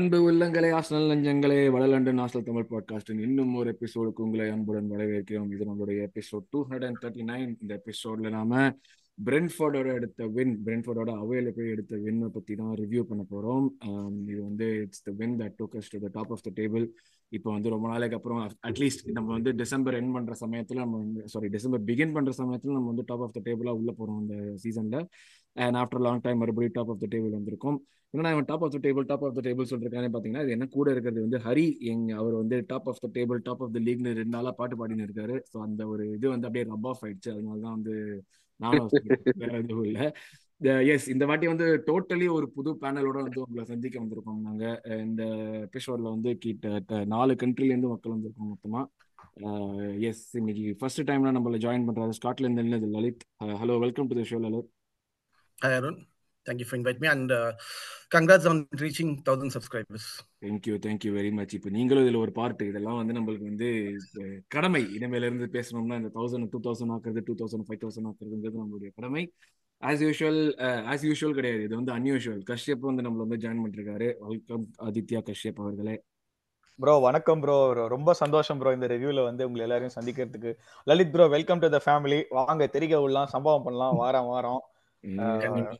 அன்பு உள்ளங்களே ஆஸ்னல் நஞ்சங்களே வட ஆசல் தமிழ் பாட்காஸ்டின் இன்னும் ஒரு எபிசோடுக்கு உங்களை அன்புடன் வரவேற்கிறோம். இது நம்மளுடைய episode two hundred and thirty nine இந்த எபிசோட்ல நாம பிரென்ஃபோர்டோட எடுத்த வின் பிரென்ஃபோர்டோட அவையில போய் எடுத்த வின்னை பத்தி தான் ரிவ்யூ பண்ண போறோம். இது வந்து it's the win that took கஸ்ட் the top of the table இப்போ வந்து ரொம்ப நாளைக்கு அப்புறம் அட்லீஸ்ட் நம்ம வந்து டிசம்பர் என் பண்ற சமயத்துல நம்ம வந்து சாரி டிசம்பர் பிகின் பண்ற சமயத்துல நம்ம வந்து டாப் ஆஃப் த டேபிளா உள்ள போறோம் இந்த சீசன்ல அண்ட் ஆஃப்டர் லாங் டைம் மறுபடியும் டாப் ஆஃப் த டேபிள் வந்திருக்கும். என்னன்னா இவன் top of the table top of the table சொல்லிருக்கானே பாத்தீங்கன்னா இது என்ன கூட இருக்கிறது வந்து ஹரி எங் அவர் வந்து top of the table top of the லீக்னு ரெண்டு நாளா பாட்டு பாடின்னு இருக்காரு. ஸோ அந்த ஒரு இது வந்து அப்படியே ரப் ஆஃப் ஆயிடுச்சு. அதனால தான் வந்து நானும் வேற எதுவும் இல்லை. எஸ் இந்த வாட்டி வந்து டோட்டலி ஒரு புது பேனலோட வந்து உங்களை சந்திக்க வந்திருக்கோம் நாங்க. இந்த எபிசோட்ல uh, வந்து கிட்ட நாலு கண்ட்ரில இருந்து மக்கள் வந்திருக்கோம் மொத்தமா. Uh, எஸ் இன்னைக்கு ஃபர்ஸ்ட் டைம்ல நம்மள ஜாயின் பண்றாரு. ஸ்காட்லாந்து இருந்து Lalit. Hello welcome to the show Lalit. Hi Arun thank you for inviting me and uh, congrats on reaching 1000 subscribers. Thank you thank you very much இப்போ நீங்களும் இதுல ஒரு part இதெல்லாம் வந்து நம்மளுக்கு வந்து கடமை. இனிமேல இருந்து பேசணும்னா இந்த தௌசண்ட் டூ தௌசண்ட் ஆக்குறது டூ தௌசண்ட் ஃபைவ் தௌசண்ட் ஆக்குறதுங்கிறது நம்மளுடைய கடமை. ஆஸ் யூஷுவல் ஆஸ் யூஷுவல் கிடையாது. இது வந்து அன்யூஷுவல் கஷ்யப் வந்து நம்மள வந்து ஜாயின் பண்ணிருக்காரு. வெல்கம் ஆதித்யா கஷ்யப் அவர்களே. ப்ரோ வணக்கம் ப்ரோ ரொம்ப சந்தோஷம் ப்ரோ இந்த ரிவ்யூல வந்து உங்களை எல்லாரையும் சந்திக்கிறதுக்கு. Lalit bro welcome to the family வாங்க தெரிக விடலாம் சம்பவம் பண்ணலாம். வாரம் வாரம்.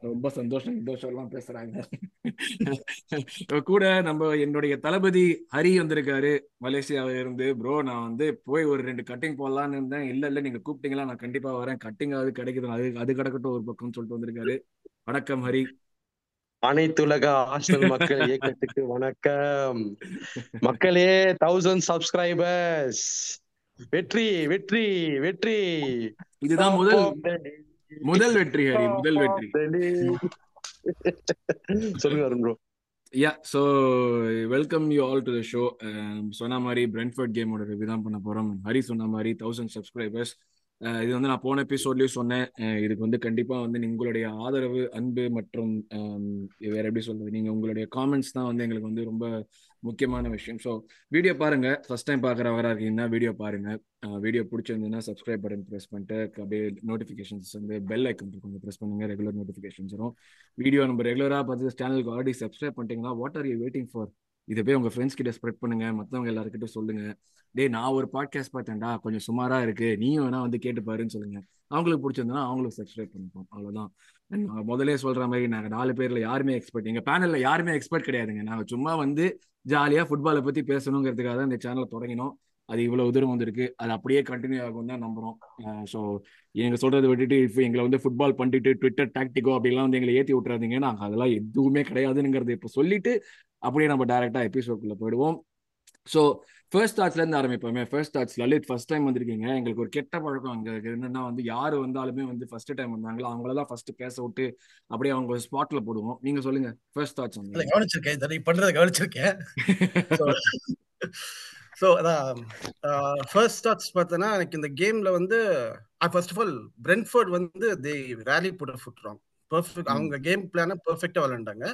ரொம்ப சந்தோஷம். சந்தோஷம் எல்லாம் பேசுறாங்க. இப்ப கூட நம்ம என்னுடைய தளபதி ஹரி வந்திருக்காரு. மலேசியாவில இருந்து ப்ரோ நான் வந்து போய் ஒரு ரெண்டு கட்டிங் போடலான்னு இருந்தேன். இல்ல இல்ல நீங்க கூப்பிட்டீங்களா? நான் கண்டிப்பா வரேன். கட்டிங் அது கிடைக்குது. அது அது கிடக்கட்டும் ஒரு பக்கம்னு சொல்லிட்டு வந்திருக்காரு. வணக்கம் ஹரி. அனைத்துலக ஆஸ்டல் மக்கள் இயக்கத்துக்கு வணக்கம். மக்களே தௌசண்ட் சப்ஸ்கிரைபர்ஸ் வெற்றி வெற்றி வெற்றி. இதுதான் முதல் முதல் வெற்றி ஹரி முதல் வெற்றி. சொல்லுங்க Arun bro yeah so welcome you all to the show சொன்ன மாதிரி பிரென்ஃபர்ட் கேமோட ரிவ்யூ தான் பண்ண போகிறோம் ஹரி சொன்ன மாதிரி தௌசண்ட் சப்ஸ்கிரைபர்ஸ் இது வந்து நான் போன எபிசோட்லயும் சொன்னேன். இதுக்கு வந்து கண்டிப்பாக வந்து உங்களுடைய ஆதரவு அன்பு மற்றும் வேற எப்படி சொல்றது நீங்கள் உங்களுடைய காமெண்ட்ஸ் தான் வந்து எங்களுக்கு வந்து ரொம்ப முக்கியமான விஷயம். ஸோ வீடியோ பாருங்க. ஃபர்ஸ்ட் டைம் பார்க்குறவராக இருக்கீங்கன்னா வீடியோ பாருங்க. வீடியோ பிடிச்சிருந்ததுன்னா சப்ஸ்கிரைப் பட்டன் ப்ரெஸ் பண்ணிட்டு அப்படியே நோட்டிஃபிகேஷன்ஸ் வந்து பெல் ஐக்கன் கொஞ்சம் ப்ரெஸ் பண்ணுங்க. ரெகுலர் நோட்டிஃபிகேஷன்ஸ் வரும். வீடியோ நம்ம ரெகுலராக பார்த்து சேனலுக்கு ஆல்ரெடி சப்ஸ்கிரைப் பண்ணிட்டீங்கன்னா what are you waiting for இதை போய் உங்க ஃப்ரெண்ட்ஸ் கிட்ட ஸ்ப்ரெட் பண்ணுங்க. மற்றவங்க எல்லாருக்கிட்ட சொல்லுங்க. டே நான் ஒரு பாட்காஸ்ட் பார்த்தேன்டா. கொஞ்சம் சுமாரா இருக்கு. நீயும் வேணா வந்து கேட்டு பாருன்னு சொல்லுங்க. அவங்களுக்கு பிடிச்சிருந்தா அவங்களுக்கு சப்ஸ்கிரைப் பண்ணிப்போம். அவ்வளவுதான். And முதலே சொல்ற மாதிரி நாங்க நாலு பேர்ல யாருமே எக்ஸ்பர்ட் எங்க பேனல்ல யாருமே எக்ஸ்பர்ட் கிடையாதுங்க. நாங்க சும்மா வந்து ஜாலியா ஃபுட்பாலை பத்தி பேசணுங்கிறதுக்காக தான் இந்த சேனலை தொடங்கினோம். அது இவ்வளவு தூரம் வந்திருக்கு. அது அப்படியே கண்டினியூ ஆகும் தான் நம்புறோம். ஸோ எங்க சொல்றதை விட்டுட்டு இப்போ எங்களை வந்து ஃபுட்பால் பண்ணிட்டு ட்விட்டர் டாக்டிகோ அப்படிலாம் வந்து எங்களை ஏற்றி விட்டுறாதீங்க. நாங்கள் அதெல்லாம் எதுவுமே கிடையாதுங்கிறத இப்போ சொல்லிட்டு அப்படியே நம்ம டைரக்டா எபிசோட்குள்ள போயிடுவோம். ஸோ ஃபர்ஸ்ட் தாட்ஸ்ல இருந்து ஆரம்பிப்போமே. First thoughts Lalit first time வந்திருக்கீங்க. எங்களுக்கு ஒரு கெட்ட பழக்கம் அங்க என்னன்னா வந்து யாரு வந்தாலுமே வந்து ஃபர்ஸ்ட் டைம் வந்தாங்களோ அவங்களெல்லாம் ஃபர்ஸ்ட் பேச விட்டு அப்படியே அவங்க ஸ்பாட்ல போடுவோம். நீங்க சொல்லுங்க ஃபர்ஸ்ட் தாட்ஸ் வந்து. கவனிச்சிருக்கேன். இதை நீ பண்றதை கவனிச்சிருக்கேன். ஸோ அதான் ஃபர்ஸ்ட் ஸ்டார்ட்ஸ் பார்த்தோன்னா எனக்கு இந்த கேம்ல வந்து ஃபர்ஸ்ட் ஆஃப் ஆல் பிரென்ஃபோர்ட் வந்து they rarely put foot wrong perfect அவங்க கேம் பிளான பெர்ஃபெக்டா விளையாண்டாங்க.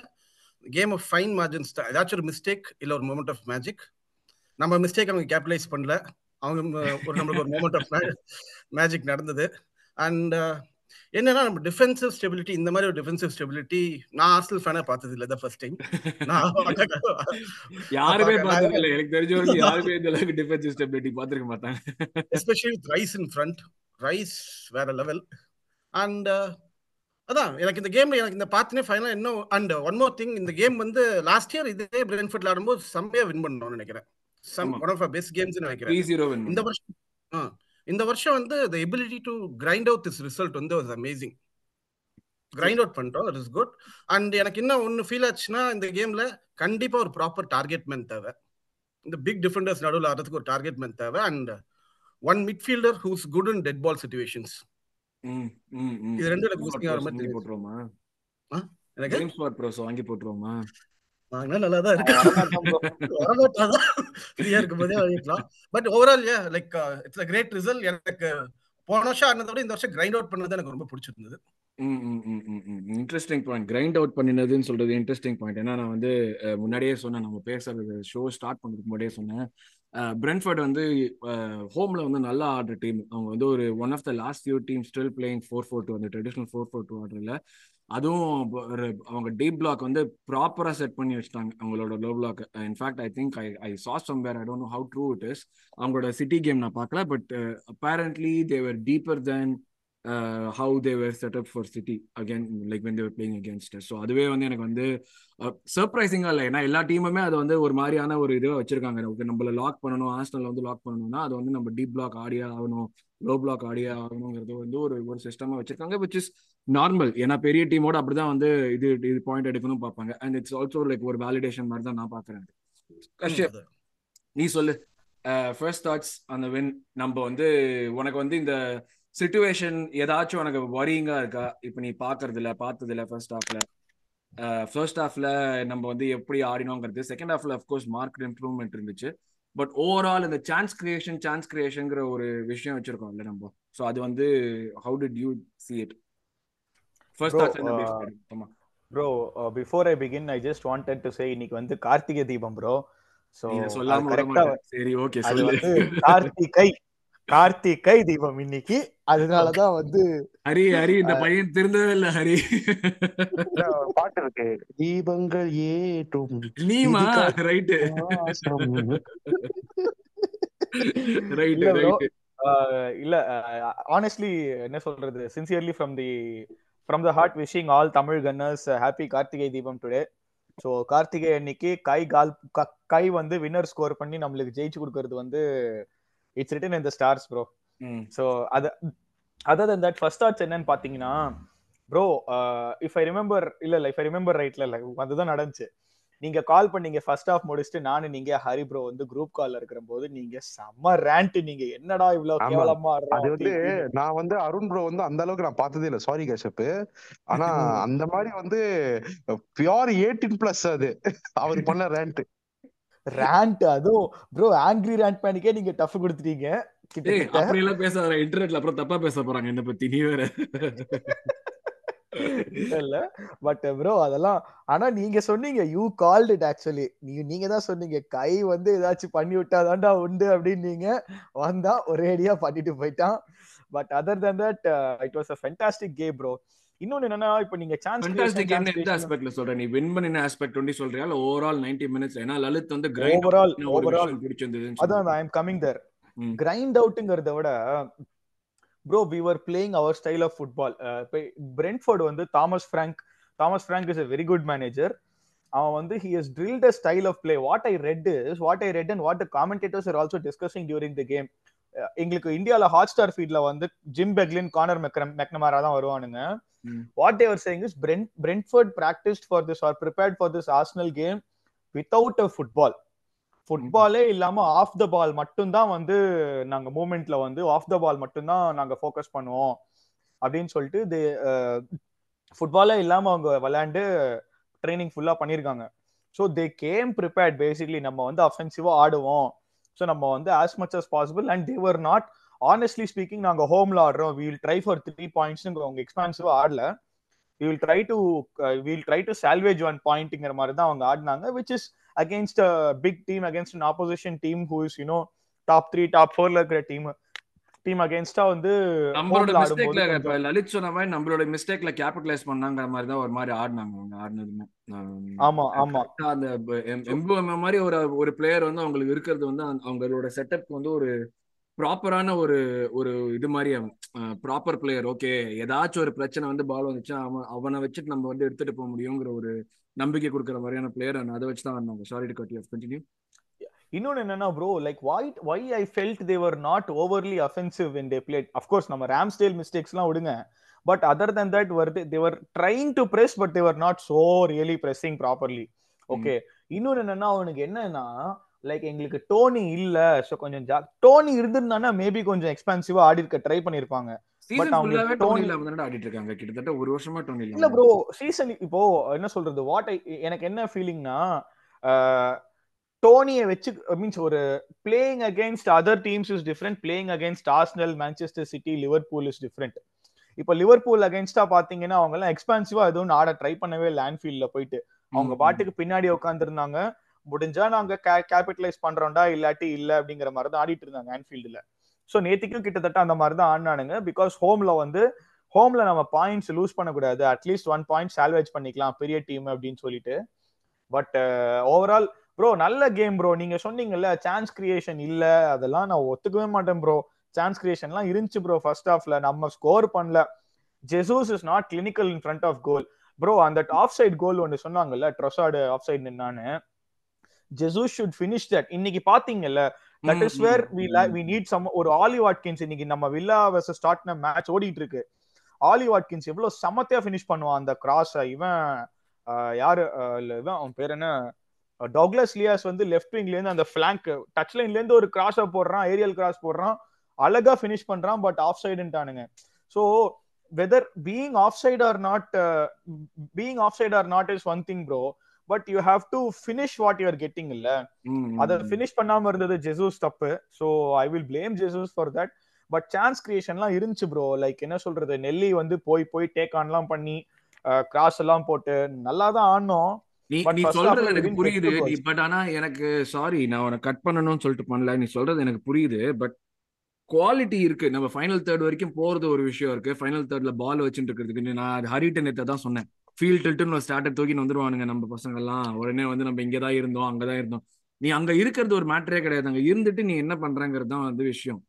கேம் ஆஃப் ஃபைன் மார்ஜின்ஸ் தான் ஏதாச்சும் ஒரு மிஸ்டேக் இல்ல ஒரு மூமெண்ட் ஆஃப் மேஜிக் நம்ம மிஸ்டேக் அவங்க கேபிட்டலைஸ் பண்ணல. அவங்க ஒரு நம்மளுக்கு ஒரு மூமெண்ட் ஆஃப் மேஜிக் நடந்தது. அண்ட் என்னன்னா நம்ம டிஃபென்சிவ் ஸ்டெபிலிட்டி இந்த மாதிரி ஒரு டிஃபென்சிவ் ஸ்டெபிலிட்டி நான் ஆர்சனல் ஃபேனா பார்த்தது இல்லை தான் ஃபர்ஸ்ட் டைம் நான் யாருமே பார்த்தது இல்லை எனக்கு தெரிஞ்ச வரைக்கும் யாருமே இந்த அளவுக்கு டிஃபென்சிவ் ஸ்டெபிலிட்டி பார்த்துருக்க மாட்டாங்க. Especially Rice in front Rice வேற லெவல் அண்ட் அதான் எனக்கு இந்த கேம்ல எனக்கு இந்த பார்த்தனே ஃபைனல் இன்னும் அண்ட் ஒன் மோர் திங் இந்த கேம் வந்து லாஸ்ட் இயர் இதே பிரென்ஃபர்ட்ல ஆடும்போது செம்மையா வின் பண்ணணும்னு நினைக்கிறேன். Some. One of best games நினைக்கிறேன். இந்த வருஷம் இந்த வருஷம் வந்து the ability to grind out this result வந்து வாஸ் அமேசிங் கிரைண்ட் அவுட் பண்ணிட்டோம் தட் இஸ் குட் அண்ட் எனக்கு இன்னும் ஒன்று ஃபீல் ஆச்சுன்னா இந்த கேம்ல கண்டிப்பா ஒரு ப்ராப்பர் டார்கெட் மேன் தேவை. இந்த பிக் டிஃபெண்டர்ஸ் நடுவில் ஆடுறதுக்கு ஒரு டார்கெட் மேன் தேவை. And one midfielder who's good in dead ball situations இது மாதிரி வாங்கி தெரியுது. போட்டுருவோமா? எனக்கு ப்ரோஸ் வாங்கி போட்டுருவோமா? வாங்கினா நல்லா தான் இருக்கு வரமாட்டோம் bro. வரமாட்டாதான் ஃப்ரீயா இருக்கும் போதே வாங்கிக்கலாம். But overall uh like it's a great result எனக்கு போன வருஷம் ஆனதை விட இந்த வருஷம் கிரைண்ட் அவுட் பண்ணது எனக்கு ரொம்ப பிடிச்சிருந்தது. இன்ட்ரெஸ்டிங் பாயிண்ட் கிரைண்ட் அவுட் பண்ணினதுன்னு சொல்றது இன்ட்ரெஸ்டிங் பாயிண்ட் ஏன்னா நான் வந்து முன்னாடியே சொன்னேன். நம்ம பேசுறது ஷோ ஸ்டார்ட் பண்ணுறதுக்கு முன்னாடியே சொன்னேன். பிரென்ஃபர்ட் வந்து ஹோம்ல வந்து நல்லா ஆடுற டீம் அவங்க வந்து ஒரு one of the last few team still playing four four two அந்த ட்ரெடிஷ்னல் ஃபோர் ஃபோர் டூ ஆடுறதுல. அதுவும் ஒரு அவங்க டீப் பிளாக் வந்து ப்ராப்பராக செட் பண்ணி வச்சிட்டாங்க அவங்களோட low block in fact I think I I saw somewhere I don't know how true it is அவங்களோட சிட்டி கேம் நான் பார்க்கல but apparently they're deeper than how they're set up for City again like when they're playing against so அதுவே வந்து எனக்கு வந்து சர்ப்ரைசிங்காக இல்லை. ஏன்னா எல்லா டீமுமே அதை வந்து ஒரு மாதிரியான ஒரு இதுவாக வச்சிருக்காங்க. ஓகே நம்மள லாக் பண்ணணும் ஆஸ்டனில் வந்து லாக் பண்ணணும்னா அது வந்து நம்ம டீப் பிளாக் ஆடியா ஆகணும் லோ பிளாக் ஆடியா ஆகணுங்கிறது வந்து ஒரு ஒரு சிஸ்டமாக வச்சிருக்காங்க விச் இஸ் நார்மல் ஏன்னா பெரிய டீமோட அப்படிதான் வந்து இது இது பாயிண்ட் எடுக்கணும் பார்ப்பாங்க. அண்ட் இட்ஸ் ஆல்சோ லைக் ஒரு வேலிடேஷன் மாதிரி தான் நான் பார்க்குறேன் கஷ்யப் நீ சொல்லு. ஃபர்ஸ்ட் தாட்ஸ் அந்த வின் நம்ம வந்து உனக்கு வந்து இந்த சுச்சுவேஷன் ஏதாச்சும் உனக்கு வரிங்கா இருக்கா? இப்போ நீ பாக்குறது இல்ல பார்த்தது இல்ல ஃபர்ஸ்ட் ஹாஃப்ல ஃபர்ஸ்ட் ஹாஃப்ல நம்ம வந்து எப்படி ஆடினோங்கிறது செகண்ட் ஹாஃப்ல அஃப்கோர்ஸ் மார்க்கெட் இம்ப்ரூவ்மெண்ட் இருந்துச்சு. பட் ஓவரால் இந்த சான்ஸ் கிரியேஷன் சான்ஸ் கிரியேஷன்ங்கிற ஒரு விஷயம் வச்சிருக்கோம்ல நம்ம. ஸோ அது வந்து how did you see it first ஆமா. Bro before I begin I just wanted to say இன்னைக்கு வந்து கார்த்திகை தீபம் ப்ரோ சோ சொல்லாம சரி ஓகே சொல்லு. கார்த்திகை கார்த்திகை தீபம் இன்னைக்கு. அதனாலதான் வந்து ஹரி ஹரி இந்த பையன் திருந்தவே இல்ல ஹரி. பாட்டு இருக்கு. தீபங்கள் ஏற்றும் நீமா ரைட்டு இல்ல. ரைட்டு ஆனஸ்ட்லி என்ன சொல்றது? Sincerely from the from the heart wishing all Tamil gunners happy Karthigai Deepam today so Karthigai அன்னைக்கு கை கால் க- கை வந்து வின்னர் ஸ்கோர் பண்ணி நம்மளுக்கு ஜெயிச்சு கொடுக்கறது வந்து it's written in the stars bro so அது other than that first thoughts என்னன்னு பாத்தீங்கன்னா ப்ரோ இஃப் ஐ ரிமெம்பர் இல்ல இல்ல இஃப் ஐ ரிமெம்பர் ரைட்ல இல்ல அதுதான் நடந்துச்சு. நீங்க கால் பண்ணீங்க ஃபர்ஸ்ட் ஆஃப் முடிச்சுட்டு நானும் நீங்க ஹரி ப்ரோ வந்து குரூப் கால்ல இருக்கிற போது நீங்க செம்ம ரேண்ட் நீங்க என்னடா இவ்வளவு. கேவலமா அது வந்து. நான் வந்து அருண் ப்ரோ வந்து அந்த அளவுக்கு நான் பார்த்ததே இல்ல. சாரி கஷப் ஆனா அந்த மாதிரி வந்து பியோர் எயிட்டீன் பிளஸ் அது. அவர் பண்ண ரேண்ட் ரேண்ட் அதுவும் ப்ரோ ஆங்கிரி ரேண்ட் பேனிக்கே நீங்க டஃப் கொடுத்துட்டீங்க. அப்படி எல்லாம் பேசாத இன்டர்நெட்ல அப்புறம் தப்பா பேச போறாங்க என்ன பத்தி நீ வேற. இல்ல பட் ப்ரோ அதெல்லாம் ஆனா நீங்க சொன்னீங்க யூ கால்ட் இட் ஆக்சுவலி நீங்க நீங்க தான் சொன்னீங்க கை வந்து ஏதாச்சும் பண்ணி விட்டாதான்டா உண்டு அப்படின்னு நீங்க வந்தா ஒரேடியா பண்ணிட்டு போயிட்டான். But other than that it was a fantastic game bro இன்னொன்னு என்னன்னா இப்போ நீங்க சான்ஸ் ஃபண்டாஸ்டிக் கேம் எந்த ஆஸ்பெக்ட்ல சொல்ற நீ? வின் பண்ணின ஆஸ்பெக்ட் ஒண்டி சொல்றியா? இல்ல ஓவரால் 90 மினிட்ஸ் ஏன்னா லலித் வந்து கிரைண்ட் அதான். I am coming there. Grind அவுட்டுங்கிறத விட bro we were playing our style of football Brentford வந்து Thomas Frank Thomas Frank is a very good manager அவன் வந்து he has drilled a style of play what I read is what I read and what commentators are also discussing during the game எங்களுக்கு இந்தியால hot star ஃபீட்ல வந்து Jim Beglin Conor மெக்ரம் McNamara தான் வருவானுங்க. What they're saying is Brent Brentford practised for this or prepared for this Arsenal game without a football ஃபுட்பாலே இல்லாம of த பால் மட்டும்தான் வந்து நாங்க மூமெண்ட்ல வந்து ஆஃப் த பால் மட்டும்தான் நாங்க ஃபோக்கஸ் பண்ணுவோம். அப்படின்னு சொல்லிட்டு இது ஃபுட்பாலே இல்லாம அவங்க விளையாண்டு ட்ரைனிங் ஃபுல்லா பண்ணிருக்காங்க. So they came prepared basically நம்ம வந்து அஃபென்சிவா ஆடுவோம். ஸோ நம்ம வந்து as much as possible and they're not honestly speaking நாங்க ஹோம்ல ஆடுறோம். Will try for three points அவங்க எக்ஸ்பான்சிவா ஆடல. Will try to will try to salvage one பாயிண்ட்ங்கிற மாதிரி தான் அவங்க ஆடினாங்க which is against big team against an opposition team who is you know top three top ஃபோர்ல இருக்கிற டீம் டீம் அகேன்ஸ்டா வந்து நம்மளோட மிஸ்டேக்ல இப்ப லலித் சொன்ன மாதிரி நம்மளோட மிஸ்டேக்ல கேபிட்டலைஸ் பண்ணாங்கிற மாதிரி தான் ஒரு மாதிரி ஆடினாங்க அவங்க ஆடினதுமே. ஆம், ஆமா அந்த எம்புவம் மாதிரி ஒரு ஒரு பிளேயர் வந்து அவங்களுக்கு இருக்கிறது வந்து அவங்களோட செட்டப் வந்து ஒரு ப்ராப்பரான ஒரு ஒரு இது மாதிரி ப்ராப்பர் பிளேயர். ஓகே ஏதாச்சும் ஒரு பிரச்சனை வந்து பால் வந்துச்சு அவன் அவனை வச்சுட்டு நம்ம வந்து எடுத்துட்டு போக முடியுங்கிற ஒரு நம்பிக்கை கொடுக்குற மாதிரியான பிளேயர். அதை வச்சு தான் வந்தாங்க sorry to cut you continue. இன்னொன்னு என்னன்னா bro like why why I felt they're not overly offensive in they played of course நம்ம ராம்ஸ்டேல் மிஸ்டேக்ஸ்லாம் விடுங்க. பட் அதர் than தட் வருது they're trying to press but they're not so really pressing properly okay இன்னொன்னு என்னன்னா அவனுக்கு என்னன்னா like எங்களுக்கு டோனி இல்ல. சோ கொஞ்சம் ஜா- டோனி இருந்திருந்தானா மேபி கொஞ்சம் எக்ஸ்பான்சிவா ஆடி இருக்க ட்ரை பண்ணிருப்பாங்க அவங்களுக்கு ஃபுல்லாவே டோனி Tony- இல்லாம தானே ஆடிட்டு இருக்காங்க கிட்டத்தட்ட ஒரு வருஷமா டோனி இல்ல இல்லாம ப்ரோ சீசன் இப்போ என்ன சொல்றது? வாட் ஐ எனக்கு என்ன ஃபீலிங்னா டோனியை வச்சு மீன்ஸ் ஒரு playing against other teams is different playing against Arsenal Manchester City Liverpool is different இப்போ லிவர்பூல் அகேன்ஸ்டா பாத்தீங்கன்னா அவங்க எல்லாம் எக்ஸ்பான்சிவா எதுவும் ஆட ட்ரை பண்ணவே இல்லை ஆன்ஃபீல்ட்ல போயிட்டு. அவங்க பாட்டுக்கு பின்னாடி உட்காந்துருந்தாங்க முடிஞ்சா நாங்க கேபிட்டலைஸ் பண்றோம்டா இல்லாட்டி இல்ல அப்படிங்கிற மாதிரி தான் ஆடிட்டு இருந்தாங்க ஆன்ஃபீல்டுல சோ நேத்திக்கும் கிட்டத்தட்ட அந்த மாதிரி தான் ஆடினானுங்க பிகாஸ் ஹோம்ல வந்து ஹோம்ல நம்ம பாயிண்ட்ஸ் லூஸ் பண்ணக்கூடாது. At least one point salvage பண்ணிக்கலாம் பெரிய டீம் அப்படின்னு சொல்லிட்டு. பட் ஓவரால் ப்ரோ நல்ல கேம் ப்ரோ நீங்க சொன்னீங்கல்ல சான்ஸ் கிரியேஷன் இல்ல. அதெல்லாம் நான் ஒத்துக்கவே மாட்டேன் ப்ரோ சான்ஸ் கிரியேஷன்லாம் இருந்துச்சு ப்ரோ ஃபர்ஸ்ட் ஹாஃப்ல நம்ம ஸ்கோர் பண்ணல. Jesus is not clinical in front of goal bro அந்த ஆஃப் சைட் கோல் ஒன்று சொன்னாங்கல்ல ட்ரொசாடு ஆஃப் சைட் நின்னான்னு. ஜெசூஸ் ஷுட் ஃபினிஷ் தட் இன்னைக்கு பாத்தீங்கல்ல that is where we we need some ஒரு ஆலி வாட்கின்ஸ் இன்னைக்கு நம்ம வில்லா வெர்சஸ் டாட்னம் மேட்ச் ஓடிட்டு இருக்கு ஆலி வாட்கின்ஸ் எவ்வளவு சமத்தையா ஃபினிஷ் பண்ணுவான் அந்த கிராஸ் இவன் யாரு இவன் அவன் பேர் என்ன? டொக்லஸ் லியாஸ் வந்து லெஃப்ட் விங்ல இருந்து அந்த பிளாங்க் டச் லைன்ல இருந்து ஒரு கிராஸா போடுறான் ஏரியல் கிராஸ் போடுறான் அழகா ஃபினிஷ் பண்றான் but of சைடுன்ட்டானுங்க so whether being offside or not being offside or not is one thing bro but you have to finish what you are getting இல்ல? அதை ஃபினிஷ் பண்ணாம இருந்தது ஜெசூஸ் தப்பு. So I will blame Jesus for that but chance கிரியேஷன்லாம் இருந்துச்சு bro like என்ன சொல்றது? நெல்லி வந்து போய் போய் டேக் ஆன்லாம் பண்ணி கிராஸ் எல்லாம் போட்டு நல்லா தான் ஆனோம் நீ நீ சொல்றது எனக்கு புரியுது. பட் ஆனா எனக்கு சாரி நான் உனக்கு கட் பண்ணணும்னு சொல்லிட்டு பண்ணல. நீ சொல்றது எனக்கு புரியுது. பட் குவாலிட்டி இருக்கு. நம்ம ஃபைனல் தேர்ட் வரைக்கும் போறது ஒரு விஷயம் இருக்கு. ஃபைனல் தேர்ட்ல பால் வச்சுட்டு இருக்கிறதுக்கு நான் ஹரிட்டன் நேத்த தான் சொன்னேன். ஃபீல் டில்ட்டுன்னு ஒரு ஸ்டார்டர் தூக்கி வந்துருவானுங்க நம்ம பசங்க எல்லாம் உடனே வந்து நம்ம இங்கதான் இருந்தோம் அங்கதான் இருந்தோம். நீ அங்க இருக்கிறது ஒரு மேட்டரே கிடையாது. அங்க இருந்துட்டு நீ என்ன பண்றங்கிறது தான் வந்து விஷயம்.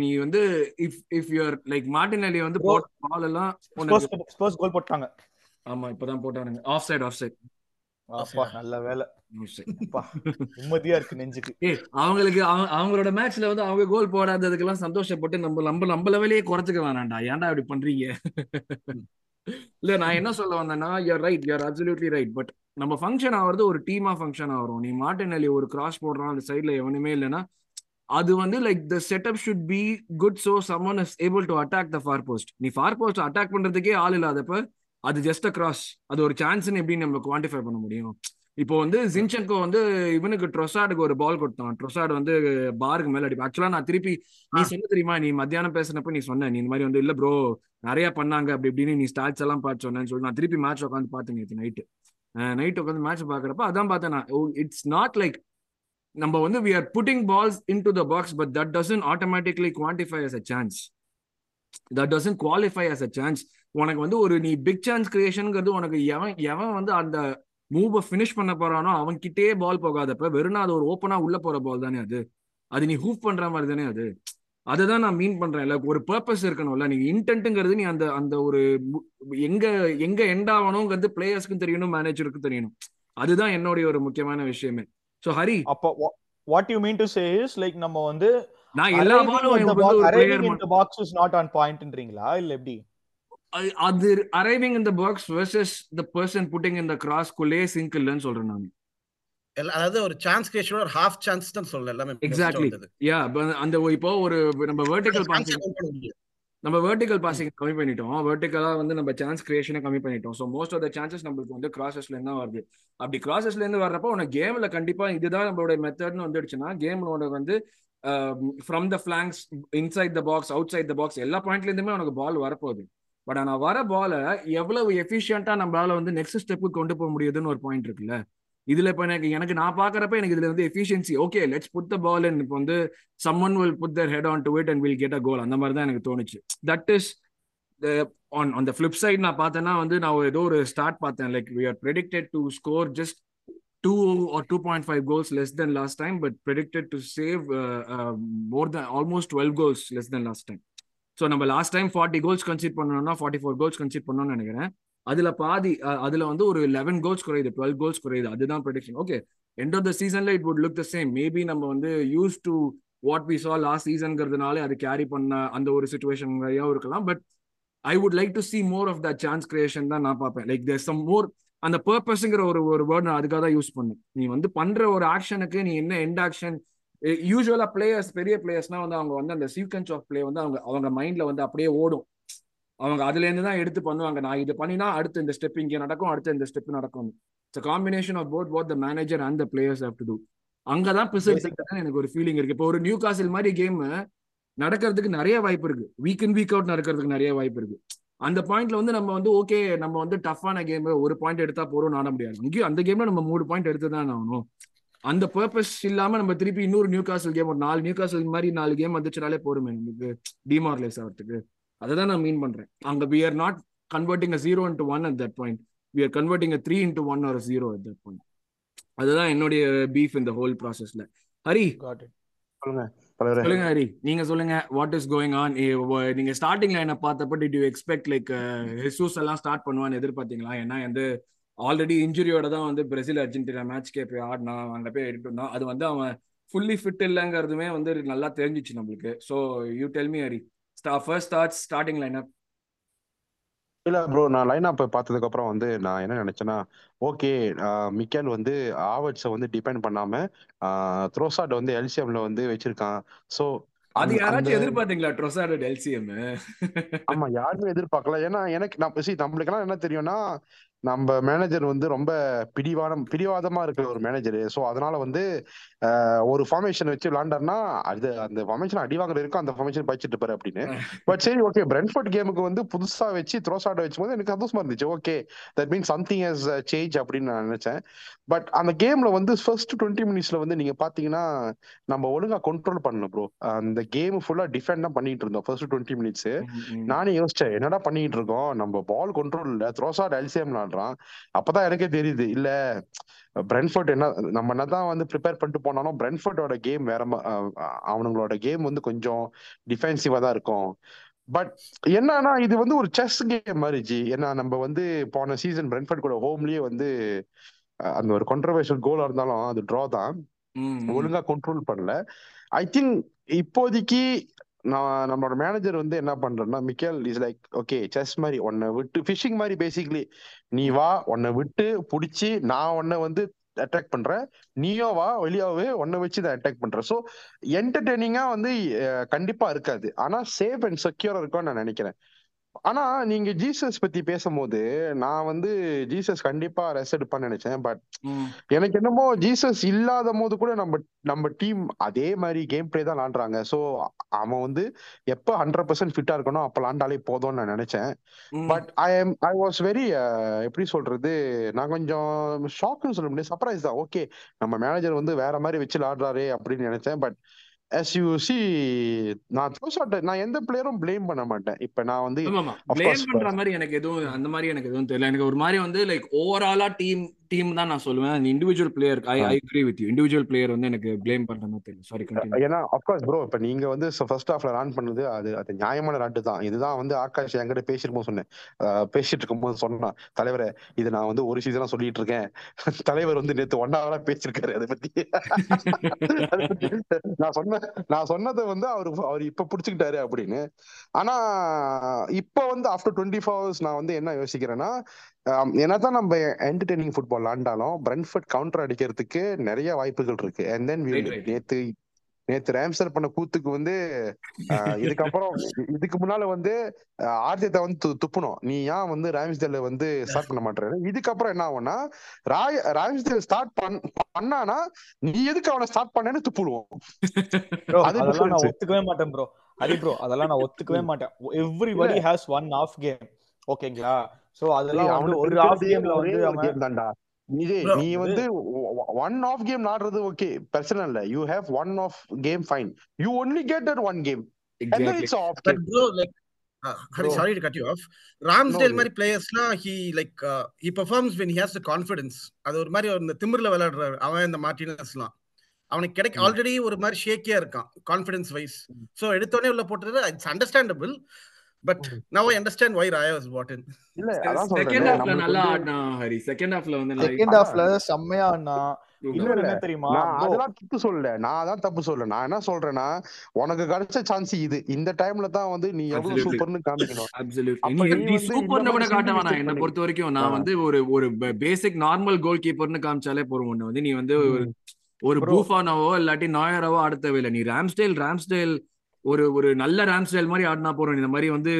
நீ வந்து if if you're like Martinelli வந்து போட்ட பால் எல்லாம் ஸ்போர்ட்ஸ் கோல் போட்டாங்க. ஆமா இப்பதான் போட்டானுங்க. ஆஃப் சைடு ஆஃப் சைடு நல்ல வேலை. நிம்மதியா இருக்கு நெஞ்சுக்கு. அவங்களுக்கு அவங்களோட மேட்ச்ல வந்து அவங்க கோல் போடாததுக்கு எல்லாம் சந்தோஷப்பட்டு நம்ம நம்ம நம்ம லெவலே குறைச்சுக்க வேணாம்டா. ஏன்டா இப்படி பண்றீங்க? இல்ல நான் என்ன சொல்ல வந்தேன்னா you're right you're absolutely right but நம்ம ஃபங்க்ஷன் ஆகிறது ஒரு டீமா ஃபங்க்ஷன் ஆகிறோம். நீ மார்டின் அலி ஒரு கிராஸ் போடுறான் அந்த சைட்ல எவனுமே இல்லைன்னா அது வந்து like the setup should be good so someone is able to attack the far post நீ ஃபார் போஸ்ட் அட்டாக் பண்றதுக்கே ஆள் இல்லாதப்ப அது ஜஸ்ட் அ கிராஸ் அது ஒரு சான்ஸ்னு எப்படி நம்ம குவான்டிஃபை பண்ண முடியும்? இப்போ வந்து ஜின்சென்கோ வந்து இவனுக்கு ட்ரொசாடுக்கு ஒரு பால் கொடுத்தான். ட்ரொசாடு வந்து பாருக்கு மேல அடிப்பான் ஆக்சுவலா நான் திருப்பி நீ சொன்ன தெரியுமா? நீ மத்தியானம் பேசினப்ப நீ சொன்ன. நீ இந்த மாதிரி வந்து இல்ல ப்ரோ நிறைய பண்ணாங்க. அப்படி இப்படின்னு நீ ஸ்டாட்ஸ் எல்லாம் பார்த்து சொன்னேன்னு சொல்லி நான் திருப்பி மேட்ச் உட்காந்து பார்த்தேன் நேற்று நைட்டு நைட் உட்காந்து மேட்ச் பாக்குறப்ப அதான் பார்த்தேன் நான். இட்ஸ் நாட் லைக் நம்ம வந்து we are putting balls in to the box but that doesn't automatically quantify as a chance that doesn't qualify as a chance உனக்கு வந்து ஒரு நீ பிக் சான்ஸ் கிரியேஷனுங்கிறது உனக்கு எவன் எவன் வந்து அந்த மூவை ஃபினிஷ் பண்ண போறானோ அவன் கிட்டே பால் போகாதப்ப வெறும் அது ஒரு ஓப்பனா உள்ள போற பால் தானே அது? அது நீ ஹூப் பண்ற மாதிரி தானே அது? அதை தான் நான் மீன் பண்றேன். இல்ல ஒரு பர்பஸ் இருக்கணும்ல. நீங்க இன்டென்ட்ங்கிறது நீ அந்த அந்த ஒரு எங்க எங்க எண்ட் ஆகணுங்கிறது பிளேயர்ஸ்க்கும் தெரியணும் மேனேஜருக்கும் தெரியணும். அதுதான் என்னுடைய ஒரு முக்கியமான விஷயமே. சோ ஹரி அப்போ what you mean to say is like நம்ம வந்து நான் எல்லா பாலும் பாக்ஸ் இஸ் நாட் ஆன் பாயிண்ட்ன்றீங்களா இல்ல எப்படி? அது arriving in the box versus the person putting in the cross குள்ளே சிங்க் இல்லன்னு சொல்றேன் நான். அதாவது ஒரு சான்ஸ் கிரியேஷன் ஒரு ஹாஃப் சான்ஸ் தான் சொல்ல எல்லாமே எக்ஸாக்ட்லி யா அந்த இப்போ ஒரு நம்ம வெர்டிகல் பாசிங் நம்ம வெர்டிகல் பாசிங் கம்மி பண்ணிட்டோம். வெர்டிகலா வந்து நம்ம சான்ஸ் கிரியேஷனை கம்மி பண்ணிட்டோம். So most of the chances நம்மளுக்கு வந்து கிராசஸ்ல இருந்து வருது. அப்படி கிராசஸ்ல இருந்து வர்றப்போ உனக்கு கேம்ல கண்டிப்பா இதுதான் நம்மளோட மெத்தட்னு வந்துடுச்சுன்னா கேம் உனக்கு வந்து from the flanks inside the box outside the box எல்லா பாயிண்ட்ல இருந்துமே உனக்கு பால் வரப்போகுது. பட் ஆனா வர பால எவ்வளவு எஃபிஷியண்டா நம்மளால வந்து நெக்ஸ்ட் ஸ்டெப்புக்கு கொண்டு போக முடியுதுன்னு ஒரு பாயிண்ட் இருக்குல்ல. இதுல இப்ப எனக்கு எனக்கு நான் பாக்குறப்ப எனக்கு இதுல வந்து efficiency okay let's put the ball and இப்போ வந்து someone will put their head on to it and will get a goal அந்த மாதிரி தான் எனக்கு தோணுச்சு. தட் இஸ் ஆன் அந்த ஃபிளிப் சைட் நான் பார்த்தேன்னா வந்து நான் ஏதோ ஒரு ஸ்டார்ட் பார்த்தேன். Like we are predicted to score just two or two point five goals less than last time but predicted to save more than almost twelve goals less than last time so நம்ம last time forty goals concede பண்ணோம்னா forty four goals concede பண்ணோம்னு நினைக்கிறேன். அதுல பாதி அதுல வந்து ஒரு eleven goals குறையுது டுவெல் கோல்ஸ் குறையுது. அதுதான் prediction okay end of the சீசன்ல it would look the same maybe நம்ம வந்து use to what we saw last சீசன்ங்கிறதுனால அது கேரி பண்ண அந்த ஒரு சுச்சுவேஷன் இருக்கலாம். But I would like to see more of the chance creation தான் நான் பார்ப்பேன். லைக் தேர் சம் மோர் அந்த பர்பஸ்ங்கிற ஒரு ஒரு வேர்ட் நான் அதுக்காக தான் யூஸ் பண்ணேன். நீ வந்து பண்ற ஒரு ஆக்ஷனுக்கு நீ என்ன எண்ட் ஆக்ஷன் யூஸ்வலா பிளேயர்ஸ் பெரிய பிளேயர்ஸ்னா வந்து அவங்க வந்து அந்த சீக்வன்ஸ் ஆஃப் பிளே வந்து அவங்க அவங்க மைண்ட்ல வந்து அப்படியே ஓடும். அவங்க அதுல இருந்து தான் எடுத்து பண்ணுவாங்க. நான் இது பண்ணினா அடுத்து இந்த ஸ்டெப் இங்கே நடக்கும் அடுத்து இந்த ஸ்டெப் நடக்கும். It's combination of both both the manager and the players have to do அங்கதான் பிசர்ஸ் எனக்கு ஒரு ஃபீலிங் இருக்கு. இப்போ ஒரு நியூ காசில் மாதிரி கேம் நடக்கிறதுக்கு நிறைய வாய்ப்பு இருக்கு. வீக் இன் வீக் அவுட் நடக்கிறதுக்கு நிறைய வாய்ப்பு இருக்கு. அந்த பாயிண்ட்ல வந்து நம்ம வந்து ஓகே நம்ம வந்து டஃப்பான கேம் ஒரு பாயிண்ட் எடுத்தா போறோம் ஆட முடியாது. இங்கேயும் அந்த கேம்ல நம்ம மூணு பாயிண்ட் எடுத்து தான் ஆகணும். அந்த பர்பஸ் இல்லாம நம்ம திருப்பி இன்னொரு நியூ காசல் கேம் ஒரு நாலு நியூ காசல் மாதிரி நாலு கேம் வந்துச்சுனாலே போருமே நமக்கு டிமாரலைஸ் ஆகிறதுக்கு அதுதான் நான் மீன் பண்றேன். அங்க we are not converting a zero into one at that point we are converting a three into one ஒரு ஜீரோ அட் தட் பாயிண்ட் அதுதான் என்னுடைய பீஃப் இந்த ஹோல் ப்ராசஸ்ல ஹரி. சொல்லுங்க சொல்லுங்க ஹரி. நீங்க சொல்லுங்க வாட் இஸ் கோயிங் ஆன் நீங்க ஸ்டார்டிங்ல என்ன பார்த்தப்ப did you expect like Jesus எல்லாம் ஸ்டார்ட் பண்ணுவான்னு எதிர்பார்த்தீங்களா ஏன்னா வந்து ஆல்ரெடி இன்ஜுரியோட தான் வந்து பிரேசில் அர்ஜென்டினா மேட்ச்க்கே போய் ஆடினான் அங்க போய் எடுத்து வந்தான் அது வந்து அவன் ஃபுல்லி ஃபிட் இல்லைங்கிறதுமே வந்து நல்லா தெரிஞ்சிச்சு நம்மளுக்கு. So you tell me Hari ஸ்டா first start starting line up இல்ல ப்ரோ நான் லைன் அப் பார்த்ததுக்கு அப்புறம் வந்து நான் என்ன நினைச்சேன்னா ஓகே மிக்கேல் வந்து ஆவர்ட்ஸை வந்து டிபெண்ட் பண்ணாம த்ரோசாட் வந்து எல்சிஎம்ல வந்து வச்சிருக்கான். சோ அது யாராச்சும் எதிர்பார்த்தீங்களா ட்ரொசார்ட் எல்சிஎம் ஆமா யாருமே எதிர்பார்க்கல. ஏன்னா எனக்கு நம்ம see நம்மளுக்கெல்லாம் என்ன தெரியும்னா நம்ம மேனேஜர் வந்து ரொம்ப பிடிவாதம் பிடிவாதமா இருக்கிற ஒரு மேனேஜர் சோ அதனால வந்து ஒரு ஃபார்மேஷன் வச்சு விளாண்டாருன்னா அது அந்த ஃபார்மேஷன் அடி வாங்குற இருக்கும் அந்த ஃபார்மேஷன் படிச்சுட்டு இருப்பாரு அப்படின்னு. பட் சரி ஓகே பிரென்ஃபோர்ட் கேமுக்கு வந்து புதுசா வச்சு த்ரோசாட வச்சும்போது எனக்கு சந்தோஷமா இருந்துச்சு. Okay that mean something has change அப்படின்னு நான் நினைச்சேன். பட் அந்த கேம்ல வந்து ஃபர்ஸ்ட் டுவெண்ட்டி மினிட்ஸ்ல வந்து நீங்க பாத்தீங்கன்னா நம்ம ஒழுங்கா கண்ட்ரோல் பண்ணணும் ப்ரோ அந்த கேம் ஃபுல்லா டிஃபெண்ட் தான் பண்ணிட்டு இருந்தோம் ஃபர்ஸ்ட் டுவெண்ட்டி மினிட்ஸ் நானே யோசிச்சேன் என்னடா பண்ணிட்டு இருக்கோம்? நம்ம பால் கண்ட்ரோல் இல்ல. த்ரோசாட் எல்சிஎம் விளாடுறான் அப்பதான் எனக்கே தெரியுது இல்ல பிரென்ஃபோர்ட் என்ன நம்ம என்னதான் வந்து ப்ரிப்பேர் பண்ணிட்டு போனாலும் பிரென்ஃபோர்டோட கேம் வேற அவனுங்களோட கேம் வந்து கொஞ்சம் டிஃபென்சிவா தான் இருக்கும். பட் என்னன்னா இது வந்து ஒரு செஸ் கேம் மாதிரி ஜி. ஏன்னா நம்ம வந்து போன சீசன் பிரென்ஃபோர்ட் கூட ஹோம்லயே வந்து அந்த ஒரு கான்ட்ரவர்ஷியல் கோலா இருந்தாலும் அது ட்ரா தான். ஒழுங்கா கண்ட்ரோல் பண்ணல. ஐ திங்க் இப்போதைக்கு நான் நம்மளோட மேனேஜர் வந்து என்ன பண்றேன்னா Mikel is like okay chess மாதிரி உன்னை விட்டு ஃபிஷிங் மாதிரி பேசிக்கலி நீ வா உன்னை விட்டு பிடிச்சி நான் உன்னை வந்து அட்டாக் பண்றேன். நீயோ வா வெளியாவே உன்னை வச்சு நான் அட்டாக் பண்றேன். ஸோ என்டர்டெய்னிங்கா வந்து கண்டிப்பா இருக்காது. ஆனா சேஃப் அண்ட் செக்யூரா இருக்கும்னு நான் நினைக்கிறேன். ஆனா நீங்க ஜீசஸ் பத்தி பேசும்போது நான் வந்து ஜீசஸ் கண்டிப்பா ரெஸ்ட் எடுப்பான்னு நினைச்சேன். பட் எனக்கு என்னமோ ஜீசஸ் இல்லாத போது கூட நம்ம நம்ம டீம் அதே மாதிரி கேம் பிளே தான் விளாண்டுறாங்க. ஸோ அவன் வந்து எப்ப ஹண்ட்ரட் பர்சன்ட் ஃபிட்டா இருக்கணும் அப்ப விளாண்டாலே போதும்னு நான் நினைச்சேன். But I am I was very எப்படி சொல்றது? நான் கொஞ்சம் ஷாக்னு சொல்ல முடியாது. சர்ப்ரைஸ் தான். ஓகே நம்ம மேனேஜர் வந்து வேற மாதிரி வச்சு விளாடுறாரு அப்படின்னு நினைச்சேன். பட் as you see நான் த்ரோசாட் நான் எந்த பிளேயரும் ப்ளேம் பண்ண மாட்டேன். இப்ப நான் வந்து ப்ளேம் பண்ற மாதிரி எனக்கு எதுவும் அந்த மாதிரி எனக்கு எதுவும் தெரியல. எனக்கு ஒரு மாதிரி வந்து லைக் ஓவராலா டீம் டீம் தான் நான் சொல்லுவேன். அந்த individual player I I agree with you individual player வந்து எனக்கு ப்ளேம் பண்ற மாதிரி தெரியல சாரி ஏன்னா அப்கோர்ஸ் ப்ரோ இப்ப நீங்க வந்து ஃபர்ஸ்ட் ஹாஃப்ல ரன் பண்ணது அது அது நியாயமான ராட்டு தான். இதுதான் வந்து ஆகாஷ் என்கிட்ட பேசிருக்கும் சொன்னேன். பேசிட்டு இருக்கும்போது சொன்னா தலைவரே இது நான் வந்து ஒரு சீசனா சொல்லிட்டு இருக்கேன். தலைவர் வந்து நேத்து ஒன்னாவதா பேசிருக்காரு அதை பத்தி. நான் சொன்ன நான் சொன்னதை வந்து அவரு அவர் இப்ப புடிச்சுக்கிட்டாரு அப்படின்னு. ஆனா இப்ப வந்து ஆஃப்டர் டுவெண்ட்டி ஃபோர் ஹவர்ஸ் நான் வந்து என்ன யோசிக்கிறேன்னா என்னதான் நம்ம என்டர்டெய்னிங் ஃபுட்பால் விளாண்டாலும் பிரென்ஃபர்ட் கவுண்டர் அடிக்கிறதுக்கு நிறைய வாய்ப்புகள் இருக்கு. அண்ட் தென் நேத்து நேத்து ரேம்சர் பண்ண கூத்துக்கு வந்து ஆஹ், இதுக்கப்புறம் இதுக்கு முன்னால வந்து ஆர்த்தியத்தை வந்து து- துப்பணும் நீ ஏன் வந்து ராம்ஸ்டேல வந்து ஸ்டார்ட் பண்ண மாட்டேற இதுக்கப்புறம் என்ன ஆகும்னா ராய் ராம்ஸ்டேல் ஸ்டார்ட் பண் பண்ணானா நீ எதுக்கு அவனை ஸ்டார்ட் பண்ணேன்னு துப்புடுவோம். அதெல்லாம் நான் ஒத்துக்கவே மாட்டேன் ப்ரோ ஹரி ப்ரோ அதெல்லாம் நான் ஒத்துக்கவே மாட்டேன். Everybody has one off game ஓகேங்களா சோ அதெல்லாம் அவனுக்கு ஒரு ஆஃப் கேம்ல வந்து தான்டா. நீ வந்து ஒன் ஆஃப் கேம் ஆடுறது ஓகே பிரச்சனை இல்ல. You have one off game fine you only get that one game and then exactly it's off Ramsdale மாதிரி பிளேயர்ஸ்லாம் he like uh, he performs when he has the confidence. அது ஒரு மாதிரி இந்த திமிர்ல விளையாடுறாரு. அவன் இந்த மார்டினஸ்லாம். அவனுக்கு கிடைக்க ஆல்ரெடி ஒரு மாதிரி ஷேக்கியா இருக்கான் கான்ஃபிடன்ஸ் வைஸ் ஸோ எடுத்தோடனே உள்ள போட்டுறது it's understandable but now I understand why Raya was what in இல்ல அதான் செகண்ட் ஹாஃப்ல நல்லா ஆடினா ஹரி. செகண்ட் ஹாஃப்ல வந்து செகண்ட் ஹாஃப்ல செம்மையா ஆடினா என்ன தெரியுமா? அதெல்லாம் தப்பு சொல்லல. நான் அதான் தப்பு சொல்லல. நான் என்ன சொல்றேன்னா உனக்கு கிடைச்ச சான்ஸ் இது. இந்த டைம்ல தான் வந்து நீ எவ்வளவு சூப்பர்னு காமிக்கணும். நீ சூப்பர்னு கூட காட்ட வேணாம் என்னை பொறுத்த வரைக்கும் நான் வந்து ஒரு ஒரு பேசிக் நார்மல் கோல் கீப்பர்னு காமிச்சாலே போறோம் ஒண்ணு வந்து நீ வந்து ஒரு பூஃபானோவோ இல்லாட்டி நாயரவோ ஆட தேவையில்லை. நீ ராம்ஸ்டேல் ராம்ஸ்டேல் ஒரு ஒரு நல்ல ராம்ஸ்டேல் மாதிரி ஆடினா போறோம் இந்த மாதிரி வந்து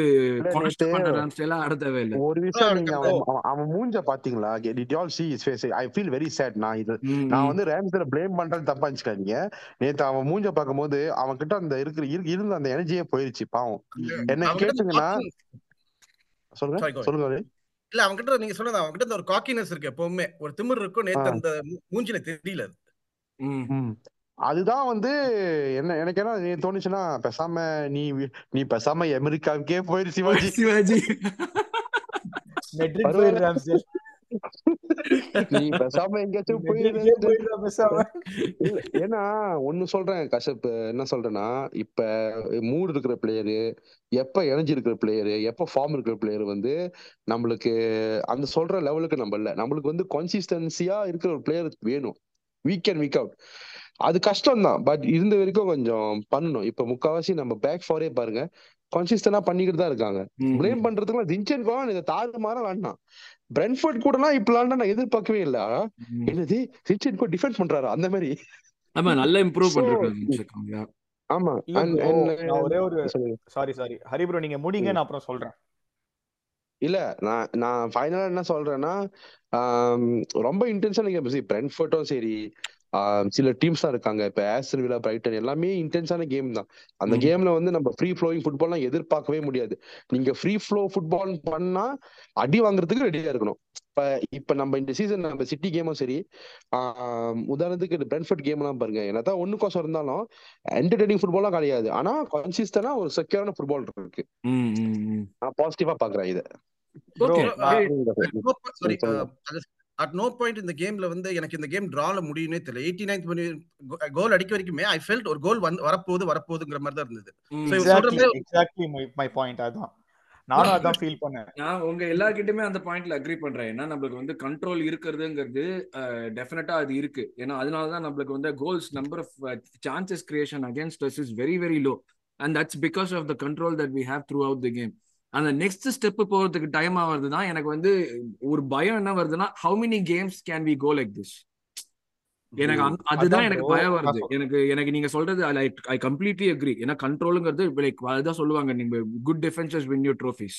பண்ற ராம்ஸ்டேலா ஆட தேவையில்லை. ஒரு விஷயம் நீங்க அவன் மூஞ்ச பாத்தீங்களா? Did all see his face? I feel very sad நான் இது நான் வந்து ரேம்ஸ்ல ப்ளேம் பண்றது தப்பா இருந்துச்சுக்காதீங்க நேத்து அவன் மூஞ்ச பார்க்கும்போது அவன் கிட்ட அந்த இருக்கிற இரு- இருந்த அந்த எனர்ஜியே போயிருச்சு பாவம். என்ன கேட்டீங்கன்னா சொல்லுங்க சொல்லுங்க. இல்ல அவன்கிட்ட நீங்க சொன்னது அவன்கிட்ட ஒரு காக்கினஸ் இருக்கு எப்பவுமே. ஒரு திமிர் இருக்கும் நேத்து அந்த மூஞ்சில தெரியல அதுதான் வந்து என்ன எனக்கு என்ன நீ தோணுச்சுன்னா பேசாம நீ நீ பேசாம அமெரிக்காவுக்கே போயிரு சிவாஜி. சிவாஜி. நீ பேசாம எங்கேயாச்சும் போயிரு. ஏன்னா ஒண்ணு சொல்றேன் கஷ்யப் என்ன சொல்றேன்னா இப்ப மூடு இருக்கிற பிளேயரு எப்ப இணைஞ்சு இருக்கிற பிளேயரு எப்ப ஃபார்ம் இருக்கிற பிளேயர் வந்து நம்மளுக்கு அந்த சொல்ற லெவலுக்கு நம்ம இல்ல. நம்மளுக்கு வந்து கன்சிஸ்டன்சியா இருக்கிற ஒரு பிளேயர் வேணும். வீக் அண்ட் வீக் அவுட் அது கஷ்டம் தான் பட் இருந்த வரைக்கும் கொஞ்சம் பண்ணணும். இப்ப முக்காவாசி நம்ம பேக் ஃபாரே பாருங்க. கன்சிஸ்டன்டா பண்ணிக்கிட்டு தான் இருக்காங்க. பிளேம் பண்றதுக்குலாம் ஜின்சென்கோலாம் இதை தாறு மாற வேண்டாம் பிரென்ஃபோர்ட் கூடலாம் இப்படிலாம் நான் எதிர்பார்க்கவே இல்ல. என்னது? ஜின்சென்கோ டிஃபெண்ட் பண்றாரு? அந்த மாதிரி. ஆமா நல்லா இம்ப்ரூவ் பண்ணிருக்காங்க ஆமா. ஒரே ஒரு. சாரி சாரி ஹரி ப்ரோ நீங்க முடிங்க நான் அப்புறம் சொல்றேன். இல்ல நான் நான் ஃபைனலா என்ன சொல்றேன்னா ரொம்ப சரி பிரென்ஃபர்ட்டும் சரி சில டீம்ஸ் தான் இருக்காங்க. இப்ப ஆஸ்டன் வில்லா பிரைட்டன் எல்லாமே இன்டென்ஸான கேம் தான். அந்த. கேம்ல வந்து நம்ம ஃப்ரீ ஃப்ளோயிங் ஃபுட்பால்லாம் எதிர்பார்க்கவே முடியாது. நீங்க ஃப்ரீ ஃப்ளோ ஃபுட்பால் பண்ணா அடி வாங்குறதுக்கு ரெடியா இருக்கணும். இப்ப இப்ப நம்ம இந்த சீசன் நம்ம சிட்டி கேமும் சரி உதாரணத்துக்கு பிரென்ஃபர்ட் கேம் எல்லாம் பாருங்க. என்னதான் ஒண்ணுக்கோசம் இருந்தாலும் என்டர்டெய்னிங் ஃபுட்பாலாம் கிடையாது. ஆனா கன்சிஸ்டன்டா ஒரு செக்யூரான ஃபுட்பால் இருக்கு. நான் பாசிட்டிவா பாக்குறேன் இதை. அட் நோ பாயிண்ட் இந்த கேம்ல வந்து எனக்கு இந்த கேம் டிரால முடியும்னே தெரியல. எயிட்டி நைன்த் கோல் அடிக்க வரைக்குமே ஐ ஃபெல்ட் ஒரு கோல் வந்து வரப்போகுது வரப்போகுதுங்கிற மாதிரி தான் இருந்தது. எக்ஸாக்ட்லி மை பாயிண்ட் அதான் நானும் அதான் ஃபீல் பண்ணேன். நான் உங்க எல்லார்கிட்டயுமே அந்த பாயிண்ட்ல அக்ரி பண்றேன். ஏன்னா நம்மளுக்கு வந்து கண்ட்ரோல் இருக்கிறதுங்கிறது டெஃபினட்டா அது இருக்கு. ஏன்னா அதனாலதான் நம்மளுக்கு வந்து goals number of chances creation against us is very very low and that's because of the control that we have throughout the game அந்த நெக்ஸ்ட் ஸ்டெப் போறதுக்கு டைம் ஆகுறது தான் எனக்கு வந்து ஒரு பயம் என்ன வருதுன்னா how many games can we go like this எனக்கு அதுதான் எனக்கு பயம் வருது. எனக்கு எனக்கு நீங்க சொல்றது ஐ கம்ப்ளீட்லி அக்ரி ஏன்னா கண்ட்ரோலுங்கிறது லைக் அதுதான் சொல்லுவாங்க நீங்க good defences win you trophies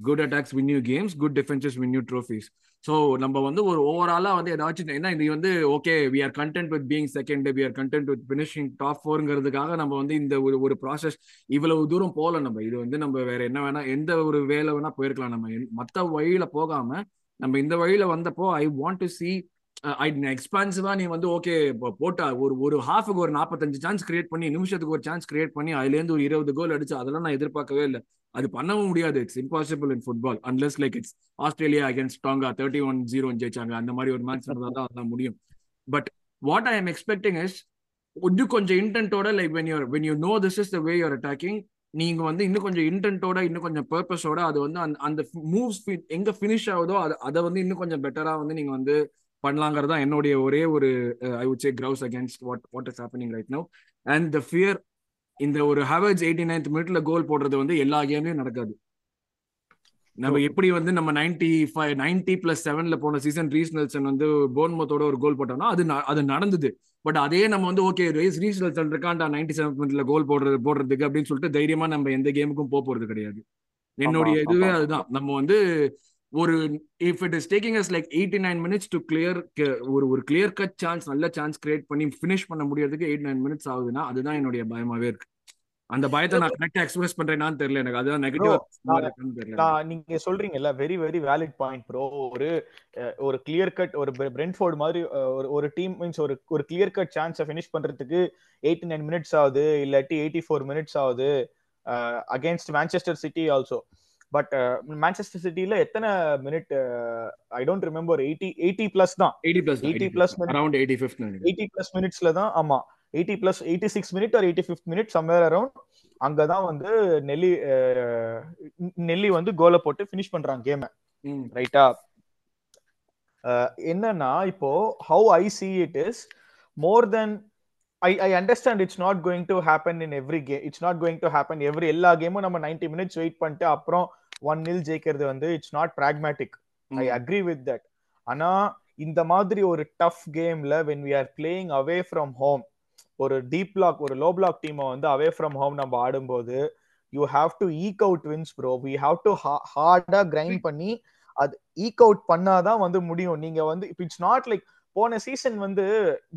good attacks win you games good defences win you trophies so நம்ம வந்து ஒரு ஓவராலாக வந்து ஏதாச்சும் என்ன இது வந்து okay we are content with being second we are content with finishing top ஃபோருங்கிறதுக்காக நம்ம வந்து இந்த ஒரு ஒரு ப்ராசஸ் இவ்வளவு தூரம் போகல நம்ம. இது வந்து நம்ம வேற என்ன வேணா எந்த ஒரு வேலை வேணா போயிருக்கலாம். நம்ம மற்ற வழியில போகாம நம்ம இந்த வழியில வந்தப்போ I want to see I எக்ஸ்பான்சிவா நீ வந்து ஓகே போட்டா ஒரு ஒரு ஹாஃபுக்கு ஒரு நாற்பத்தஞ்சு சான்ஸ் கிரியேட் பண்ணி நிமிஷத்துக்கு ஒரு சான்ஸ் கிரியேட் பண்ணி அதுலேருந்து ஒரு இருபது கோல் அடிச்சு அதெல்லாம் நான் எதிர்பார்க்கவே இல்லை. அது பண்ணவும் முடியாது. It's impossible in football unless like it's Australia against Tonga thirty one zero ஜெயிச்சாங்க அந்த மாதிரி ஒரு மேட்ச் நடந்தால் தான் அதான் முடியும். But what I am expecting is இன்னும் கொஞ்சம் இன்டென்ட்டோட like when you're when you know this is the way you're attacking நீங்க வந்து இன்னும் கொஞ்சம் இன்டென்ட்டோட இன்னும் கொஞ்சம் பர்பஸோட அது வந்து அந்த அந்த மூவ்ஸ் எங்க ஃபினிஷ் ஆகுதோ அது அதை வந்து இன்னும் கொஞ்சம் பெட்டரா வந்து நீங்க வந்து பண்ணலாங்கிறது தான் என்னுடைய ஒரே ஒரு I would say grouse against what what is happening right now and the fear இந்த ஒரு ஹவர்ஸ் எயிட்டி நைன்த் மினிட்ல கோல் போடுறது வந்து எல்லா கேம்லயும் நடக்காது. நம்ம எப்படி வந்து நம்ம நைன்டி ஃபைவ் நைன்டி பிளஸ் செவன்ல போன சீசன் ரீஸ் நெல்சன் வந்து போன்மத்தோட ஒரு கோல் போட்டோம்னா அது அது நடந்தது. பட் அதே நம்ம வந்து ஓகே ரீஸ் ரீஸ் நெல்சன் இருக்கான்டா நைன்டி செவன் மினிட்ல கோல் போடுறது போடுறதுக்கு அப்படின்னு சொல்லிட்டு தைரியமா நம்ம எந்த கேமுக்கும் போக போறது கிடையாது. என்னுடைய இதுவே. அதுதான். நம்ம வந்து ஒரு if it is taking us like eighty nine minutes to clear ஒரு ஒரு கிளியர் கட் சான்ஸ் நல்ல சான்ஸ் கிரியேட் பண்ணி ஃபினிஷ் பண்ண முடியறதுக்கு எயிட் நைன் மினிட்ஸ் ஆகுதுன்னா அதுதான் என்னுடைய பயமாவே இருக்கு. அந்த பயத்தை நான் கரெக்டா எக்ஸ்பிரஸ் பண்றேனான்னு தெரியல எனக்கு. அதுதான் நெகட்டிவ் நான் நீங்க சொல்றீங்கல்ல very very valid point bro ஒரு ஒரு கிளியர் கட் ஒரு பிரென்ஃபோர்ட் மாதிரி ஒரு ஒரு டீம் மீன்ஸ் ஒரு ஒரு கிளியர் கட் சான்ஸை ஃபினிஷ் பண்றதுக்கு எயிட்டி நைன் மினிட்ஸ் ஆகுது இல்லாட்டி எயிட்டி ஃபோர் மினிட்ஸ் ஆகுது against Manchester City also but Manchester சிட்டில எத்தனை minute I don't remember eighty eighty plus தான். Eighty plus 80 plus. minutes. Around eighty fifth eighty plus மினிட்ஸ்ல தான் ஆமா. Eighty plus eighty six minute or eighty fifth minute somewhere around அங்கதான் வந்து நெல்லி அஹ், நெல்லி வந்து கோலை போட்டு ஃபினிஷ் பண்றாங்க கேமை ரைட்டா என்னன்னா இப்போ how I see it is more than I I understand it's not going to happen in every game it's not going to happen every எல்லா கேமும் நம்ம நைன்டி மினிட்ஸ் வெயிட் பண்ணிட்டு அப்புறம் ஒன் நில் ஜெயிக்கிறது வந்து it's not pragmatic I agree with that ஆனா இந்த மாதிரி ஒரு டஃப் கேம்ல when we are playing away from home ஒரு டீப் பிளாக் ஒரு லோ பிளாக் டீமை வந்து அவே ஃப்ரம் ஹோம் நம்ம ஆடும்போது you have to eke out wins bro we have to ஹார்டா கிரைண்ட் பண்ணி அது ஈக் அவுட் பண்ணாதான் வந்து முடியும். நீங்க வந்து இட்ஸ் நாட் லைக் போன சீசன் வந்து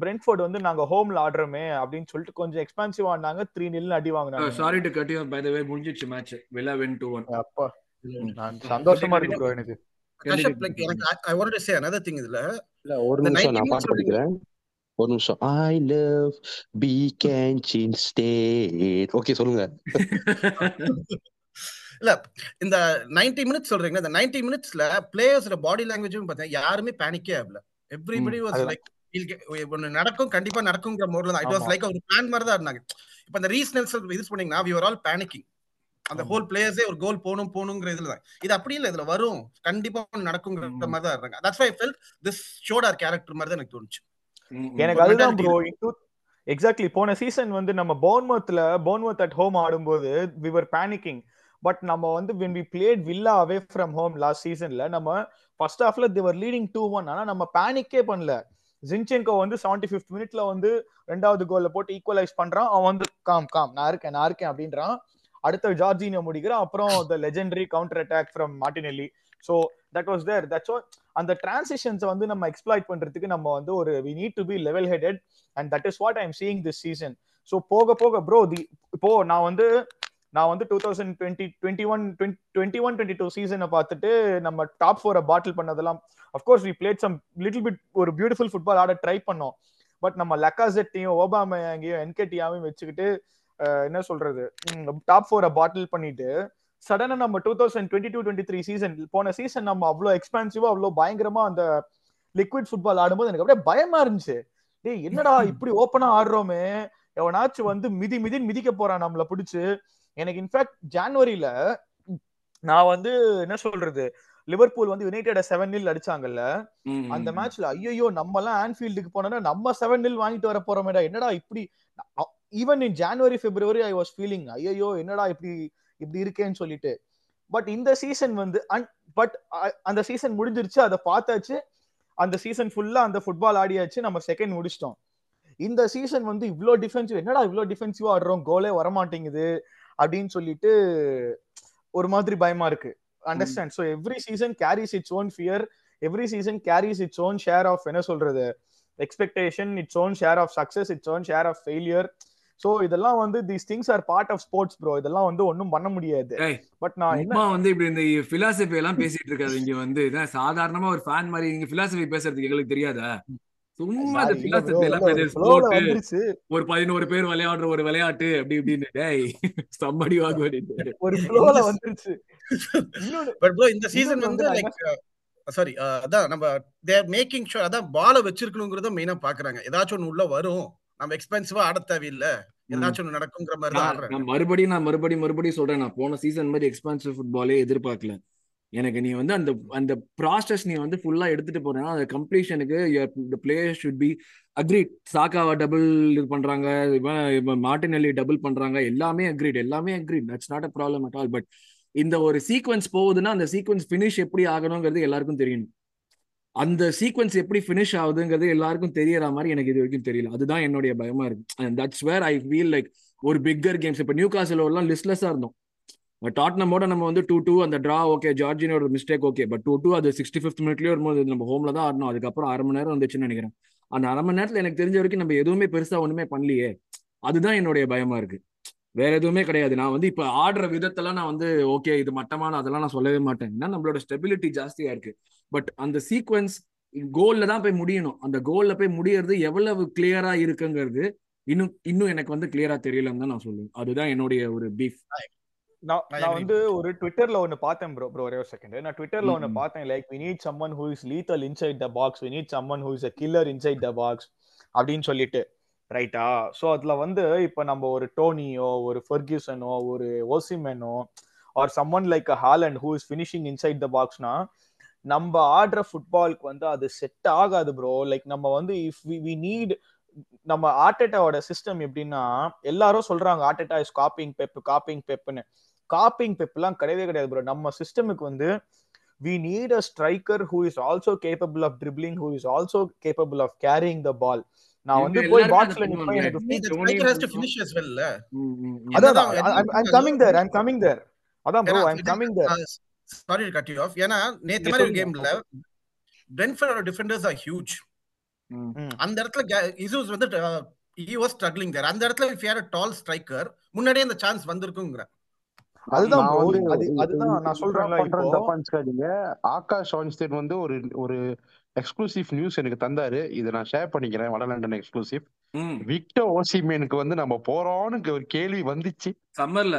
பிரென்ஃபோர்ட் வந்து நாங்க ஹோம்ல ஆடுறோமே அப்படின்னு சொல்லிட்டு கொஞ்சம் எக்ஸ்பான்சிவ் ஆனாங்க த்ரீ நில் அடி வாங்கினாங்க. Sorry to cut you by the way முடிஞ்சிச்சு match Villa win two one அப்பா நான் சந்தோஷமா இருக்கு ப்ரோ எனக்கு. கஷ்யப் லைக் எனக்கு I want to say another thing இதுல. இல்ல ஒரு நிமிஷம் 90 நான் பாஸ் பண்ணிக்கிறேன் ஒரு நிமிஷம். ஐ லவ் பி கேன்சின் ஸ்டேட் ஓகே சொல்லுங்க. இல்ல இந்த 90 மினிட்ஸ் சொல்றீங்க இந்த 90 மினிட்ஸ்ல பிளேயர்ஸோட பாடி லாங்குவேஜும் பார்த்தா யாருமே பேனிக்கே ஆகல. Everybody was. லைக் ஒன்னு நடக்கும் கண்டிப்பா நடக்குங்கிற மோட்ல தான். It was. லைக் ஒரு பிளான் மாதிரி தான் இருந்தாங்க. இப்ப அந்த ரீசனல்ஸ் இது பண்ணீங்கன்னா வி ஆல் பேனிக்கிங் அந்த. ஹோல் பிளேயர்ஸே ஒரு கோல் போகணும் போகணுங்கிற இதுல தான். இது அப்படி இல்ல இதுல வரும். கண்டிப்பா நடக்குங்கிற. மாதிரி தான் இருந்தாங்க. That's why fell this shot or character மாதிரி தான் எனக்கு தோணுச்சு. எனக்கு அதுதான் ப்ரோ எக்ஸாக்ட்லி போன சீசன் வந்து நம்ம பவுன்மத்ல பவுன்மத் அட் ஹோம் ஆடும்போது வி வர் பேனிக்கிங் பட் நம்ம வந்து when we played Villa away from home last சீசன்ல நம்ம ஃபர்ஸ்ட் ஹாஃப்ல தேவர் லீடிங் டூ ஒன் ஆனா நம்ம பேனிக்கே பண்ணல. ஜின்சென்கோ வந்து செவன்டி ஃபிஃப்த் மினிட்ல வந்து ரெண்டாவது கோல்ல போட்டு ஈக்குவலைஸ் பண்றான். அவன் வந்து காம் காம் நான் இருக்கேன் நான் இருக்கேன் அப்படின்றான். அடுத்த ஜார்ஜினியோ முடிக்கிறான் அப்புறம் the legendary counter attack from Martinelli so that was there that's அந்த டிரான்சிஷன்ஸை வந்து நம்ம எக்ஸ்ப்ளாய்ட் பண்றதுக்கு நம்ம வந்து ஒரு we need to be level headed and that is what I am seeing this season so போக போக ப்ரோ தி இப்போ நான் வந்து நான் வந்து two thousand twenty twenty one twenty one twenty two சீசனை பார்த்துட்டு நம்ம டாப் ஃபோரை பாட்டில் பண்ணதெல்லாம் of course we played some little bit ஒரு பியூட்டிஃபுல் ஃபுட்பால் ஆட ட்ரை பண்ணோம். பட் நம்ம லக்காசெட்டையும் ஓபாமையாங்கையும் என்கேடியாவையும் வச்சுக்கிட்டு என்ன சொல்றது டாப் ஃபோரை பாட்டில் பண்ணிட்டு சடனா நம்ம two thousand twenty two twenty three season போன சீசன் நம்ம அவ்வளோ எக்ஸ்பான்சிவா அவ்வளோ பயங்கரமா அந்த லிக்விட் ஃபுட்பால் ஆடும்போது எனக்கு அப்படியே பயமா இருந்துச்சு. டேய் என்னடா இப்படி ஓப்பனா ஆடுறோமே? எவனாச்சும் வந்து மிதி மிதின்னு மிதிக்க போறான் நம்மள பிடிச்சு. எனக்கு இன்ஃபேக்ட் ஜான்வரியில நான் வந்து என்ன சொல்றது? லிவர்பூல் வந்து யுனைடெட் செவன் நில் அடிச்சாங்கல்ல? அந்த. மேட்ச்ல ஐயோ நம்ம எல்லாம் ஆன்ஃபீல்டுக்கு போனோம்னா நம்ம செவன் நில் வாங்கிட்டு வர போறோமேடா என்னடா இப்படி? Even in January February I was feeling ஐயோ என்னடா இப்படி இப்படி இருக்கேன்னு சொல்லிட்டு. பட் இந்த சீசன் வந்து பட் அந்த சீசன் முடிஞ்சிருச்சு அதை பார்த்தாச்சு. அந்த சீசன் ஃபுல்லா அந்த ஃபுட்பால் ஆடியாச்சு நம்ம செகண்ட் முடிச்சிட்டோம். இந்த சீசன் வந்து இவ்ளோ டிஃபென்சிவ் என்னடா இவ்ளோ டிஃபென்சிவா ஆடுறோம்? கோலே வரமாட்டேங்குது. அப்படின்னு சொல்லிட்டு ஒரு மாதிரி பயமா இருக்கு. Understand so every season carries its own fear every season carries its own share of என்ன சொல்றது expectation its own share of success its own share of failure so இதெல்லாம் வந்து these things are part of sports bro இதெல்லாம் வந்து ஒன்றும் பண்ண முடியாது. But நான் என்ன வந்து இப்படி இந்த பிலாசபி எல்லாம் பேசிட்டு இருக்காது. இங்க வந்து சாதாரணமா ஒரு ஃபேன் மாதிரி இங்க பிலாசபி பேசுறதுக்கு எங்களுக்கு தெரியாதா? சும்மா பிலாசபி எல்லாம் ஒரு பதினோரு பேர் விளையாடுற ஒரு விளையாட்டு அப்படி இப்படின்னு. டேய் சம்மடி வாங்க அப்படின்னு ஒரு ஃப்ளோல வந்துருச்சு. இன்னொன்னு பட் ப்ரோ இந்த சீசன் வந்து லைக் சாரி அதான் நம்ம தேர் மேக்கிங் ஷோர் அதான் பால வச்சிருக்கணுங்கிறத மெயினா பாக்குறாங்க. ஏதாச்சும் ஒண்ணு உள்ள வரும். நம்ம எக்ஸ்பென்சிவா ஆட தேவையில்ல. ஏதாச்சும் ஒண்ணு நடக்குங்கிற மாதிரி தான் நான் ஆடுறாங்க. நான் மறுபடியும் நான் மறுபடியும் மறுபடியும் சொல்றேன். நான் போன சீசன் மாதிரி எக்ஸ்பென்சிவ் ஃபுட்பாலே எதிர்பார்க்கல. எனக்கு நீ வந்து அந்த அந்த ப்ராசஸ் நீ வந்து ஃபுல்லா எடுத்துட்டு போறேன்னா அந்த கம்ப்ளீஷனுக்கு the player should be agreed சாக்காவை double இது பண்றாங்க இவன் டபுள் பண்றாங்க எல்லாமே அக்ரீட் எல்லாமே agreed that's not a problem at all but இந்த ஒரு சீக்வன்ஸ் போகுதுன்னா அந்த சீக்வன்ஸ் ஃபினிஷ் எப்படி ஆகணுங்கிறது எல்லாருக்கும் தெரியணும் அந்த சீக்வன்ஸ் எப்படி ஃபினிஷ் ஆகுதுங்கிறது எல்லாருக்கும் தெரியற மாதிரி எனக்கு இது வரைக்கும் தெரியல. அதுதான் என்னுடைய பயமா இருக்கு. And that's where I feel like ஒரு பிக்கர் கேம்ஸ் இப்போ நியூ காசிலோலாம் லிஸ்ட்லெஸ்ஸாக இருந்தோம். டாட்னமோட நம்ம வந்து டூ டூ அந்த draw okay ஜார்ஜினோட mistake okay but two two அது சிக்ஸ்டி ஃபிஃப்த் மினிட்லயே வரும்போது நம்ம ஹோம்ல தான் ஆடணும் அதுக்கப்புறம் அரை மணி நேரம் வந்துச்சுன்னு நினைக்கிறேன். அந்த அரை மணி நேரத்துல எனக்கு தெரிஞ்ச வரைக்கும் நம்ம எதுவுமே பெருசா ஒண்ணுமே பண்ணலையே. அதுதான் என்னுடைய பயமா இருக்கு. வேற எதுவுமே கிடையாது. நான் வந்து இப்ப ஆடுற விதத்தெல்லாம் நான் வந்து ஓகே இது மட்டமான அதெல்லாம் நான் சொல்லவே மாட்டேன். ஏன்னா நம்மளோட ஸ்டெபிலிட்டி ஜாஸ்தியா இருக்கு. பட் அந்த சீக்வன்ஸ் கோல்ல தான் போய் முடியணும். அந்த கோல்ல போய் முடியறது எவ்வளவு கிளியரா இருக்குங்கிறது இன்னும் இன்னும் எனக்கு வந்து கிளியரா தெரியலன்னு தான் நான் சொல்லுவேன். அதுதான் என்னுடைய ஒரு பீஃப் நான் நான் வந்து ஒரு ட்விட்டர்ல ஒன்னு பார்த்தேன் ப்ரோ ப்ரோ ஒரே ஒரு செகண்ட் நான் ட்விட்டர்ல ஒன்னு. பார்த்தேன் like we need someone who is lethal inside the box we need someone who is a killer inside the box அப்படின்னு சொல்லிட்டு ரைட்டா சோ அதுல வந்து இப்ப நம்ம ஒரு டோனியோ ஒரு ஃபெர்கியூசனோ ஒரு ஓசிமெனோ or someone like a Haaland who is finishing inside the பாக்ஸ்னா நம்ம ஆடுற ஃபுட்பாலுக்கு வந்து அது செட் ஆகாது ப்ரோ லைக் நம்ம வந்து இஃப் வி நீட் நம்ம ஆர்டெட்டாவோட சிஸ்டம் எப்படின்னா எல்லாரும் சொல்றாங்க Arteta is copying Pep copying பெப்னு copying பெப்லாம் கிடையவே கிடையாது ப்ரோ நம்ம சிஸ்டமுக்கு வந்து we need a striker who is also capable of dribbling who is also capable of carrying the ball நான் வந்து போய் பாக்ஸ்ல நிப்பேன். எனக்கு. அதான் coming there I'm coming there அதான் bro I'm coming there sorry cut you off ஏன்னா நேத்து மாதிரி. கேம்ல பிரென்ஃபர்டோட டிஃபெண்டர்ஸ் ஆர் ஹியூஜ். அந்த இடத்துல இசூஸ் வந்து ஹி வாஸ் ஸ்ட்ரகிளிங் தேர் அந்த இடத்துல இஃப் யார் டால் ஸ்ட்ரைக்கர் முன்னாடியே அந்த சான்ஸ் வந்திருக்குங்கிற. அதுதான் நான் அதுதான் நினைச்சுக்காதீங்க ஆகாஷ் வான்ஸ்டேட் வந்து ஒரு ஒரு எக்ஸ்க்ளூசிவ் நியூஸ் எனக்கு தந்தாரு. இதை நான் ஷேர் பண்ணிக்கிறேன் வட லண்டன் எக்ஸ்க்ளூசிவ் ம். விக்டர் ஓசிமேனுக்கு வந்து நம்ம போறோம்னு ஒரு கேள்வி வந்துச்சு. சம்மர்ல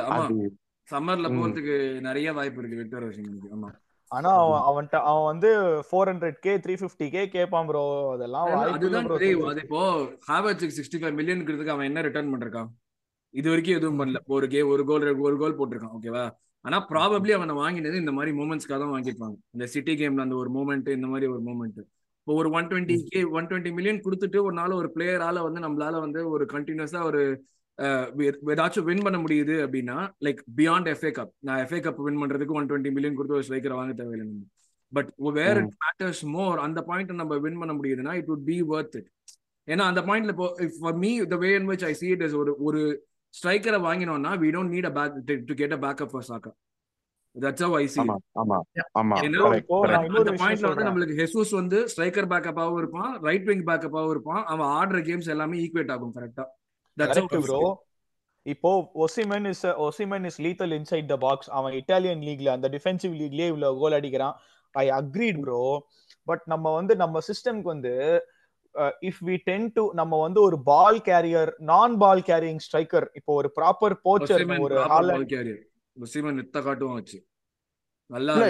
சம்மர்ல. போறதுக்கு நிறைய வாய்ப்பு இருக்கு விக்டர் ஓசிமனுக்கு ஆமா. ஆனா அவன் அவன்ட்ட அவன் வந்து four hundred K three fifty K கேட்பான் ப்ரோ அதெல்லாம் அதுதான் அது இப்போ ஹாவர்ட்ஸுக்கு சிக்ஸ்டி ஃபைவ் மில்லியனுக்கு அவன் என்ன ரிட்டர்ன் பண்ணிருக்கான் இது வரைக்கும் எதுவும் பண்ணல. ஒரு கே ஒரு கோல் ஒரு கோல் போட்டிருக்கான் ஓகேவா ஆனா ப்ராபப்ளி அவனை வாங்கினது இந்த மாதிரி மூமெண்ட்ஸ்க்காக தான் வாங்கியிருப்பாங்க. இந்த சிட்டி கேம்ல அந்த ஒரு மூமெண்ட் இந்த மாதிரி ஒரு மூமெண்ட் இப்போ ஒரு one twenty K one twenty million கொடுத்துட்டு ஒரு நாள் ஒரு பிளேயரால வந்து நம்மளால வந்து ஒரு கண்டினியூஸா ஒரு ஏதாச்சும் வின் பண்ண முடியுது அப்படின்னா லைக் பியாண்ட் எஃப்ஏ கப் நான் எஃப்ஏ கப் வின் பண்றதுக்கு ஒன் டுவெண்ட்டி மில்லியன் கொடுத்து ஒரு ஸ்ட்ரைக்கரை வாங்க தேவையில்லை நம்ம. But where it matters more அந்த பாயிண்ட் நம்ம வின் பண்ண முடியுதுன்னா it would be worth it. ஏன்னா அந்த பாயிண்ட்ல இப்போ for me the way in which I see it is ஒரு ஒரு ஸ்ட்ரைக்கரை வாங்கினோம்னா we don't need a back to get a backup for Saka. That's how I see ஆமா it ஆமா அந்த பாயிண்ட்ல வந்து நம்மளுக்கு ஹெசூஸ் வந்து ஸ்ட்ரைக்கர் பேக்கப்பாவும் இருப்பான் ரைட் விங் பேக்கப்பாவும் இருப்பான் அவன் ஆடுற கேம்ஸ் எல்லாமே ஈக்குவேட் ஆகும் கரெக்டா தட்ஸ் ப்ரோ இப்போ Osimhen is Osimhen is lethal inside the box அவன் இட்டாலியன் லீக்ல அந்த டிஃபென்சிவ் லீக்லயே இவ்வளவு கோல் அடிக்கிறான். ஐ அக்ரீட் ப்ரோ பட் நம்ம வந்து நம்ம சிஸ்டம்க்கு வந்து இஃப் வி டென் டு நம்ம வந்து ஒரு பால் கேரியர் நான் பால் கேரியிங் ஸ்ட்ரைக்கர் இப்போ ஒரு ப்ராப்பர் போச்சர் ஒரு ஹாலண்ட் பால் கேரியர் ஒசிமன் நித்த காட்டுவான் வச்சு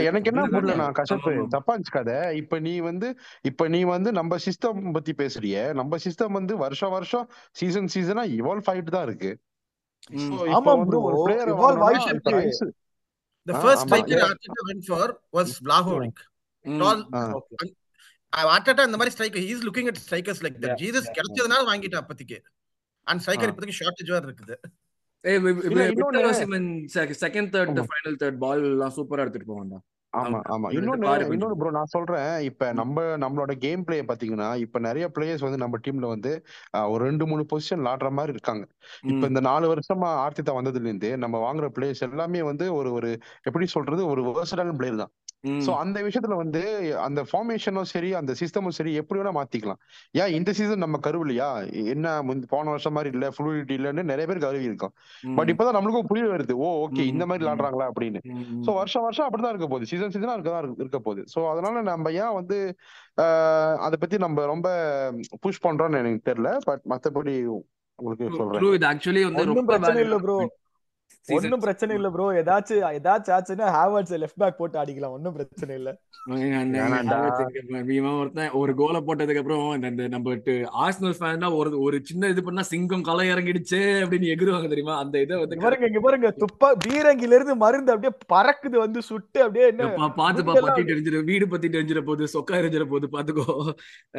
எனக்கு என்ன புரியல நான் ஆமா. தப்பா இருந்துச்சுக்காத. இப்ப நீ வந்து இப்ப நீ வந்து நம்ம சிஸ்டம் பத்தி பேசுறிய. நம்ம சிஸ்டம் வந்து வருஷம் வருஷம் சீசன் சீசனா இவால்வ் ஆயிட்டு தான் இருக்கு. ஆமா bro, ஒரு பிளேயர் evolve ஆயிட்டு The first striker. Arteta went for was. All Ah. Arteta இந்த மாதிரி striker he's looking at strikers like that Jesus. கிடைச்சதுனால வாங்கிட்டா அப்போதைக்கு அண்ட் ஸ்ட்ரைக்கர். இப்போதைக்கு ஷார்டேஜ் வேற இருக்குது second third. Final third ball எல்லாம் சூப்பரா எடுத்துட்டு போவான்டா ஆமா ஆமா. இன்னொன்னு. இன்னொன்னு ப்ரோ நான் சொல்றேன் இப்ப. நம்ம நம்மளோட கேம் பிளே பாத்தீங்கன்னா இப்ப நிறைய பிளேயர்ஸ் வந்து நம்ம டீம்ல வந்து ஒரு ரெண்டு மூணு பொசிஷன் ஆடுற மாதிரி இருக்காங்க இப்ப. இந்த நாலு வருஷமா ஆர்த்திதா வந்ததுல இருந்து நம்ம வாங்குற பிளேயர்ஸ் எல்லாமே வந்து ஒரு ஒரு எப்படி சொல்றது ஒரு வேர்சடான பிளேயர் தான். சோ அந்த விஷயத்துல வந்து அந்த ஃபார்மேஷனும் சரி அந்த சிஸ்டமும் சரி எப்படி வேணா மாத்திக்கலாம். ஏன் இந்த சீசன் நம்ம கருவிலையா? என்ன போன வருஷம் மாதிரி இல்ல ஃப்ளூயிட்டி இல்லன்னு நிறைய பேர் கருவி இருக்கோம். பட் இப்பதான் நம்மளுக்கும் புரிய வருது. ஓ ஓகே இந்த மாதிரி. விளாடுறாங்களா அப்படின்னு. சோ வருஷம் வருஷம் அப்படிதான் இருக்க போகுது. சீசன் சீசனா இருக்கதான் இருக்கு- போகுது. சோ அதனால நம்ம ஏன் வந்து ஆஹ் அதை பத்தி நம்ம ரொம்ப புஷ் பண்றோம்னு எனக்கு தெரியல. பட் மத்தபடி உங்களுக்கு சொல்றேன். வந்து ரொம்ப பிரச்சனை இல்ல ப்ரோ ஒண்ணும் பிரச்சனை இல்ல ப்ரோ ஏதாச்சும் ஏதாச்சும் ஆச்சுன்னா ஹேவர்ட்ஸ் லெஃப்ட் பேக் போட்டு அடிக்கலாம். ஒண்ணும் பிரச்சனை இல்ல. ஒருத்தன் ஒரு கோலை போட்டதுக்கு அப்புறம் இந்த- நம்ம ஆர்சனல் ஃபேன் ஒரு ஒரு சின்ன இது பண்ணா சிங்கம் களை இறங்கிடுச்சு அப்படின்னு எகிருவாங்க தெரியுமா? அந்த இதை வந்து பாருங்க இங்க பாருங்க. துப்பா பீரங்கில இருந்து மருந்து அப்படியே பறக்குது வந்து சுட்டு அப்படியே என்ன? குண்டெல்லாம் பத்தி தெரிஞ்சிட வீடு பத்தி தெரிஞ்சிட போகுது சொக்கா எரிஞ்சிட போகுது பாத்துக்கோ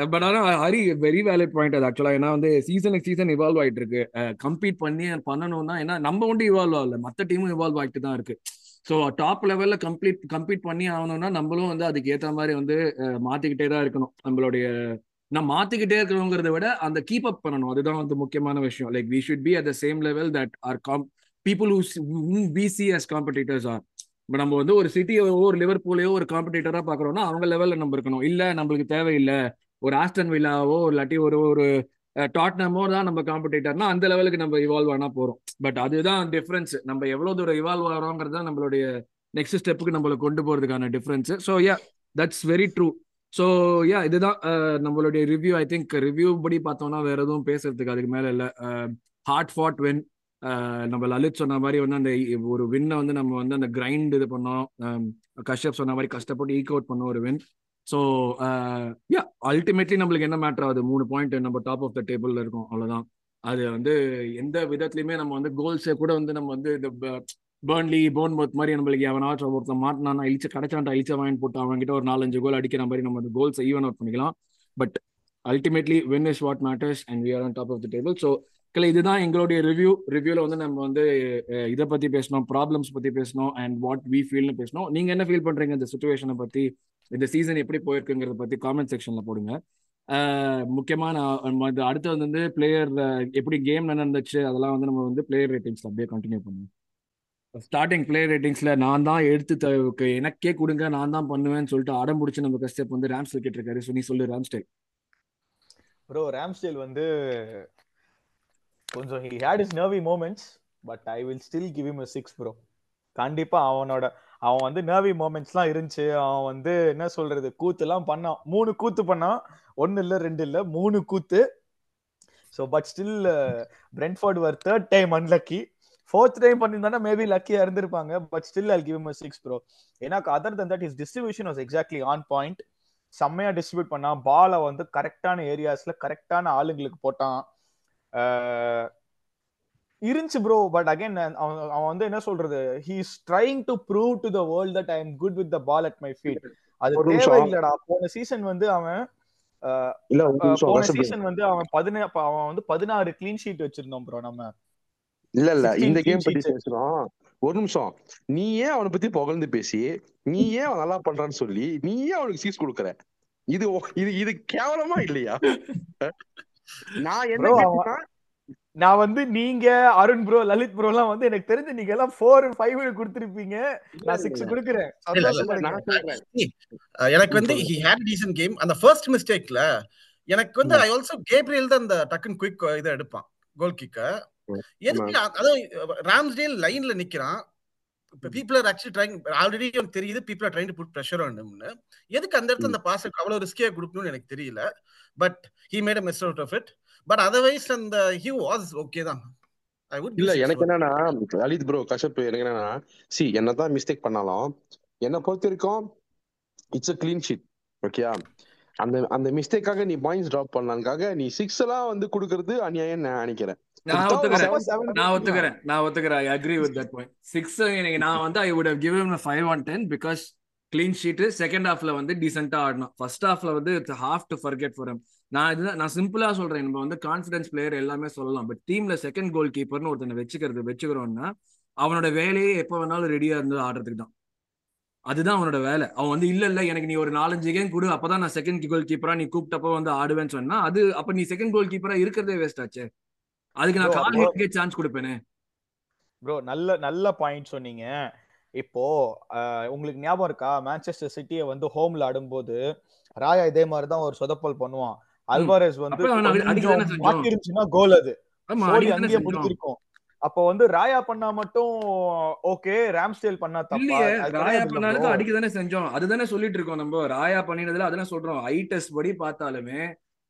பட் ஆனா ஹரி வெரி வேலிட் பாயிண்ட் அது ஆக்சுவலா ஏன்னா வந்து சீசனுக்கு சீசன் இவால்வ் ஆயிட்டு இருக்கு. கம்பீட் பண்ணி பண்ணணும்னா ஏன்னா நம்ம ஒன்றும் இவால்வ் ஆகல. மற்ற டீமும் இவால்வ் ஆகிட்டு தான் இருக்கு. ஸோ டாப் லெவல்ல கம்ப்ளீட் கம்ப்ளீட் பண்ணி ஆகணும்னா நம்மளும் வந்து அதுக்கு ஏற்ற மாதிரி வந்து மாத்திக்கிட்டே தான் இருக்கணும். நம்மளுடைய நான் மாத்திக்கிட்டே இருக்கணுங்கிறத விட அந்த கீப் அப் பண்ணணும். அதுதான் வந்து முக்கியமான விஷயம். Like we should be at the same level that are come people who we see as competitors are இப்போ நம்ம வந்து ஒரு சிட்டியோ ஒரு லிவர்பூலையோ ஒரு காம்படிட்டராக பார்க்குறோம்னா அவங்க லெவலில் நம்ம இருக்கணும். இல்லை நம்மளுக்கு தேவையில்லை. ஒரு ஆஸ்டன் வில்லாவோ இல்லாட்டி ஒரு ஒரு டாட்னமோ தான் நம்ம காம்படிட்டர்னா அந்த லெவலுக்கு நம்ம இவால்வ் ஆனா போறோம். பட் அதுதான் டிஃபரன்ஸ் நம்ம எவ்வளவு தூரம் இவால்வ் ஆகிறோங்கிறது தான் நம்மளுடைய நெக்ஸ்ட் ஸ்டெப்புக்கு நம்மளை கொண்டு போறதுக்கான difference so yeah that's very true so yeah இதுதான் நம்மளுடைய ரிவ்யூ ஐ திங்க் ரிவ்யூ படி பார்த்தோம்னா வேற எதுவும் பேசுறதுக்கு அதுக்கு மேல இல்லை. ஹார்ட் ஃபாட் வென் நம்ம லலித் சொன்ன மாதிரி வந்து அந்த ஒரு வின்னை வந்து நம்ம வந்து அந்த கிரைண்ட் இது பண்ணோம். கஷ்டப் கஷ்யப் சொன்ன மாதிரி கஷ்டப்பட்டு ஈக் அவுட் பண்ணோம் ஒரு வின் ஸோ யா அல்டிமேட்லி நம்மளுக்கு என்ன மேட்டர் ஆகுது? மூணு பாயிண்ட் நம்ம டாப் ஆஃப் த டேபிள்ல இருக்கும் அவ்வளோதான் அது வந்து எந்த விதத்துலையுமே நம்ம வந்து கோல்ஸை கூட வந்து நம்ம வந்து இந்த பேர்ன்லி போன்மத் மாதிரி நம்மளுக்கு எவனாச்சும் ஒருத்தன் மாட்டினானா இழிச்ச கிடைச்சான்டா இழிச்ச வாங்கி போட்டு அவங்ககிட்ட ஒரு நாலஞ்சு கோல் அடிக்கிற மாதிரி நம்ம அந்த கோல்ஸ் ஈவன் அவுட் பண்ணிக்கலாம். But ultimately win is what matters and we are on top of the table so இல்லை இதுதான் எங்களுடைய ரிவ்யூ ரிவ்யூவில் வந்து நம்ம வந்து இதை பற்றி பேசணும் ப்ராப்ளம்ஸ் பற்றி பேசணும் அண்ட் வாட் வி ஃபீல்னு பேசணும். நீங்கள் என்ன ஃபீல் பண்ணுறீங்க இந்த சுச்சுவேஷனை பற்றி இந்த சீசன் எப்படி போயிருக்குங்கிறத பத்தி காமெண்ட் செக்ஷன்ல போடுங்க. அஹ், முக்கியமா நான் அடுத்து வந்து பிளேயர் எப்படி கேம் நடந்துச்சு அதெல்லாம் வந்து நம்ம வந்து பிளேயர் ரேட்டிங்ஸ்ல அப்படியே கண்டினியூ பண்ணுவோம். ஸ்டார்டிங் பிளேயர் ரேட்டிங்ஸ்ல நான் தான் எடுத்து எனக்கே கொடுங்க நான் தான் பண்ணுவேன்னு சொல்லிட்டு அடம் பிடிச்சி நம்ம கஷ்டப் வந்து ராம்ஸ் விக்கெட் இருக்காரு. ஸோ நீ சொல்லு ராம்ஸ்டைல் ப்ரோ ராம்ஸ்டேல் வந்து கொஞ்சம் he had is nervy moments but I will still give him six bro கண்டிப்பா அவனோட அவன் வந்து நர்வி மூமெண்ட்ஸ்லாம் இருந்துச்சு. அவன் வந்து என்ன சொல்றது? கூத்து எல்லாம் பண்ணான். மூணு கூத்து பண்ணான். ஒன்னு இல்ல ரெண்டு இல்ல மூணு கூத்து. So but still Brentford were third time unlucky fourth time பண்ணியிருந்தானா maybe லக்கியா இருந்திருப்பாங்க. But still I give six bro ஏன்னா other than that is distribution was exactly on point செம்மையா டிஸ்ட்ரிபியூட் பண்ணான். பாலை வந்து கரெக்டான ஏரியாஸ்ல கரெக்டான ஆளுங்களுக்கு போட்டான். Uh, இருந்துச்சு ப்ரோ பட் அகைன் அவன் அவன் வந்து என்ன சொல்றது? He is trying to prove to the world that I am good with the ball at my feet அது ஒரு நிமிஷம். தேவையில்லடா. போன சீசன் வந்து அவன் போன. சீசன் வந்து அவன் பதினே அவன் வந்து பதினாறு க்ளீன் ஷீட் வச்சிருந்தோம் ப்ரோ நம்ம. இல்ல இல்ல 16 இந்த கேம் பத்தி. பேசுறோம். ஒரு நிமிஷம். நீ ஏன் அவனை பத்தி புகழ்ந்து பேசி நீ ஏன் அவன் நல்லா பண்றான்னு சொல்லி நீ ஏன் அவனுக்கு சீஸ் கொடுக்குற? இது இது இது கேவலமா இல்லையா? நான் என்ன நான் வந்து நீங்க அருண் ப்ரோ லலித் ப்ரோ எல்லாம் வந்து எனக்கு தெரிஞ்சு நீங்க எல்லாம் ஃபோர் ஃபைவ் கொடுத்துருப்பீங்க. நான் சிக்ஸ் கொடுக்குறேன். எனக்கு வந்து ஹி ஹேட் டீசன்ட் கேம் அந்த ஃபர்ஸ்ட் மிஸ்டேக்ல எனக்கு வந்து ஐ ஆல்சோ கேப்ரியல் தான் அந்த டக்குன்னு குயிக் இதை எடுப்பான் கோல் கிக்க எதுக்கு அதாவது ராம்ஸ்டேல் லைன்ல நிக்கிறான். People are actually trying already எனக்கு தெரியுது people are trying to put pressure on ஹிம்னு எதுக்கு அந்த இடத்துல அந்த பாஸ் அவ்வளவு ரிஸ்கியா கொடுக்கணும்னு எனக்கு தெரியல. But he made a miss out of it but otherwise அந்த ஹி வாஸ் ஓகே தான் இல்ல எனக்கு என்னன்னா லலித் ப்ரோ கஷப் எனக்கு என்னன்னா சி என்னதான் மிஸ்டேக் பண்ணாலும் என்னை பொறுத்த வரைக்கும் இட்ஸ் அ கிளீன் ஷீட் ஓகேயா அந்த அந்த மிஸ்டேக்காக நீ பாயிண்ட்ஸ் டிராப் பண்ணலான்காக நீ சிக்ஸ் எல்லாம் வந்து கொடுக்கறது அநியாயம் நான் நினைக்கிறேன். நான் ஒத்துக்கிறேன். seven, seven நான். ஒத்துக்கிறேன். நான் ஒத்துக்கிறேன். I agree with that point six எனக்கு நான் வந்து I would have given five on ten because clean sheet second ஹாஃப்ல வந்து டீசெண்டா ஆடணும். ஃபர்ஸ்ட் ஹாஃப்ல வந்து it's half to forget for நான் இதுதான் நான் சிம்பிளா சொல்றேன். நம்ம வந்து கான்ஃபிடன்ஸ் பிளேயர் எல்லாமே சொல்லலாம். பட் டீம்ல செகண்ட் கோல் கீப்பர்னு ஒருத்தனை வச்சுக்கிறது வச்சுக்கிறோம்னா அவனோட வேலையே எப்போ வேணாலும் ரெடியா இருந்து ஆடுறதுக்கு தான். அதுதான் அவனோட வேலை. அவன் வந்து இல்ல இல்ல எனக்கு நீ ஒரு நாலஞ்சு கேம் கொடு அப்பதான் நான் செகண்ட் கோல் கீப்பரா நீ கூப்பிட்டப்ப வந்து ஆடுவேன்னு சொன்னா அது அப்ப நீ செகண்ட் கோல் கீப்பரா இருக்கிறதே வேஸ்ட் ஆச்சே. அதுக்கு நான் கால் சான்ஸ் கொடுப்பேனே. ப்ரோ நல்ல நல்ல பாயிண்ட் சொன்னீங்க. இப்போ உங்களுக்கு ஞாபகம் இருக்கா? மான்செஸ்டர் சிட்டியை வந்து ஹோம்ல ஆடும்போது ராயா இதே மாதிரி தான் ஒரு சொதப்பல் பண்ணுவான். அல்வாரஸ் வந்து. மாட்டிருந்துச்சுன்னா கோல் அது. அங்கேயே செஞ்சோம். முடிஞ்சிருக்கும். அப்போ வந்து ராயா பண்ணா மட்டும் ஓகே ராம்ஸ்டேல் பண்ணா தப்பா? ராயா பண்ணாலும். அடிக்க தானே செஞ்சோம். அதுதானே சொல்லிட்டு இருக்கோம் நம்ம. ராயா பண்ணினதுல அதெல்லாம் சொல்றோம். ஐ டெஸ்ட் படி பார்த்தாலுமே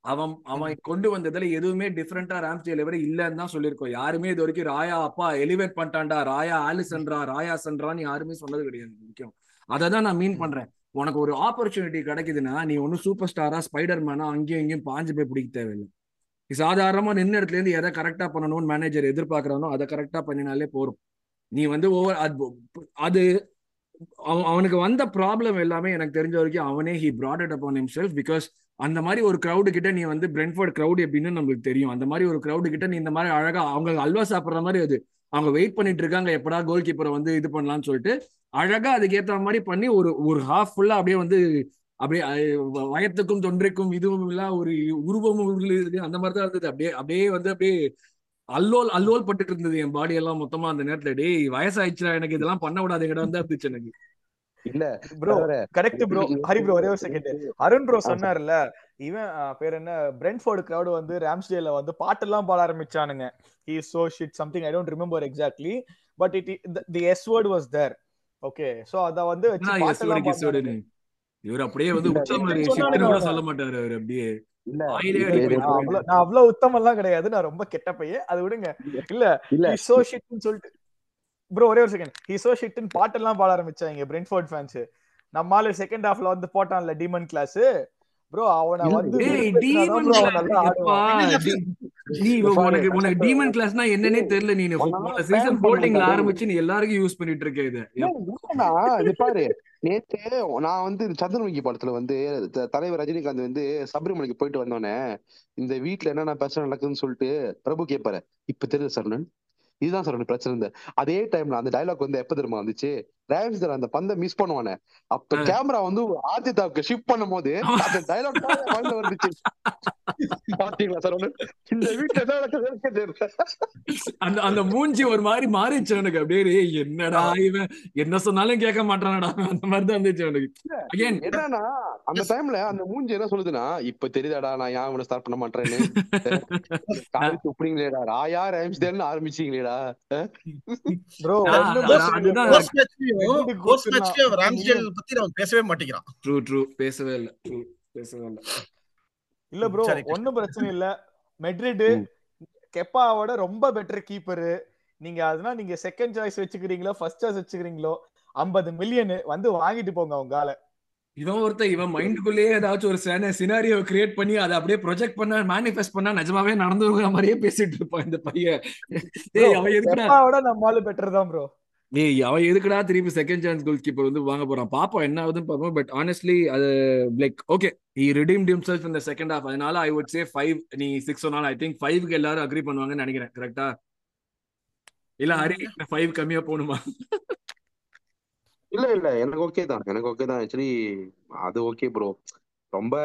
அவன் அவன் கொண்டு வந்ததுல எதுவுமே டிஃப்ரெண்டா ராம்ஸ்டேல் வரை இல்லன்னு தான் சொல்லியிருக்கோம். யாருமே இது வரைக்கும் ராயா அப்பா எலிவேட் பண்ணிட்டான்டா. ராயா ஆலிசன்ரா ராயா சன்றான்னு யாருமே சொன்னது கிடையாது. வரைக்கும் அதை தான் நான் மீன் பண்றேன். உனக்கு ஒரு ஆப்பர்ச்சுனிட்டி கிடைக்குதுன்னா நீ ஒன்றும் சூப்பர் ஸ்டாரா ஸ்பைடர் மேனா அங்கேயும் இங்கேயும் பாஞ்சு போய் பிடிக்க தேவையில்லை. நீ சாதாரணமா நின்ன இடத்துல இருந்து எதை கரெக்டா பண்ணணும்னு மேனேஜர் எதிர்பார்க்கறானோ அதை கரெக்டா பண்ணினாலே போறோம் நீ வந்து ஓவர் அது அவன் அவனுக்கு வந்த ப்ராப்ளம் எல்லாமே எனக்கு தெரிஞ்ச வரைக்கும் அவனே he brought it upon self because அந்த மாதிரி ஒரு க்ரௌடு கிட்ட நீ வந்து பிரென்ஃபோர்ட் க்ரௌட் எப்படின்னு நம்மளுக்கு தெரியும். அந்த மாதிரி ஒரு க்ரௌடு கிட்ட நீ இந்த மாதிரி அழகா அவங்க அல்வா சாப்பிட்ற மாதிரி அது அவங்க வெயிட் பண்ணிட்டு இருக்காங்க எப்படா கோல் கீப்பரை வந்து இது பண்ணலாம்னு சொல்லிட்டு அழகா அதுக்கேத்த மாதிரி பண்ணி ஒரு ஒரு ஹாஃப் ஃபுல்லா அப்படியே வந்து அப்படியே வயத்துக்கும் தொன்றைக்கும் இதுவும் இல்ல ஒரு உருவமும் இருக்கு அந்த மாதிரி தான் இருந்தது. அப்படியே அப்படியே வந்து அப்படியே அல்லோல் அல்லோல் பட்டுட்டு இருந்தது என் பாடி எல்லாம் மொத்தமா அந்த நேரத்துல. டேய் வயசாயிடுச்சுடா எனக்கு இதெல்லாம் பண்ண விடாதுங்கடா தான் இருந்துச்சு எனக்கு. இல்ல bro. Correct bro Hari bro ஒரே ஒரு செகண்ட் அருண் ப்ரோ சொன்னார்ல இவன் பேர் என்ன? பிரென்ஃபோர்டு கிரௌட் வந்து ராம்ஸ்டேல வந்து பாட்டெல்லாம் பாட ஆரம்பிச்சானுங்க. He so shit something I don't remember exactly but it the S word was there okay so அத வந்து இவர் அப்படியே வந்து சொன்னானுங்க கூட. சொல்ல மாட்டாரு அவர் அப்படியே. நான் அவ்வளவு அவ்வளவு உத்தமெல்லாம் கிடையாது நான் ரொம்ப கெட்ட பையன். அது விடுங்க. இல்ல இல்ல ஹி சோ ஷிட்னு சொல்லிட்டு. ப்ரோ ஒரே ஒரு செகண்ட் ஹி சோ ஷிட்னு பாட்டெல்லாம் பாட ஆரம்பிச்சாங்க பிரென்ஃபோர்ட் ஃபேன்ஸ் நம்ம ஆளு செகண்ட் ஹாஃப்ல வந்து போட்டான்ல டீமன் கிளாஸ் ப்ரோ அவனை வந்து உனக்கு டீமன் கிளாஸ்னா என்னன்னே தெரியல நீ சீசன் போல்டிங்ல. ஆரம்பிச்சு நீ எல்லாருக்கும் யூஸ் பண்ணிட்டு இருக்க இத. பாரு. நேத்து நான் வந்து சந்திரமுகி படத்துல வந்து தலைவர் ரஜினிகாந்த் வந்து சபரிமலைக்கு போயிட்டு வந்தோடனே இந்த வீட்ல என்னென்ன பிரச்சனை நடக்குதுன்னு சொல்லிட்டு பிரபு கேட்பாரு இப்ப தெரியுது சரவணன் இதுதான் சரவணன் பிரச்சனை. இருந்த அதே டைம்ல அந்த டைலாக் வந்து எப்ப தெரியுமா வந்துச்சு? ரேம்ஸ்டர் அந்த பந்தை மிஸ் பண்ணுவானே. அப்ப. கேமரா வந்து ஆதித்தாவுக்கு ஷிஃப்ட் பண்ணும் போது அந்த டைலாக் வந்துச்சு பாத்தீங்களா சார் ஒண்ணு? இந்த வீட்டுல என்ன நடக்குதுன்னு தெரியல. அந்த அந்த மூஞ்சி ஒரு மாதிரி மாறிடுச்சு அவனுக்கு அப்படியே "ஏய், என்னடா இவன்? என்ன சொன்னாலும் கேட்க மாட்டானடா. அந்த மாதிரி தான் இருந்துச்சு அவனுக்கு அகைன் என்னன்னா அந்த டைம்ல அந்த மூஞ்சி என்ன சொல்லுதுன்னா இப்ப தெரியுதாடா நான் ஏன் இவனை ஸ்டார்ட் பண்ண மாட்டேன்னு துப்புறீங்களேடா. ராயா ரைம்ஸ்டேன்னு ஆரம்பிச்சீங்களேடா. அதான் பத்தி பேசவே மாட்டேங்கிறான். ட்ரூ ட்ரூ பேசவே இல்ல. ட்ரூ பேசவே இல்ல. இல்ல ப்ரோ. ஒண்ணும் பிரச்சனை இல்ல. மெட்ரிட். கெப்பாவோட ரொம்ப பெட்டர் கீப்பர் நீங்க அதனால நீங்க செகண்ட் சாய்ஸ் வச்சுக்கிறீங்களோ ஃபர்ஸ்ட் சாய்ஸ் வச்சுக்கிறீங்களோ 50 மில்லியன் வந்து வாங்கிட்டு போங்க உங்களால. இவன் ஒருத்தன் இவன் மைண்டுக்குள்ளேயே ஏதாச்சும் ஒரு சினாரியோ கிரியேட் பண்ணி அதை அப்படியே ப்ரொஜெக்ட் பண்ண மேனிஃபெஸ்ட் பண்ணா நிஜமாவே நடந்துருக்கிற மாதிரியே பேசிட்டு இருப்பான் இந்த பையன். ஏய் அவன் எதுக்குடா? நம்மளால பெட்டர் தான் ப்ரோ ஏய் அவன் எதுக்குடா திருப்பி செகண்ட் சான்ஸ் கோல் கீப்பர் வந்து வாங்க போறான்? பாப்போம் என்ன ஆகுதுன்னு பார்ப்போம் பட் ஆனஸ்ட்லி அது like okay he redeemed himself in the second half. அதனால ஐ would say ஃபைவ் நீ சிக்ஸ் சொன்னாலும் ஐ திங்க் ஃபைவ்க்கு எல்லாரும் அக்ரி பண்ணுவாங்கன்னு நினைக்கிறேன். கரெக்டா இல்ல ஹரி ஃபைவ் கம்மியா போகணுமா? இல்ல இல்ல எனக்கு ஓகே தான். எனக்கு ஓகே தான். ஆக்சுவலி அது ஓகே ப்ரோ ரொம்ப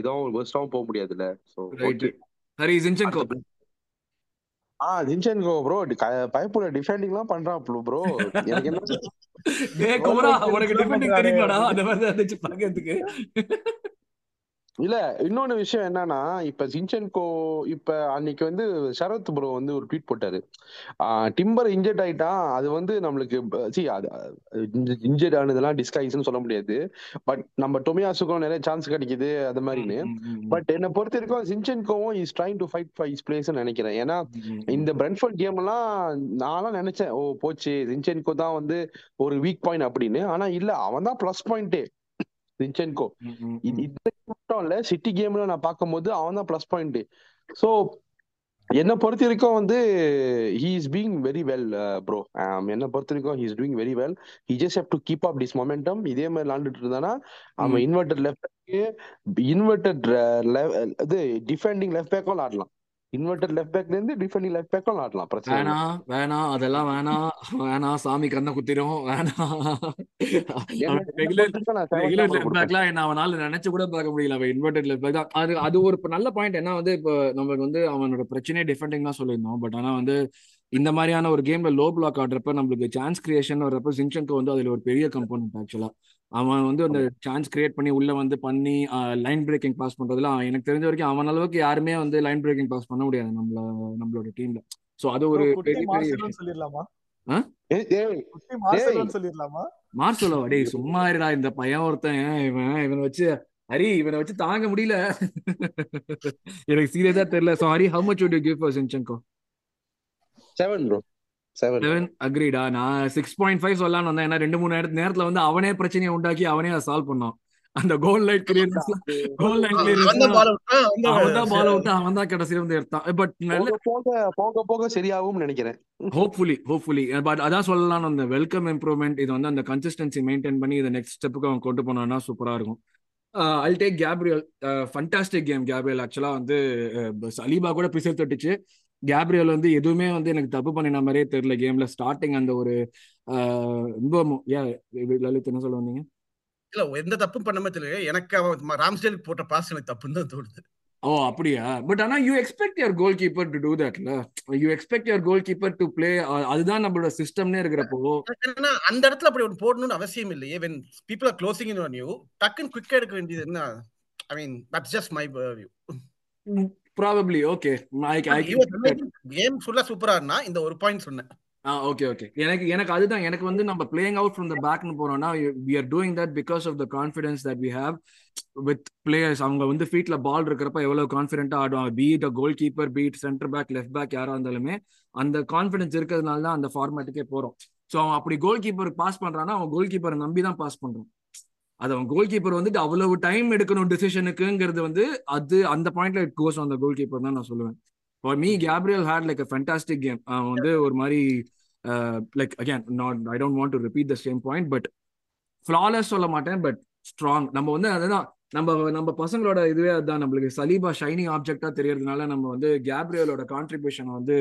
இதாவும் வேர்ஸ்டாவும் போக முடியாதுல்ல. So right okay Hari Zinchenko ah Zinchenko bro பைப்புல டிஃபெண்டிங்லாம் பண்றான் ப்ரோ எனக்கு என்ன டேய் Goal உனக்கு டிஃபெண்டிங். தெரியுமாடா? அந்த மாதிரி இருந்துச்சு பாக்கிறதுக்கு இல்ல இன்னொன்னு விஷயம் என்னன்னா இப்ப ஜின்சென்கோ இப்ப அன்னைக்கு வந்து சரத் ப்ரோ வந்து ஒரு ட்வீட் போட்டாரு. டிம்பர் இன்ஜெர்ட் ஆயிட்டான் அது வந்து நம்மளுக்கு சி அது இன்ஜெர்ட் ஆனதெல்லாம் டிஸ்கைஸ்னு சொல்ல முடியாது. பட் நம்ம டொமியாசுக்கும் நிறைய சான்ஸ் கிடைக்குது அது மாதிரின்னு. பட் என்னை பொறுத்த வரைக்கும் ஜின்சென்கோவும் is trying to fight for his place நினைக்கிறேன். ஏன்னா இந்த பிரென்ஃபர்ட் கேம் எல்லாம் நான்லாம் நினைச்சேன் ஓ போச்சு. ஜின்சென்கோ தான் வந்து ஒரு வீக் பாயிண்ட் அப்படின்னு. ஆனா இல்ல அவன் தான் பிளஸ் பாயிண்டே இது இந்த மட்டும் இல்ல சிட்டி கேம்ல நான் பார்க்கும்போது அவன் தான் பிளஸ் பாயிண்ட் சோ என்னை பொறுத்த வரைக்கும் வந்து he is being very well bro என்னை பொறுத்த வரைக்கும் he is doing very well he just have to keep up this momentum இதே மாதிரி விளாண்டுட்டு இருந்தானா அவன் இன்வெர்டட் லெஃப்ட் இன்வெர்டட் இது டிஃபெண்டிங் லெஃப்ட் பேக்கும் விளாடலாம். இன்வெர்டட் லெஃப்ட் பேக்ல இருந்து டிஃபெண்டிங் லெஃப்ட் பேக்கும் விளாடலாம் பிரச்சனை வேணாம் வேணாம் அதெல்லாம் வேணாம் வேணாம் சாமி கண்ணை குத்திரும் வேணாம் ரெகுலர் ரெகுலர் லெஃப்ட். பேக்லாம் என்ன அவனால நினைச்சு கூட பார்க்க முடியல அவன் இன்வெர்டட் லெஃப்ட் பேக் தான் அது அது ஒரு நல்ல பாயிண்ட் என்ன வந்து இப்போ நமக்கு வந்து அவனோட பிரச்சனையே டிஃபெண்டிங் தான் சொல்லியிருந்தோம். பட் ஆனா வந்து இந்த மாதிரியான ஒரு கேம்ல லோ பிளாக் ஆடுறப்ப நம்மளுக்கு சான்ஸ் கிரியேஷன் வர்றப்ப சின்சன்கோ வந்து அதுல ஒரு பெரிய கம்போனன்ட் ஆக்சுவலா அவன் வந்து அந்த சான்ஸ் கிரியேட் பண்ணி உள்ள வந்து பண்ணி லைன் பிரேக்கிங் பாஸ் பண்றதுல எனக்கு தெரிஞ்ச வரைக்கும் அவன் அளவுக்கு யாருமே வந்து லைன் பிரேக்கிங் பாஸ் பண்ண முடியாது நம்மள நம்மளோட டீம்ல சோ அது ஒரு பெரிய பெரிய சொல்லிடலாமா மார்சோலோவா டேய் சும்மா இருடா இந்த பையன் ஒருத்தன் இவன் இவனை வச்சு ஹரி இவனை வச்சு தாங்க முடியல. எனக்கு சீரியஸா தெரியல. So Hari how much would you give for Zinchenko seven bro. Seven. Seven அக்ரிடா நான் சிக்ஸ் பாயிண்ட் ஃபைவ் சொல்லலாம்னு வந்தேன். ஏன்னா ரெண்டு மூணு நேரத்து நேரத்துல வந்து அவனே பிரச்சனையை உண்டாக்கி அவனே அதை சால்வ் பண்ணான். அந்த கோல் லைட் கிளியரன்ஸ் கோல் தான் கிளியரன்ஸ் அவன் தான் பால் விட்டு அவன் தான் கடைசியில வந்து எடுத்தான். பட் நல்ல போக போக போக சரியாகும்னு நினைக்கிறேன். ஹோப்ஃபுல்லி ஹோப்ஃபுல்லி பட் அதான் சொல்லலாம்னு அந்த வெல்கம் இம்ப்ரூவ்மெண்ட் இது வந்து அந்த கன்சிஸ்டன்சி மெயின்டைன் பண்ணி இதை நெக்ஸ்ட் ஸ்டெப்புக்கு அவன் கொண்டு போனான்னா சூப்பரா இருக்கும். I'll take Gabriel fantastic game Gabriel ஆக்சுவலா வந்து சலீபா கூட பிசல் தட்டுச்சு கேப்ரியல் வந்து எதுவுமே வந்து எனக்கு தப்பு பண்ணின மாதிரியே தெரியல. கேம்ல ஸ்டார்டிங் அந்த ஒரு ரொம்ப லலித் என்ன சொல்ல வந்தீங்க? இல்ல எந்த தப்பும் பண்ணாம தெரியல எனக்கு அவன் ராம்ஸ்டேலுக்கு போட்ட பாஸ் எனக்கு தப்புன்னு தான் தோணுது. ஓ அப்படியா? பட் ஆனா you expect your goalkeeper to do தட்ல you expect your goalkeeper to play அதுதான் நம்மளோட சிஸ்டம்னே இருக்கிறப்போ. ஏன்னா அந்த இடத்துல அப்படி ஒன்று போடணும்னு அவசியம் இல்லையே. When people are closing in new டக்குன்னு குயிக்கா எடுக்க வேண்டியது என்ன? I mean that's just my. View probably okay game ஃபுல்லா சூப்பரா இருந்தா இந்த ஒரு பாயிண்ட் சொன்னேன். ஆ ஓகே ஓகே எனக்கு எனக்கு அதுதான். எனக்கு வந்து நம்ம பிளேயிங் அவுட் ஃப்ரம் த பேக்னு போறோம்னா we are doing that because of the confidence that we have with players அவங்க வந்து ஃபீட்ல பால் இருக்கிறப்ப எவ்வளவு கான்ஃபிடென்ட்டா ஆடுவாங்க. Be it goalkeeper be it centre back left back யாரா இருந்தாலுமே அந்த கான்ஃபிடன்ஸ் இருக்கிறதுனால தான் அந்த ஃபார்மேட்டுக்கே போறோம். ஸோ அவன் அப்படி கோல் கீப்பர் பாஸ் பண்றான்னா அவன் கோல் கீப்பரை நம்பி தான் பாஸ் பண்றான். அது அவன் கோல் கீப்பர் வந்துட்டு அவ்வளவு டைம் எடுக்கணும் டிசிஷனுக்குங்கிறது வந்து அது அந்த பாயிண்ட்ல இட் கோஸ் அந்த கோல் கீப்பர் தான் நான் சொல்லுவேன். For me Gabriel had like a fantastic game அவன் வந்து ஒரு மாதிரி like again not I don't want to repeat the same point but flawless சொல்ல மாட்டேன் பட் ஸ்ட்ராங் நம்ம வந்து அதுதான் நம்ம நம்ம பசங்களோட இதுவே அதுதான். நம்மளுக்கு சலீபா ஷைனிங் ஆப்ஜெக்டா தெரியறதுனால நம்ம வந்து கேப்ரியலோட கான்ட்ரிபியூஷனை வந்து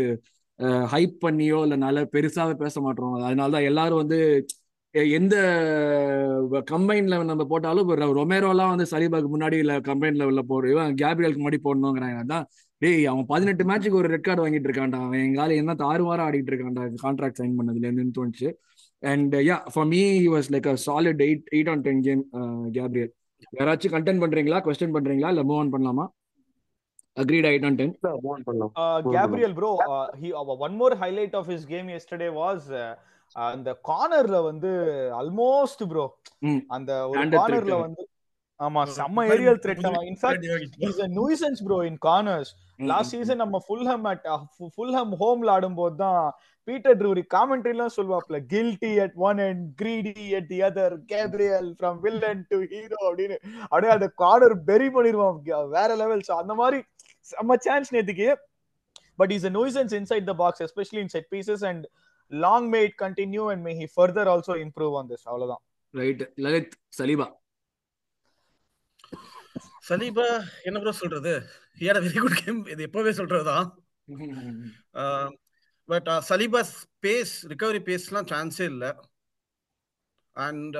uh, ஹைப் பண்ணியோ இல்லை நல்ல பெருசாக பேச மாட்டோம். அதனால தான் எல்லாரும் வந்து எந்த கம்பைன்ல நம்ம போட்டாலும் இப்போ ரொமேரோலாம் வந்து சலீபாக்கு முன்னாடி இல்ல கம்பைன் லெவல்ல போடுற இவன் கேப்ரியலுக்கு முன்னாடி போடணுங்கிறாங்க. அதான் டேய் அவன் பதினெட்டு மேட்சுக்கு ஒரு ரெட் கார்டு வாங்கிட்டு இருக்கான்டா. அவன் எங்கால என்ன தாறுமாறா ஆடிட்டு இருக்கான்டா கான்ட்ராக்ட் சைன் பண்ணதுல இருந்துன்னு தோணுச்சு. And yeah for me was like a solid eight eight on ten game Gabriel யாராச்சும் கண்டென்ட் பண்றீங்களா? கொஸ்டின் பண்றீங்களா? இல்ல மூவ் ஆன் பண்ணலாமா? Agreed eight on ten move on பண்ணலாம். Uh, Go, go, Gabriel, bro, uh, he uh, one more அந்த கார்னர்ல வந்து almost bro. அந்த ஒரு கார்னர்ல. வந்து ஆமா செம்ம aerial threat in fact is a nuisance bro in corners last season நம்ம ஃபுல்ஹம் அட் ஃபுல்ஹம் ஹோம்ல ஆடும்போது தான் பீட்டர் ட்ரூரி காமெண்ட்ரிலாம் சொல்லுவாப்ல guilty at one and greedy at the other Gabriel from villain to hero அப்படின்னு. அப்படியே அந்த கார்னர் பெரி பண்ணிடுவான். வேற லெவல்ஸ் அந்த மாதிரி செம்ம சான்ஸ் நேத்துக்கு. But is a nuisance inside the box especially in set pieces and long may it continue and may he further also improve on this. அவ்வளவுதான். Right Lalith Saliba. சலீபா என்ன bro சொல்றது? He had a very good game இது எப்பவே சொல்றதுதான். But Saliba's pace recovery பேஸ்லாம் சான்ஸே இல்ல. And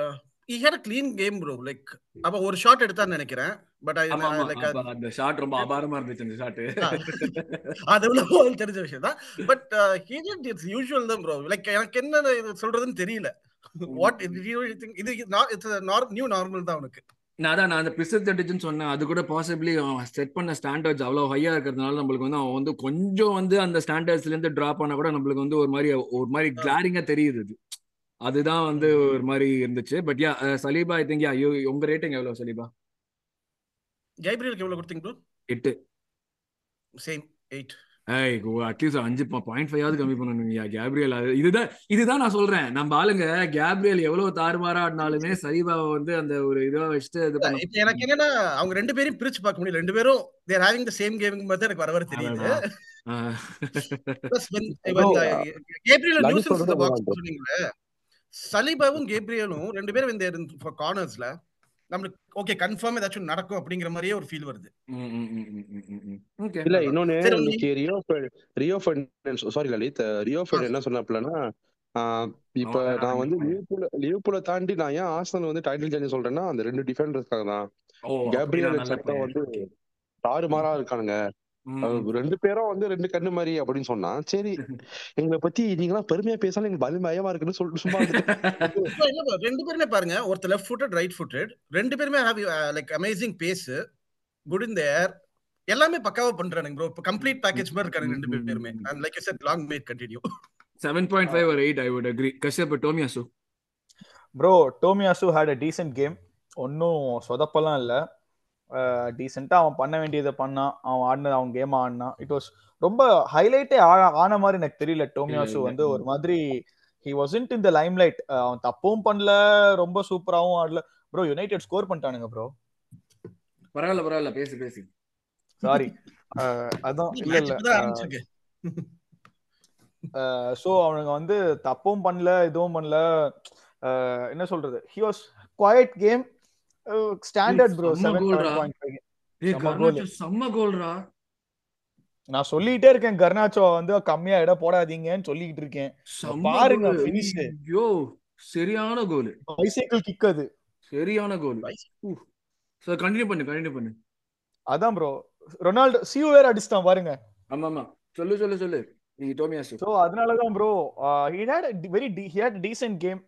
he had a clean game bro like அப்ப ஒரு ஷாட் எடுத்தான்னு நினைக்கிறேன். பட் ஐ லைக் அந்த ஷாட் ரொம்ப அபாரமா இருந்துச்சு அந்த ஷாட் அது எவ்வளவு தெரிஞ்ச விஷயம் தான். But he did its usual தான் ப்ரோ லைக் எனக்கு என்ன சொல்றதுன்னு தெரியல. வாட் இது இட்ஸ் நியூ நார்மல் தான் அவனுக்கு நான் அதான் நான் அந்த பிசர் தட்டுச்சுன்னு சொன்னேன். அது கூட பாசிபிளி செட் பண்ண ஸ்டாண்டர்ட்ஸ் அவ்வளோ ஹையா இருக்கிறதுனால நம்மளுக்கு வந்து அவன் வந்து கொஞ்சம் வந்து அந்த ஸ்டாண்டர்ட்ஸ்ல இருந்து டிராப் ஆனா கூட நம்மளுக்கு வந்து ஒரு மாதிரி ஒரு மாதிரி கிளாரிங்கா தெரியுது அதுதான் வந்து ஒரு மாதிரி இருந்துச்சு. But ya Saliba I think ya உங்க ரேட்டிங் எவ்வளவு சலீபா? கைப்ரியலுக்கு எவ்வளவு கொடுத்தீங்க ப்ரோ எட்டு. சேம் எயிட் ஏய் அட்லீஸ்ட் அஞ்சு பாயிண்ட் ஃபைவ் கம்மி பண்ணணுங்க கேப்ரியல். அது இதுதான் இதுதான் நான் சொல்றேன். நம்ம ஆளுங்க கேப்ரியல் எவ்வளவு தாறுமாறா ஆடினாலுமே சலீபாவை வந்து அந்த ஒரு இதுவா வச்சுட்டு இது எனக்கு என்னன்னா அவங்க ரெண்டு பேரையும் பிரிச்சு பார்க்க முடியல. ரெண்டு பேரும் they're having the same gaming மாதிரி எனக்கு வர வர தெரியுது. Gabriel box bro. சொன்னீங்களே. சலீபாவும் கேப்ரியலும் ரெண்டு பேரும் இந்த கார்னர்ஸ்ல நம்மளுக்கு ஓகே கன்ஃபார்ம் ஏதாச்சும் நடக்கும் அப்படிங்கிற மாதிரியே ஒரு ஃபீல் வருது. இல்ல இன்னொன்னு Rio Rio sorry Lalit Rio என்ன சொன்னாப்லன்னா ஆஹ் இப்ப நான் வந்து. லிவர்பூல லிவர்பூல தாண்டி நான் ஏன் ஆர்சனல் வந்து டைட்டில் சேஞ்ச் சொல்றேன்னா அந்த ரெண்டு டிஃபெண்டர்ஸ்க்காக தான் கேப்ரியல். வந்து. தாறுமாறா இருக்கானுங்க. ரெண்டு பேரும் வந்து ரெண்டு கண்ணு மாதிரி அப்படின்னு சொன்னா சரி எங்களை பத்தி நீங்களாம் பெருமையா பேசாலும் எங்களுக்கு பயம் பயமா இருக்குன்னு சொல்லிட்டு சும்மா ரெண்டு பேருமே பாருங்க ஒருத்தர் லெஃப்ட் ஃபுட்டட் ரைட் ஃபுட்டட் ரெண்டு பேருமே have like amazing pace good in there எல்லாமே பக்காவா பண்றானுங்க ப்ரோ இப்போ கம்ப்ளீட் பேக்கேஜ் மாதிரி இருக்காங்க ரெண்டு பேருமே. And like set long mad continue 7.5 or 8 I would agree. Kashyap Tomiyasu bro Tomiyasu had a decent game ஒன்றும் சொதப்பெல்லாம் இல்லை. டீசெண்டாக அவன் பண்ண வேண்டியதை பண்ணான். அவன் ஆடினது அவன் கேம் ஆடினான். இட் வாஸ் ரொம்ப ஹைலைட்டே ஆன மாதிரி எனக்கு தெரியல. டோமியாசு. வந்து ஒரு மாதிரி he wasn't in the limelight அவன் தப்பும் பண்ணல ரொம்ப சூப்பராகவும் ஆடல. ப்ரோ யுனைடெட் ஸ்கோர் பண்ணிட்டானுங்க ப்ரோ பரவாயில்ல பரவாயில்ல. பேசு பேசு. சாரி அதான் இல்ல இல்ல. ஸோ அவனுங்க வந்து தப்பும் பண்ணல இதுவும் பண்ணல. என்ன சொல்றது? He was quiet game standard bro செம்ம கோல்ரா நான் சொல்லிட்டே இருக்கேன் கர்னாச்சோ வந்து கம்மியா இடம் போடாதீங்கன்னு சொல்லிக்கிட்டு இருக்கேன். பாருங்க, finish. ஐயோ சரியான கோல் பைசைக்கிள் கிக் அது. சரியான கோல் சோ கண்டினியூ பண்ணு கண்டினியூ பண்ணு. அதான் ப்ரோ ரொனால்டோ சியூ வேற அடிச்சிட்டான் பாருங்க. ஆமா ஆமா சொல்லு சொல்லு சொல்லு. நீங்க டோமியாசு. ஸோ அதனாலதான் bro he had very he had decent game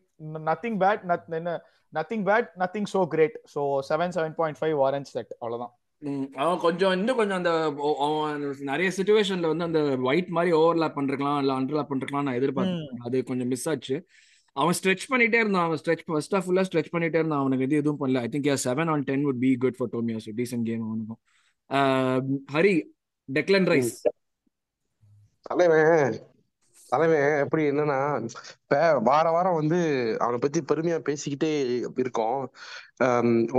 nothing bad என்ன nothing bad nothing so great so seven seven point five warrants that அவ்வளவுதான். ம், அவன் கொஞ்சம் இன்னும் கொஞ்சம் அந்த நிறைய சுச்சுவேஷன்ல வந்து அந்த ஒயிட் மாதிரி ஓவர்லாப் பண்ணிருக்கலாம் இல்ல அண்டர்லாப் பண்ணிருக்கலாம் நான் எதிர்பார்த்தேன் அது கொஞ்சம் மிஸ் ஆச்சு. அவன் ஸ்ட்ரெச் பண்ணிட்டே இருந்தான். அவன் ஸ்ட்ரெச் ஃபர்ஸ்ட் ஆஃப் ஃபுல்லா ஸ்ட்ரெச் பண்ணிட்டே இருந்தான். அவனுக்கு இது எதுவும் பண்ணல. I think seven on ten would be good for Tomiyasu decent game அவனுக்கும். ஹரி டெக்லன் ரைஸ் தலைவன். தலைவன் எப்படி என்னன்னா இப்ப வார வாரம் வந்து அவனை பத்தி பெருமையா பேசிக்கிட்டே இருக்கோம்.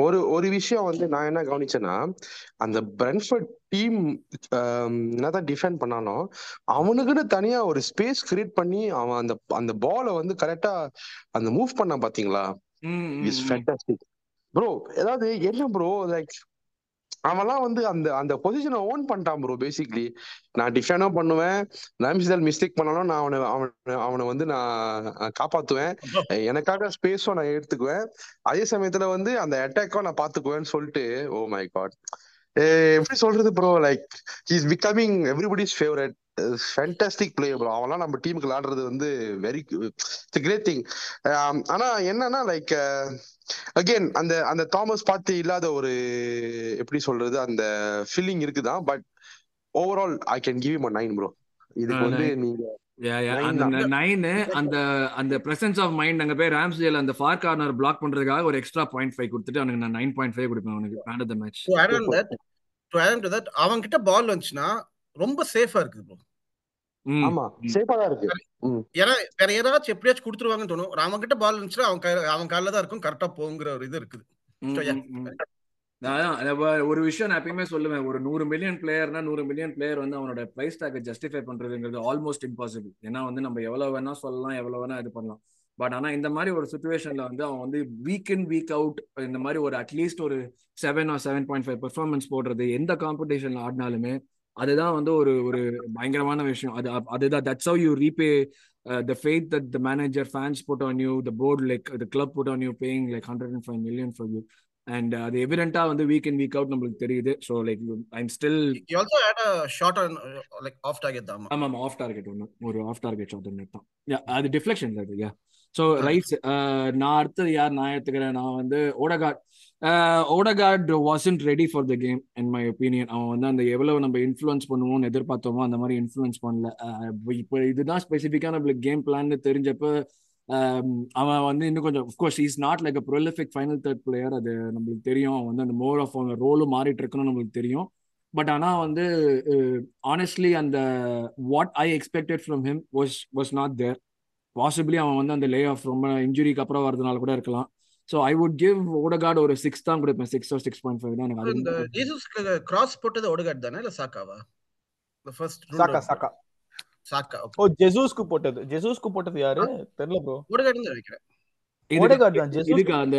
ஒரு ஒரு விஷயம் வந்து நான் என்ன கவனிச்சேன்னா அந்த பிரென்ஃபர்ட் டீம் என்னதான் டிஃபெண்ட் பண்ணாலும் அவனுக்குன்னு தனியா ஒரு ஸ்பேஸ் கிரியேட் பண்ணி அவன் அந்த அந்த பாலை வந்து கரெக்டா அந்த மூவ் பண்ணான் பாத்தீங்களா? இஸ் ஃபேண்டாஸ்டிக் ப்ரோ ஏதாவது என்ன ப்ரோ லைக் அவன்லாம் வந்து அந்த அந்த பொசிஷனை ஓன் பண்ணிட்டான் ப்ரோ பேசிக்லி நான் டிஃபனோ பண்ணுவேன். ராம்சிதல் மிஸ்டேக் பண்ணாலும் நான் அவனை அவனை அவனை வந்து நான் காப்பாத்துவேன். எனக்காக ஸ்பேஸும் நான் எடுத்துக்குவேன். அதே சமயத்துல வந்து அந்த அட்டாக்கும் நான் பாத்துக்குவேன்னு சொல்லிட்டு ஓ மை காட் எப்படி சொல்றது bro like is becoming everybody's favourite fantastic player bro அவன்லாம் நம்ம டீமுக்கு விளாடுறது வந்து வெரி கிரேட் திங் ஆனா என்னன்னா லைக் அகைன் அந்த அந்த தாமஸ் பார்த்து இல்லாத ஒரு எப்படி சொல்றது அந்த ஃபீலிங் இருக்குதான் but overall I can give him nine bro இதுக்கு வந்து நீங்க அந்த நைனு அந்த அந்த பிரசன்ஸ் ஆஃப் மைண்ட் அங்க போய் ராம்ஸ்டேல் அந்த ஃபார் கார்னர் பிளாக் பண்றதுக்காக ஒரு எக்ஸ்ட்ரா பாயிண்ட் ஃபைவ் கொடுத்துட்டு அவனுக்கு நான் நைன் பாயிண்ட் ஃபைவ் கொடுப்பேன் அவனுக்கு மேன் ஆஃப் த மேட்ச் கிட்ட பால் வந்துச்சுன்னா ரொம்ப சேஃபா இருக்குது ப்ரோ ஆமா சேஃபா தான் இருக்கு. ஏன்னா வேற ஏதாச்சும் எப்படியாச்சும் கொடுத்துருவாங்கன்னு தோணும். அவன் கிட்ட பால் இருந்துச்சுன்னா அவன் அவன் காலில் தான் இருக்கும் கரெக்டா போங்கிற ஒரு இது இருக்குது. ஒரு விஷயம் நான் எப்பயுமே சொல்லுவேன். ஒரு நூறு மில்லியன் பிளேயர்னா நூறு மில்லியன் பிளேயர் வந்து அவனோட பிரைஸ் டாக்கை ஜஸ்டிஃபை பண்றதுங்கிறது ஆல்மோஸ்ட் இம்பாசிபிள் ஏன்னா வந்து நம்ம எவ்வளவு வேணா சொல்லலாம் எவ்வளவு வேணா இது பண்ணலாம். பட் ஆனா இந்த மாதிரி ஒரு சுச்சுவேஷன்ல வந்து அவன் வந்து வீக் இன் வீக் அவுட் இந்த மாதிரி ஒரு அட்லீஸ்ட் ஒரு seven or seven point five performance போடுறது எந்த காம்படிஷன்ல ஆடினாலுமே அதுதான் வந்து ஒரு ஒரு பயங்கரமான விஷயம். அது அதுதான் that's how you repay the faith that the manager fans put on you the board like the club put on you paying like hundred and five million for you and அது எவிடென்ட்டா வந்து வீக் இன் வீக் அவுட் நம்மளுக்கு தெரியுது. So like I'm still you also had a on like off target தான். ஆமா ஆமா of target ஒன்று ஒரு ஆஃப் டார்கெட் ஷாட் ஒன்று தான். அது டிஃப்ளெக்ஷன் அது யா ஸோ ரைட்ஸ் நான் அடுத்தது யார்? நான் எடுத்துக்கிறேன். நான் வந்து Odegaard Odegaard wasn't ready for the game in my opinion அவன் வந்து அந்த எவ்வளவு நம்ம இன்ஃப்ளூயன்ஸ் பண்ணுவோம்னு எதிர்பார்த்தோமோ அந்த மாதிரி இன்ஃப்ளூயன்ஸ் பண்ணல. Uh, இப்போ இதுதான் ஸ்பெசிஃபிக்காக நம்மளுக்கு கேம் பிளான்னு தெரிஞ்சப்ப um, அவன் வந்து இன்னும் கொஞ்சம் of course is not like a prolific final third player அது நம்மளுக்கு தெரியும். அவன் வந்து அந்த மோர் ஆஃப் அவன் ரோலும் மாறிட்டு இருக்குன்னு நம்மளுக்கு தெரியும். பட் ஆனால் வந்து uh, ஆனஸ்ட்லி அந்த what I expected from him was was not there possibly அவன் வந்து அந்த லே ஆஃப் ரொம்ப இன்ஜுரிக்கு அப்புறம் வரதுனால கூட இருக்கலாம். So I would give Odegaard ஒரு சிக்ஸ் தான் கொடுப்பேன் six or six point five தான் எனக்கு இந்த ஜீசஸ்க்கு கிராஸ் போட்டது ஓடகார்டு தானே இல்ல சாக்காவா ஃபர்ஸ்ட் சாக்கா சாக்கா சாக்கா ஓ ஜெசூஸ்க்கு போட்டது. ஜெசூஸ்க்கு போட்டது யாரு? தெரியல ப்ரோ ஓடகார்டு தான் வைக்கிறேன் ஓடகார்டு தான் ஜெசூஸ் இதுக்கு அந்த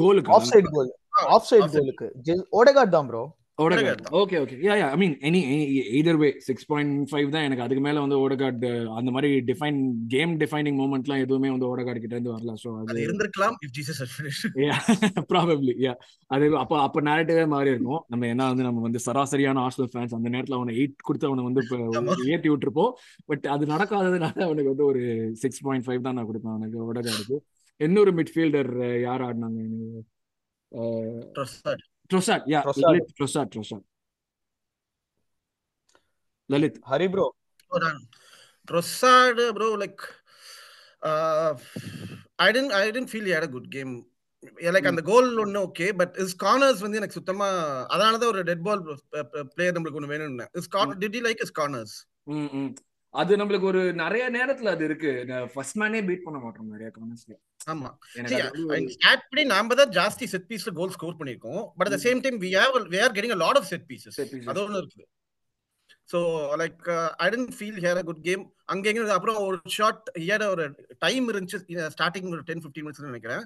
கோலுக்கு off side goal off side கோலுக்கு Odegaard தான் bro Odegaard okay okay yeah yeah I mean any either way six point five தான் எனக்கு. அதுக்கு மேல வந்து ஓடகார்ட் அந்த மாதிரி டிஃபைன் கேம் டிஃபைனிங் மூமெண்ட்லாம் எதுவுமே வந்து ஓடகார்ட் கிட்ட இருந்து வரல. ஸோ அது இருந்திருக்கலாம் if Jesus had finish yeah probably yeah அது அப்போ அப்போ நேரட்டிவே மாறி இருக்கும் நம்ம என்ன வந்து நம்ம வந்து சராசரியான ஆர்சனல் ஃபேன்ஸ் அந்த நேரத்தில் அவனை எயிட் கொடுத்து அவனை வந்து ஏற்றி விட்டுருப்போம். பட் அது நடக்காததுனால அவனுக்கு வந்து ஒரு சிக்ஸ் பாயிண்ட் ஃபைவ் தான் நான் கொடுப்பேன். அவனுக்கு ஓடகார்டுக்கு இன்னொரு மிட்ஃபீல்டர் யார் ஆடினாங்க? Trossard yeah Lalith Trossard Trossard Lalith Hari bro Trossard bro like I tend I tend feel had a good game like அந்த கோல் ஒன்று ஓகே பட் இஸ் கார்னர்ஸ் வந்து எனக்கு சுத்தமா அதனால தான் ஒரு டெட் பால் பிளேயர் நம்மளுக்கு ஒன்று வேணும்னு is corner did like is corners அது நம்மளுக்கு ஒரு நிறைய நேரத்துல அது இருக்கு. ஃபர்ஸ்ட் மேனே பீட் பண்ண மாட்டோம் நிறைய கார்னர்ஸ்ல ஆமா. படி நாம தான் ஜாஸ்தி செட் பீஸ்ல கோல் ஸ்கோர் பண்ணிருக்கோம் but at same time we have we are getting a lot of set pieces. அது ஒன்னு இருக்கு. So like I tend feel had a good game அங்க எங்க அப்புறம் ஒரு ஷாட் ஹியர் ஒரு டைம் இருந்துச்சு. ஸ்டார்டிங் ஒரு டென் ஃபிஃப்டீன் மினிட்ஸ் நினைக்கிறேன்.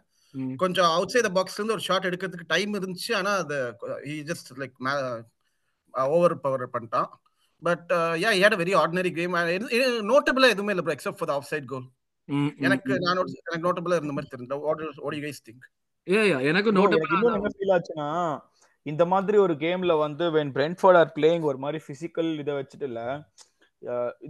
கொஞ்சம் அவுட் சைட் பாக்ஸ்ல இருந்து ஒரு ஷாட் எடுக்கிறதுக்கு டைம் இருந்துச்சு. ஆனா அது ஜஸ்ட் லைக் ஓவர் பவர் பண்ணிட்டான். But yeah had a very ordinary game நோட்டபிளா எதுவுமே இல்லை except for the off side goal எனக்கு நான் எனக்கு நோட்டபிளா இருந்த மாதிரி தெரியல what what you guys think ஏ எனக்கு நோட்டபிளா என்ன ஃபீல் ஆச்சுன்னா இந்த மாதிரி ஒரு கேம்ல வந்து வென் பிரென்ஃபோர்ட் ஆர் பிளேயிங் ஒரு மாதிரி பிசிக்கல் இதை வச்சுட்டு இல்ல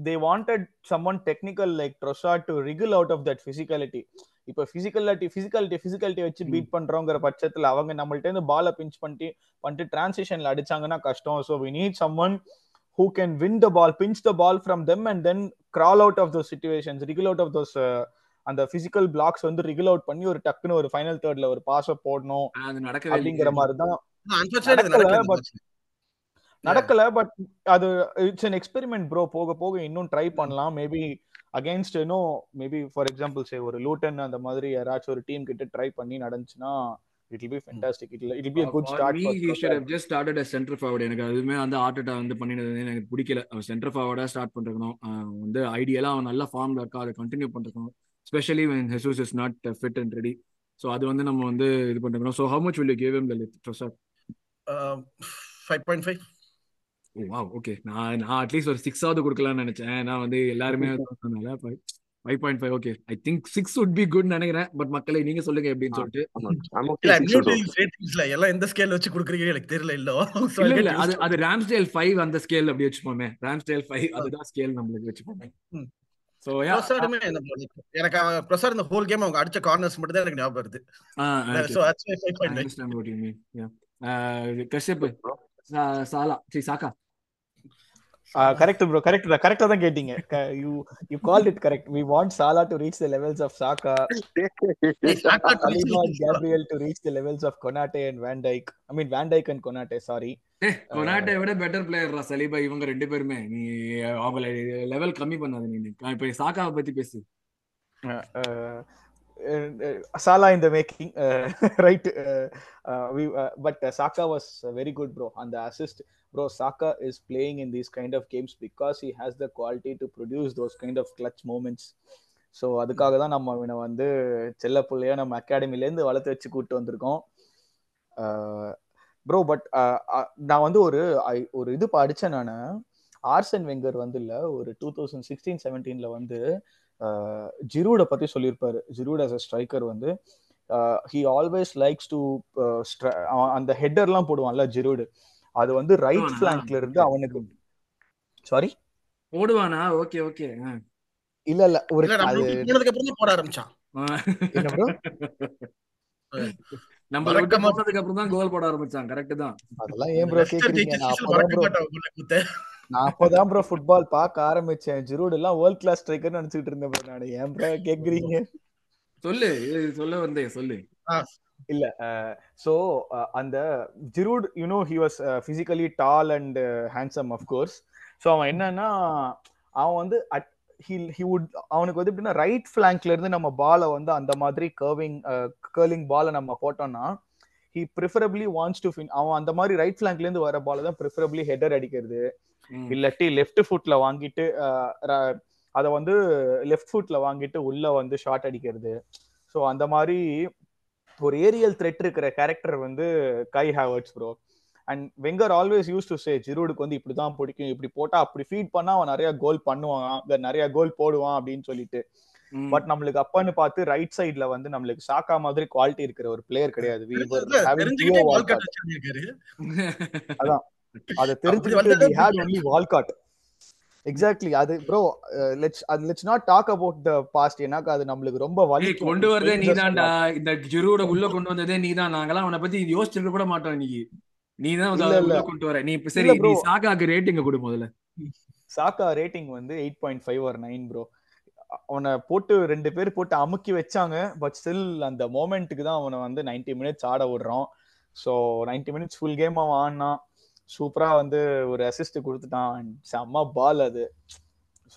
they wanted someone technical like Trossard to wriggle out of that physicality இப்ப பிசிக்கலிட்டி பிசிக்காலிட்டி பிசிக்காலிட்டி வச்சு பீட் பண்றோங்கிற பட்சத்துல அவங்க நம்மள்ட்ட இருந்து பாலை பிஞ்ச் பண்ணிட்டு பண்ணிட்டு டிரான்சிஷன்ல அடிச்சாங்கன்னா கஷ்டம். So we need someone who can win the ball, pinch the ball from them, and then crawl out of those situations, wriggle out of those அந்த பிசிக்கல் பிளாக்ஸ் வந்து ரிகிள் அவுட் பண்ணி ஒரு டக்குன்னு ஒரு ஃபைனல் தேர்ட்ல ஒரு பாஸ போடணும் அப்படிங்கிற மாதிரி தான் நடக்கல பட் அது இட்ஸ் அன் எக்ஸ்பெரிமெண்ட் ப்ரோ போக போக இன்னும் ட்ரை பண்ணலாம். மேபி அகைன்ஸ்ட் இன்னும் மேபி ஃபார் எக்ஸாம்பிள் சே ஒரு லூட்டன் அந்த மாதிரி யாராச்சும் ஒரு டீம் கிட்ட ட்ரை பண்ணி நடந்துச்சுன்னா it be fantastic it it be a good start me he should have just started as center forward. எனக்கு அதுமே வந்து ஆர்டேட்டா வந்து பண்ணினது எனக்கு பிடிக்கல. அவன் சென்டர் ஃபார்வர்டா ஸ்டார்ட் பண்ணிருக்கணும். வந்து ஐடியலா அவன் நல்ல ஃபார்ம்ல இருக்கா அதை கண்டினியூ பண்ணிருக்கணும். Specially when Jesus is not fit and ready. So அது வந்து நம்ம வந்து இது பண்ணிருக்கணும். So how much will you give him Lalith Trossard five point five வா ஓகே நான் நான் அட்லீஸ்ட் ஒரு சிக்ஸாவது கொடுக்கலாம்னு நினைச்சேன். நான் வந்து எல்லாருமே சொன்னால five point five okay I think six would be good நினைக்கிறேன் பட் மக்களை நீங்க சொல்லுங்க எப்படின்னு சொல்லிட்டு. எல்லாம் எந்த ஸ்கேல் வச்சு குடுக்குறீங்க எனக்கு தெரியல இல்ல. இல்ல அது அது ராம்ஸ்டேல் ஃபைவ் அந்த ஸ்கேல் அப்படி வச்சுப்போமே. ராம்ஸ்டேல் ஃபைவ் அதுதான் ஸ்கேல் நம்மளுக்கு வச்சுப்போமே. சோ எனக்கு அவன் இந்த ஹோல் கேம் அவங்க அடிச்ச கார்னர்ஸ் மட்டும் தான் எனக்கு ஞாபகம் வருது. So that's why 5.5. Understand what you mean yeah Kashyap சா- சாலா. சரி சாக்கா. கரெக்ட் ப்ரோ கரெக்ட் கரெக்டா தான் கேட்டீங்க. You you called it correct we want Shelah to reach the levels of to reach the levels of Konate and Van Dijk. I mean Van Dijk and Konate, sorry. ஏ கொனாட்டை விட better பிளேயர்ரா Saliba இவங்க ரெண்டு பேருமே. நீ அவங்கள level கம்மி பண்ணாத நீ. இப்ப சாக்காவை பத்தி பேசு. சாலா இந்த making right but Saka was very good bro அந்த assist bro Saka is playing in these kind of games because he has the quality to produce those kind of clutch moments so அதுக்காக தான் நம்ம அவனை வந்து செல்ல பிள்ளையா நம்ம அகாடமிலேருந்து வளர்த்து வச்சு கூப்பிட்டு வந்திருக்கோம் ப்ரோ பட் நான் வந்து ஒரு ஒரு இது படித்தேன் நான் ஆர்சன் வெங்கர் வந்து இல்லை ஒரு டூ தௌசண்ட் சிக்ஸ்டீன் செவன்டீனில் வந்து ஜிரூட பத்தி சொல்லியிருப்பாரு. ஜிரூட் as a ஸ்ட்ரைக்கர் வந்து ஹி ஆல்வேஸ் லைக்ஸ் டு அந்த ஹெட்டர்லாம் போடுவான்ல ஜிரூடு. அது வந்து ரைட் போடுவானா? ஃபிளாங்க்ல இருந்து அவனுக்கு சாரி ஓடுவானா ஓகே ஓகே இல்ல இல்ல. ஒரு இல்ல அது நம்மளுக்கு போனதுக்கு அப்புறம் தான் போட ஆரம்பிச்சான் நம்ம விட்டு போனதுக்கு அப்புறம் தான் கோல் போட ஆரம்பிச்சான் கரெக்ட் தான். அதெல்லாம் ஏன் ப்ரோ கேக்குறீங்க? நான் அப்பதான் ஃபுட்பால் பார்க்க ஆரம்பிச்சேன். ஜிரூட் எல்லாம் வேர்ல்ட் கிளாஸ் ஸ்ட்ரைக்கர் நினைச்சிட்டு இருந்தேன் ப்ரோ நான். ஏன் ப்ரோ கேக்குறீங்க? சொல்லு சொல்ல வந்தேன் சொல்லு. இல்ல சோ அந்த Giroud you know he was physically tall and handsome of course so அவன் என்னன்னா அவன் வந்து ஹி வுட் அவனுக்கு வந்து எப்படின்னா ரைட் ஃபிளாங்க்ல இருந்து நம்ம பாலை வந்து அந்த மாதிரி கர்விங் கர்லிங் பாலை நம்ம போட்டோம்னா he preferably wants to fin அவன் அந்த மாதிரி ரைட் ஃபிளாங்க்ல இருந்து வர பாலை தான் ப்ரிஃபரபிளி ஹெடர் அடிக்கிறது. இல்லாட்டி லெஃப்ட் ஃபுட்ல வாங்கிட்டு அதை வந்து லெஃப்ட் ஃபுட்ல வாங்கிட்டு உள்ள வந்து ஷாட் அடிக்கிறது. ஸோ அந்த மாதிரி ஒரு ஏரியல் த்ரெட் இருக்கிற கேரக்டர் வந்து Kai Havertz bro and Wenger always use to say ஜிரூடுக்கு வந்து இப்படிதான் பிடிக்கும். இப்படி போட்டா அப்படி ஃபீட் பண்ணா அவன் நிறைய கோல் பண்ணுவான். நிறைய கோல் போடுவான் அப்படின்னு சொல்லிட்டு. பட் நம்மளுக்கு அப்பன்னு பார்த்து ரைட் சைடுல வந்து நம்மளுக்கு சாக்கா மாதிரி குவாலிட்டி இருக்கிற ஒரு பிளேயர் கிடையாது. வச்சிருந்திருக்காரு. அதை தெரிஞ்சுக்கிட்டு புரியல. only வால்காட் எக்ஸாக்ட்லி அது ப்ரோ லெட்ஸ் அது let's not talk about the past ஏன்னாக்கா அது நம்மளுக்கு ரொம்ப வலி கொண்டு வரதே நீதான்டா. இந்த ஜிரூட உள்ள கொண்டு வந்ததே நீதான். நாங்கெல்லாம் அவனை பத்தி யோசிச்சிருக்க கூட மாட்டோம் இன்னைக்கு. இல்ல. உள்ள கொண்டு வர. நீ இப்ப சரி. நீ சாக்காக்கு ரேட்டிங் கொடு முதல்ல. சாக்கா ரேட்டிங் வந்து எயிட் பாயிண்ட் ஃபைவ் ஒரு நைன் ப்ரோ அவனை போட்டு ரெண்டு பேர் போட்டு அமுக்கி வச்சாங்க பட் ஸ்டில் அந்த மோமெண்ட்டுக்கு தான் அவனை வந்து 90 மினிட்ஸ் ஆட விடுறோம். ஸோ 90 மினிட்ஸ் ஃபுல் கேம் அவன் ஆடினான். சூப்பரா வந்து ஒரு அசிஸ்ட் கொடுத்துட்டான். And செம்ம பால் அது.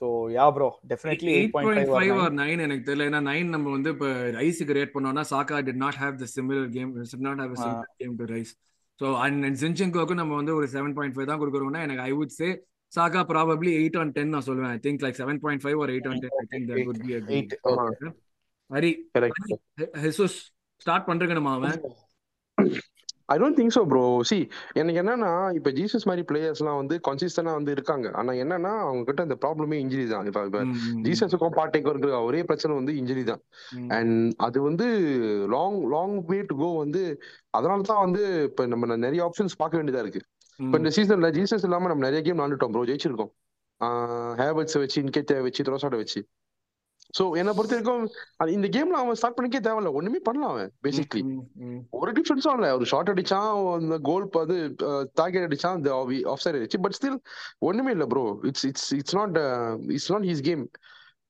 So yeah bro definitely eight point five or nine எனக்கு தெரியல. ஏன்னா நைன் நம்ம வந்து இப்ப ரைஸுக்கு ரேட் பண்ணோம்னா Saka did not have the similar game not have game to Rice so and ஜின்செங்கோக்கு நம்ம வந்து ஒரு செவன் பாயிண்ட் ஃபைவ் தான் கொடுக்குறோம்னா எனக்கு ஐ வுட் சே சாக்கா ப்ராபப்ளி எயிட் ஆன் டென் நான் சொல்லுவேன். I think like seven point five ஒரு eight on ten I think that would be eight Hari Jesus start பண்றேங்கணுமா அவன்? I don't think so bro C எனக்கு என்னன்னா இப்ப ஜீசஸ் மாதிரி பிளேயர்ஸ்லாம் வந்து கன்சிஸ்டன்டா வந்து இருக்காங்க. ஆனா என்னன்னா அவங்க கிட்ட இந்த ப்ராப்ளமே இன்ஜுரி தான். இப்ப இப்ப ஜீசஸுக்கும் பாட்டேக்கும் இருக்கிற ஒரே பிரச்சனை வந்து இன்ஜுரி தான். அண்ட் அது வந்து long long way to go வந்து அதனால தான் வந்து இப்ப நம்ம நிறைய ஆப்ஷன்ஸ் பார்க்க வேண்டியதா இருக்கு. இப்ப இந்த சீசன்ல ஜீசஸ் இல்லாம நம்ம நிறைய கேம் விளாண்டுட்டோம் ப்ரோ ஜெயிச்சிருக்கோம். ஹேவர்ட்ஸ் வச்சு இன்கேத்த வச்சு த்ரோசாட வச்சு. சோ என்னை பொறுத்த வரைக்கும் இந்த கேம்ல அவன் ஸ்டார்ட் பண்ணிக்கே தேவையில்ல. ஒண்ணுமே பண்ணலாம் அவன் பேசிக்லி ஒரு டிஃபரன்ஸும் இல்ல. ஒரு ஷார்ட் அடிச்சான் அந்த கோல் அது டார்கெட் அடிச்சான் அந்த ஆஃப் சைட் அடிச்சு. பட் ஸ்டில் ஒண்ணுமே இல்ல bro it's it's it's not it's not his game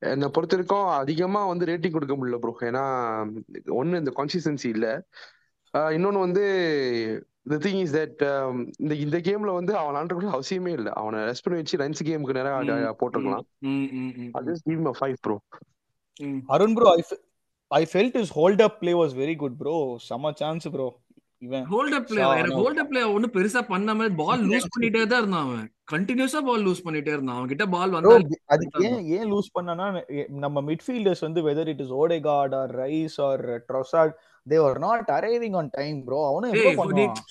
என்னை பொறுத்த வரைக்கும் அதிகமா வந்து ரேட்டிங் கொடுக்க முடியல ப்ரோ ஏன்னா ஒண்ணு இந்த கான்சிஸ்டன்சி இல்ல. இன்னொன்னு வந்து த திங் இஸ் தட் இந்த இந்த கேம்ல வந்து அவன் கூட அவசியமே இல்ல. அவனை ரெஸ்ட் பண்ணி வச்சு ரன்ஸ் கேமுக்கு நிறைய ம், போட்டிருக்கலாம் அது five bro. Arun bro I I felt is hold up play was very good bro செம சான்ஸ் ப்ரோ இவன் ஹோல்ட் அப் பிளே எனக்கு ஹோல்ட் அப் பிளே ஒன்னும் பெருசா பண்ணாம பால் லூஸ் பண்ணிட்டே தான் இருந்தான் அவன். கண்டினியூஸா பால் லூஸ் பண்ணிட்டே இருந்தான். அவன் கிட்ட பால் வந்தா அதுக்கு ஏன் ஏன் லூஸ் பண்ணனா நம்ம மிட்ஃபீல்டர்ஸ் வந்து whether it is Odegaard or Rice or Trossard they are not arriving on time bro அவனும்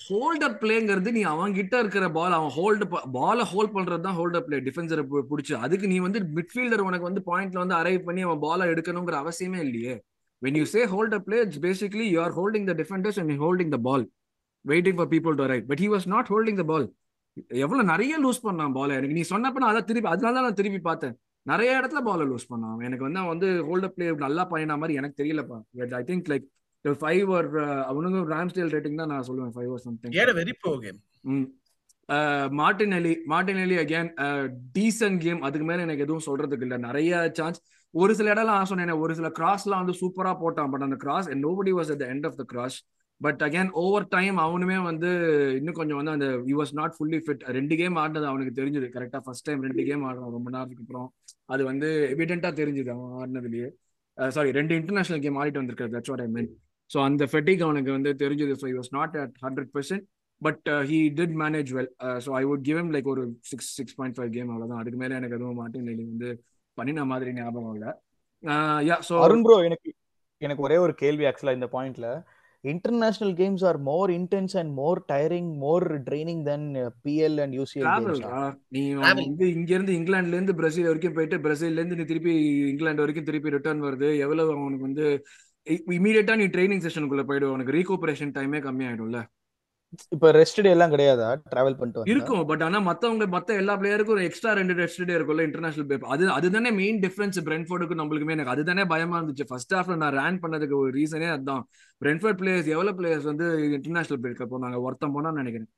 ஹோல்ட் அப் பிளேங்கிறது நீ அவன் கிட்ட இருக்கிற பால் அவன் ஹோல்டு பால ஹோல்ட் பண்றது தான் ஹோல்ட் அப் பிளே டிஃபென்சரை பிடிச்சி. அதுக்கு நீ வந்து மிட்ஃபீல்டர் உனக்கு வந்து பாயிண்ட்ல வந்து அரைவ் பண்ணி அவன் பால எடுக்கணுங்கிற அவசியமே இல்லையே. When you say hold up play it's basically you are holding the defenders and you're holding the ball waiting for people to arrive. But he was not holding the ball. எவ்வளவு நிறைய loose பண்ணான் பால் எனக்கு நீ சொன்னப்ப நான் திருப்பி அதனால தான் நான் திருப்பி பார்த்தேன். நிறைய இடத்துல பால லூஸ் பண்ணான். எனக்கு வந்து அவன் வந்து ஹோல்ட் அப் பிளே நல்லா பண்ணின மாதிரி எனக்கு தெரியலப்பா. ஐ திங்க் லைக் ஃபைவ் ஒரு அவனுங்க ராம்ஸ்டேல் ரேட்டிங் தான் நான் சொல்லுவேன் five or something a very poor game Martinelli Martinelli again decent game அதுக்கு மேல எனக்கு எதுவும் சொல்றதுக்கு இல்ல. நிறைய சான்ஸ் ஒரு சில இடம்லாம் சொன்னேன் ஒரு சில கிராஸ்லாம் வந்து சூப்பரா போட்டான். பட் அந்த cross nobody was at end of the cross but again over time அவனுமே வந்து இன்னும் கொஞ்சம் வந்து அந்த you was not fully fit ரெண்டு கேம் ஆடினது அவனுக்கு தெரிஞ்சது. கரெக்டா ஃபர்ஸ்ட் டைம் ரெண்டு கேம் ஆடுறான் ரொம்ப நேரத்துக்கு அப்புறம். அது வந்து எவிடென்ட்டா தெரிஞ்சது அவன் ஆடினதுலயே. சாரி ரெண்டு இன்டர்நேஷனல் கேம் ஆடிட்டு வந்திருக்காரு that's what I mean so அந்த ஃபெட்டிக் அவனுக்கு வந்து தெரிஞ்சது. So was not at hundred percent but he did manage well so I would give like ஒரு six six point five game அவ்வளோதான் அதுக்கு மேலே எனக்கு எதுவும் மார்டின் லெலி வந்து பண்ணின மாதிரி ஞாபகம் இல்லை. யா ஸோ அருண் ப்ரோ எனக்கு எனக்கு ஒரே ஒரு கேள்வி ஆக்சுவலா இந்த பாயிண்ட்ல international games are more intense and more tiring more training then PL and UCL நீ. வந்து இங்க இருந்து இங்கிலாந்துல இருந்து பிரேசில் வரைக்கும் போயிட்டு பிரேசில்ல இருந்து நீ திருப்பி இங்கிலாந்து வரைக்கும் திருப்பி ரிட்டர்ன் வருது. எவ்வளவு அவனுக்கு வந்து இமீடியட்டா நீ ட்ரைனிங் செஷனுக்குள்ள போயிடு. உனக்கு ரீகூப்பரேஷன் டைமே கம்மியாயிடும்ல. இப்ப ரெஸ்ட் டே எல்லாம் கிடையாதா? டிராவல் பண்ணிட்டு? இருக்கும். பட் ஆனா மத்தவங்க மத்த எல்லா பிளேயருக்கும் ஒரு எக்ஸ்ட்ரா ரெண்டு ரெஸ்ட் டே இருக்கும்ல இன்டர்நேஷனல் பேப்பர் அது அதுதானே மெயின் டிஃபரன்ஸ் பிரென்ஃபோர்டுக்கு நம்மளுக்குமே எனக்கு. அதுதானே பயமா இருந்துச்சு. ஃபர்ஸ்ட் ஹாஃப்ல நான் ரேன் பண்ணதுக்கு ஒரு ரீசனே அதுதான் பிரென்ஃபோர்ட் பிளேயர்ஸ் எவ்வளவு பிளேயர்ஸ் வந்து இன்டர்நேஷனல் பிரேக்க போனாங்க? ஒருத்தன் போனான்னு நினைக்கிறேன்.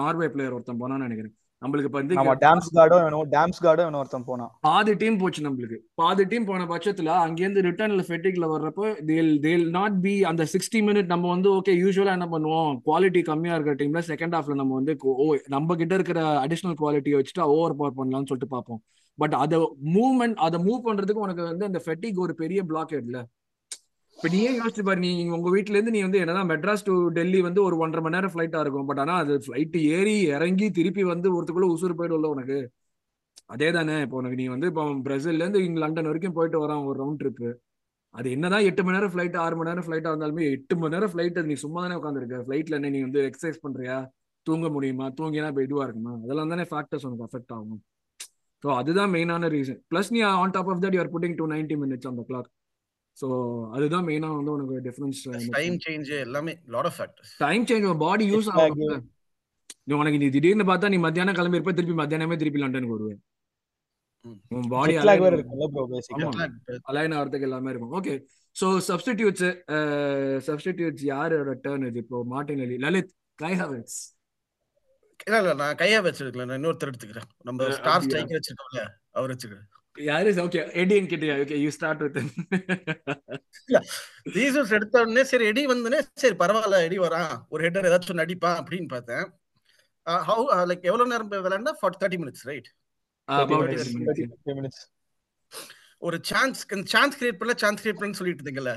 நார்வே பிளேயர் ஒருத்தன் போனான்னு நினைக்கிறேன். நம்மளுக்கு இப்ப வந்து டாம்ஸ் கார்டும் வேணும் டாம்ஸ் கார்டும் வேணும் ஒருத்தன் போனான். பாதி டீம் போச்சு நம்மளுக்கு. பாதி டீம் போன பட்சத்துல அங்கேருந்து ரிட்டர்ன்ல ஃபெட்டிக்ல வர்றப்போ தேல் தேல் நாட் பி அந்த சிக்ஸ்டி மினிட் நம்ம வந்து ஓகே யூஸ்வலா என்ன பண்ணுவோம்? குவாலிட்டி கம்மியா இருக்கிற டீம்ல செகண்ட் ஹாஃப்ல நம்ம வந்து ஓ நம்ம கிட்ட இருக்கிற அடிஷனல் குவாலிட்டியை வச்சுட்டு ஓவர் பவர் பண்ணலாம்னு சொல்லிட்டு பார்ப்போம். பட் அதை மூவ்மெண்ட் அதை மூவ் பண்றதுக்கு உனக்கு வந்து அந்த ஃபெட்டிக் ஒரு பெரிய பிளாக் இல்ல இப்ப நீயே யோசிச்சு பாரு நீ உங்க வீட்ல இருந்து நீ வந்து என்னதான் மெட்ராஸ் டு டெல்லி வந்து ஒரு ஒன்றரை மணி நேரம் ஃபிளைட்டா இருக்கும். பட் ஆனா அது ஃபிளைட் ஏறி இறங்கி திருப்பி வந்து ஒருத்துக்குள்ள உசுறு போயிடும்ல உனக்கு. அதே தானே இப்போ உனக்கு நீ வந்து இப்போ பிரேசில்ல இருந்து இங்க லண்டன் வரைக்கும் போயிட்டு வரான் ஒரு ரவுண்ட் ட்ரிப் அது என்னதான் எட்டு மணி நேரம் ஃபிளைட் ஆறு மணி நேரம் ஃபிளைட்டா இருந்தாலுமே எட்டு மணி நேரம் ஃபிளைட் நீ சும்மா தானே உட்காந்துருக்க ஃபிளைட்ல என்ன நீ வந்து எக்ஸசைஸ் பண்றியா? தூங்க முடியுமா? தூங்கினா இப்போ இதுவா இருக்குமா? அதெல்லாம் தானே ஃபேக்டர்ஸ் உனக்கு அஃபெக்ட் ஆகும். ஸோ அதுதான் மெயினான ரீசன் ப்ளஸ் நீ on top of that you're putting two ninety minutes அந்த கிளாக் ஸோ அதுதான் மெயினா வந்து உனக்கு டிஃபரன்ஸ் டைம் சேஞ்ச் எல்லாமே lot of factors time change body use. ஆகும். நீ உனக்கு நீ திடீர்னு பார்த்தா நீ மத்தியானம் கிளம்பிருப்ப திருப்பி மத்தியானமே திருப்பி லண்டனுக்கு வருவேன் உன் பாடி. அலைன் ஆகிறதுக்கு எல்லாமே இருக்கும். ஓகே ஸோ சப்ஸ்டிடியூட்ஸ் சப்ஸ்டிடியூட்ஸ் யாரோட டேர்ன் இது? இப்போ Martinelli Lalit Kai Havertz இல்ல இல்ல நான் கையா வச்சிருக்கல நான் இன்னொருத்தர் எடுத்துக்கிறேன். நம்ம ஸ்டார்? ஸ்ட்ரைக்கர் வச்சிருக்கோம்ல அவர் வச்சுக்கிறேன் யாரு? ஓகே எடியன் கிட்டயா okay you start with Jesus எடுத்த உடனே சரி எடி வந்தனே சரி பரவாயில்ல எடி வரான். ஒரு ஹெட்டர் ஏதாச்சும் நடிப்பான் அப்படின்னு பார்த்தேன். ஹவு லைக் எவ்வளவு நேரம் விளையாண்டா forty thirty minutes right minutes ஒரு சான்ஸ் சான்ஸ் கிரியேட் பண்ணல சான்ஸ் கிரியேட் பண்ணு சொல்லிட்டு இருந்தீங்கல்ல?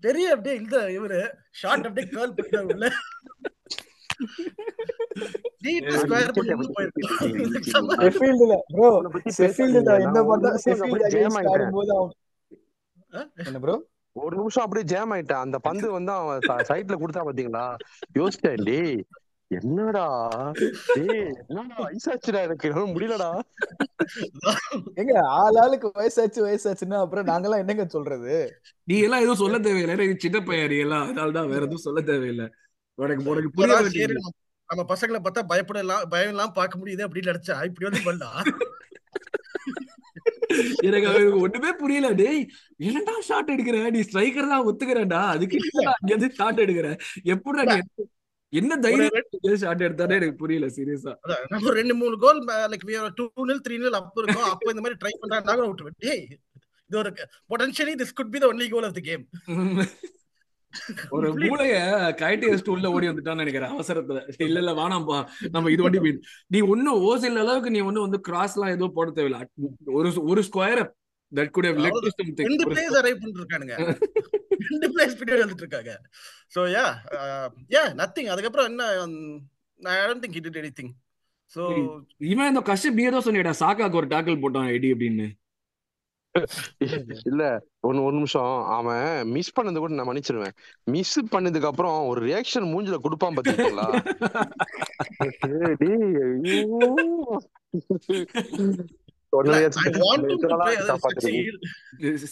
பெரிய அப்படியே இந்த இவரு ஷார்ட் அப்படியே கேர்ள் பண்ண என்ன ஒரு நிமிஷம் அப்படியே ப்ரோ ஒரு நிமிஷம் ஜாம் ஆயிட்டான். அந்த பந்து வந்து அவன் சைட்ல கொடுத்தா பாத்தீங்களா? யோசிச்சேன் டேய் என்னடா? டேய் என்னடா? வயசாச்சுடா எனக்கு. முடியலடா. எங்க ஆள் ஆளுக்கு வயசாச்சு வயசாச்சுன்னா அப்புறம் நாங்கெல்லாம் என்னங்க சொல்றது? நீ எல்லாம் எதுவும் சொல்ல தேவையில்லை. சின்ன பையன் நீ எல்லாம் அதனால தான் வேற எதுவும் சொல்ல தேவையில்லை. உனக்கு உனக்கு புரிய நம்ம- பசங்களை பார்த்தா பயப்படலாம் பயம் எல்லாம் பார்க்க முடியுது அப்படின்னு நினைச்சா இப்படி வந்து பண்ணா? எனக்கு அவனுக்கு ஒண்ணுமே புரியல. டேய் என்னடா ஷாட் எடுக்கிற? நீ ஸ்ட்ரைக்கர் தான் ஒத்துக்கிறேன்டா. அதுக்கு என்னடா அங்க இருந்து ஷாட் எடுக்கிற? நீ எடுத்த- என்ன தைரியம் ஷாட் எடுத்தானே எனக்கு புரியல சீரியஸா அதான் நம்ம ரெண்டு மூணு goal like two nil three nil அப்போ இருக்கும். அப்போ இந்த மாதிரி ட்ரை பண்றாங்க விட்டுருவேன் டேய் இது ஒரு potentially this could be the only goal of the game ஒரு மூளைய கயட்டி வச்சுட்டு உள்ள ஓடி வந்துட்டான்னு நினைக்கிறேன் அவசரத்துல. இல்ல இல்ல வேணாம்பா. நம்ம இது வண்டி போயிடு. நீ ஒன்னும் ஓசில் அளவுக்கு நீ ஒன்னும் வந்து கிராஸ் எல்லாம் எதுவும் போட தேவையில்ல. ஒரு ஒரு square that could have led to something ரெண்டு பிளேயர்ஸ் அரைவ் பண்ணிட்டு இருக்கானுங்க ரெண்டு பிளேயர்ஸ் பின்னாடி வந்துட்டு இருக்காங்க. சோ யா யா நத்திங் அதுக்கப்புறம் என்ன I don't think it did anything so இவன் இந்த நீ ஏதோ சொன்னியடா சாக்காக்கு ஒரு டாக்கிள் போட்டான் ஐடி அப்படின்னு. இல்ல ஒன்னு ஒரு நிமிஷம். அவன் மிஸ் பண்ணது கூட நான் மன்னிச்சிருவேன். மிஸ் பண்ணதுக்கு அப்புறம் ஒரு ரியாக்ஷன் மூஞ்சில கொடுப்பான் பாத்தீங்களா.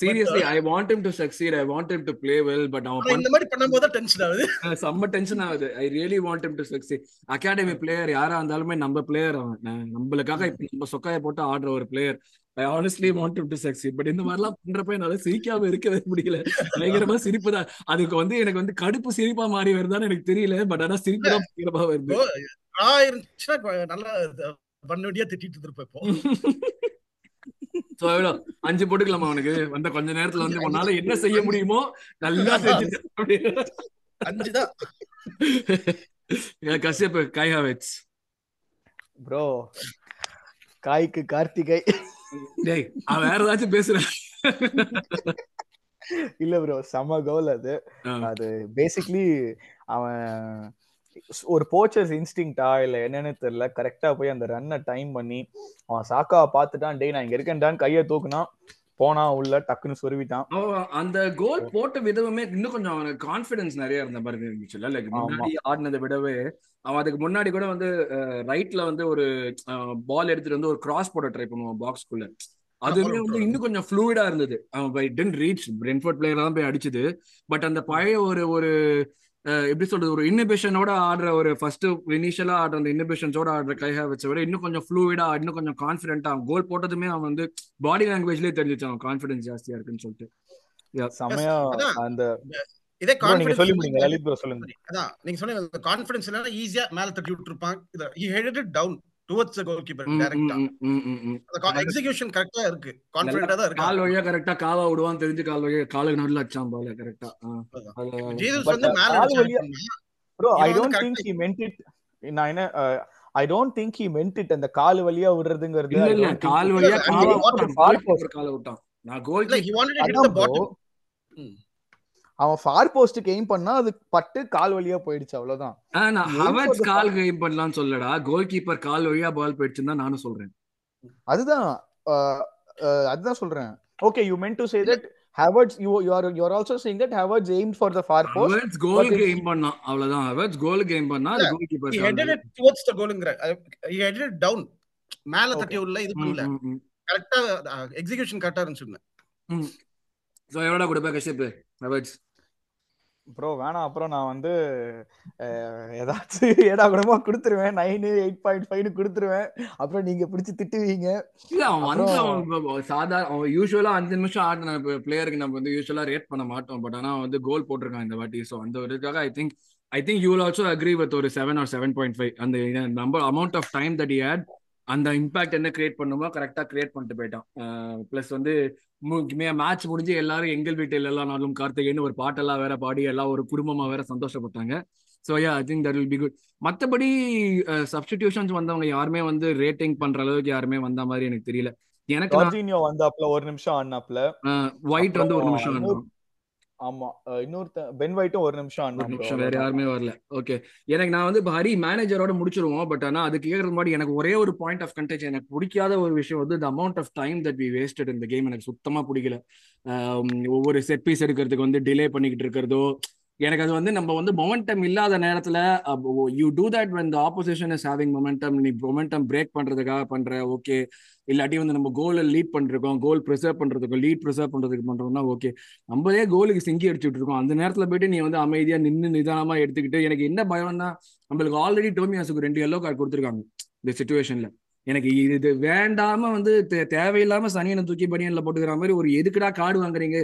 Seriously I want to succeed I want him to play well but அவன் இந்த மாதிரி பண்ணும்போது டென்ஷன் ஆகுது. செம்ம டென்ஷன் ஆகுது. I really want him to succeed academy player யாரா இருந்தாலுமே நம்ம பிளேயர் அவன். நம்மளுக்காக இப்ப நம்ம சொக்காய போட்டு ஆடுற ஒரு player I honestly want him to succeed but இந்த மாதிரிலாம் பண்றப்ப என்னால சிரிக்காம இருக்கவே முடியல. பயங்கரமா சிரிப்பு தான் அதுக்கு வந்து எனக்கு வந்து கடுப்பு சிரிப்பா மாறி வருதான்னு எனக்கு தெரியல பட் ஆனா சிரிப்பு தான் பயங்கரமா வருது. இருந்துச்சுன்னா நல்லா பண்ணடியா திட்டிட்டு இருப்போம் இப்போ. சோ அஞ்சு போட்டுக்கலாமா அவனுக்கு வந்த கொஞ்ச நேரத்துல வந்து உன்னால என்ன செய்ய முடியுமோ நல்லா Yeah, Kashyap Kai Havertz bro காய்க்கு கார்த்திகை. டேய் அவன் வேற ஏதாச்சும் பேசுறான் இல்ல ப்ரோ செம கோல் அது. அது பேசிக்லி அவன் ஒரு போச்சர்ஸ் இன்ஸ்டிங்டா இல்ல என்னன்னு தெரியல கரெக்டா போய் அந்த ரன்னை டைம் பண்ணி அவன் சாக்காவை பார்த்துட்டான் டேய் நான் இங்க இருக்கேன்டான்னு கையை தூக்குனா போனா உள்ள டக்குன்னு சொருவிட்டான். அந்த கோல் போட்ட விதமே இன்னும் கொஞ்சம் அவனுக்கு கான்பிடன்ஸ் நிறைய இருந்த மாதிரி இருந்துச்சுல்ல லைக். முன்னாடி ஆடினதை விடவே அவன் அதுக்கு முன்னாடி கூட வந்து ரைட்ல வந்து ஒரு பால் எடுத்துட்டு வந்து ஒரு கிராஸ் போட ட்ரை பண்ணுவான் பாக்ஸ்குள்ள அதுவுமே வந்து இன்னும் கொஞ்சம் ஃப்ளூயிடா இருந்தது. அவன் பை டென்ட் ரீச் பிரென்ஃபோர்ட் பிளேயர் தான் போய் அடிச்சது. பட் அந்த பழைய ஒரு ஒரு எப்படி சொல்றது ஒரு இன்னிபிஷனோட ஆடுற ஒரு ஃபர்ஸ்ட் இனிஷியலா ஆடுற அந்த இன்னிபிஷன்ஸோட ஆடுற கைஹா வச்ச விட இன்னும் கொஞ்சம் ஃப்ளூயிடா இன்னும் கொஞ்சம் கான்பிடென்ட்டா அவன் கோல் போட்டதுமே அவன் வந்து பாடி லாங்குவேஜ்லயே தெரிஞ்சிச்சு அவன் கான்பிடன்ஸ் ஜாஸ்தியா இருக்குன்னு சொல்லிட்டு. செமையா. அந்த இதே சொல்லி கான்ஃபிடன்ஸ் முடிங்க லலித் ப்ரோ சொல்லுங்க. அதான் நீங்க சொன்னீங்க கான்ஃபிடன்ஸ் இல்லைன்னா ஈஸியா மேல தட்டி விட்டுருப்பான். இத he headed down towards goalkeeper டைரக்டா எக்ஸிகியூஷன் கரெக்டா. இருக்கு. கான்ஃபிடென்ட்டா தான் கால் இருக்கு வழியா கரெக்டா காவா விடுவான் தெரிஞ்சு கால் வழியா காலுக்கு நடுவில் அடிச்சான் பால கரெக்டா ஜீசஸ் வந்து மேல கால் bro I don't think he meant it நான் என்ன I don't think he meant it அந்த கால் வழியா விடுறதுங்கிறது இல்ல I இல்ல don't think கால் it- வழியா காவா விட்டான். காலை விட்டான். நான் கோல் இல்ல he wanted to hit அதான் the bro. bottom ம். அவன் ஃபார் போஸ்டுக்கு எய்ம் பண்ணா அது பட்டு கால் வழியா போயிடுச்சு அவ்வளவுதான். for ஹவர்ஸ் கால் கேம் பண்ணலாம்னு சொல்லடா. கோல் கீப்பர் கால் வழியா பால் போயிடுச்சுன்னு தான் நானும் சொல்றேன். அதுதான். அதுதான் சொல்றேன். Okay you meant to say that Havertz you you are you are also saying that Havertz aimed for the far post Havertz goal game பண்ணான் அவ்வளவுதான். ஹவர்ஸ் கோல் கேம் பண்ணா goalkeeper he call it towards the goalங்கிற he headed it down. மேல தட்டி உள்ள இது பண்ணல கரெக்டா எக்ஸிகியூஷன் கரெக்டா இருந்துச்சு சோ எவ்வளவு கொடுப்ப கஷ்யப் ஹவர்ஸ் ப்ரோ வேணாம். அப்புறம் நான் வந்து ஏதாச்சும் ஏடா கூடமா கொடுத்துருவேன். நைனு எயிட் பாயிண்ட் ஃபைவ் கொடுத்துருவேன். அப்புறம் நீங்க பிடிச்சு திட்டுவீங்க. இல்ல அவன் வந்து அவன் சாதாரண அவன் யூஸ்வலா அஞ்சு நிமிஷம் ஆடின பிளேயருக்கு நம்ம வந்து யூஸ்வலா ரேட் பண்ண மாட்டோம். பட் ஆனா வந்து கோல் போட்டிருக்கான் இந்த வாட்டி. ஸோ அந்த இதுக்காக I think I think you also agree with ஒரு seven or seven point five அந்த number amount of time that had அந்த இம்பாக்ட் என்ன கிரியேட் பண்ணுமோ கரெக்டா கிரியேட் பண்ணிட்டு போயிட்டான். ப்ளஸ் வந்து மேட்ச் முடிஞ்சு எல்லாரும் எங்கள் வீட்டில் எல்லா நாளும் கார்த்திகைன்னு ஒரு பாட்டெல்லாம் வேற பாடி எல்லாம் ஒரு குடும்பமா வேற சந்தோஷப்பட்டாங்க. So yeah I think that will be good மற்றபடி சப்ஸ்டிடியூஷன்ஸ் வந்தவங்க யாருமே வந்து ரேட்டிங் பண்ற அளவுக்கு யாருமே வந்த மாதிரி எனக்கு தெரியல. எனக்கு வந்தாப்ல ஒரு நிமிஷம் ஆடினாப்ல ஒயிட் வந்து ஒரு நிமிஷம் ஆடணும் ஆமா. இன்னொருத்த பென் வைட்டும் ஒரு நிமிஷம் ஒரு நிமிஷம் வேற. யாருமே வரல. ஓகே எனக்கு நான் வந்து ஹரி மேனேஜரோட முடிச்சிருவோம். பட் ஆனா அது கேட்கறது முன்னாடி எனக்கு ஒரே ஒரு பாயிண்ட் ஆஃப் கண்டெக்ட் எனக்கு பிடிக்காத ஒரு விஷயம் வந்து the amount of time that we wasted இந்த கேம் எனக்கு சுத்தமா பிடிக்கல. ஒவ்வொரு செட் பீஸ் எடுக்கிறதுக்கு வந்து டிலே பண்ணிக்கிட்டு இருக்கிறதோ எனக்கு அது வந்து நம்ம வந்து மொமெண்டம் இல்லாத நேரத்துல you do that when the opposition is having momentum நீ மொமெண்டம் பிரேக் பண்றதுக்காக பண்ற ஓகே இல்லாட்டி வந்து நம்ம கோலை லீட் பண்ணிருக்கோம் கோல் ப்ரிசர்வ் பண்ணுறதுக்கும் லீட் ப்ரிசர்வ் பண்றதுக்கு பண்றோம்னா ஓகே நம்மளே கோலுக்கு சிங்கி அடிச்சுட்டு இருக்கோம். அந்த நேரத்துல போயிட்டு நீ வந்து அமைதியா நின்று நிதானமா எடுத்துக்கிட்டு எனக்கு என்ன பயம்னா நம்மளுக்கு ஆல்ரெடி டோமியாஸுக்கு ரெண்டு எல்லோ கார்டு கொடுத்துருக்காங்க இந்த சுச்சுவேஷன்ல எனக்கு இது வேண்டாம வந்து தே- தேவையில்லாம சனியனை தூக்கி பனியன்ல போட்டுக்கிற மாதிரி ஒரு எதுக்குடா கார்டு வாங்குறீங்க?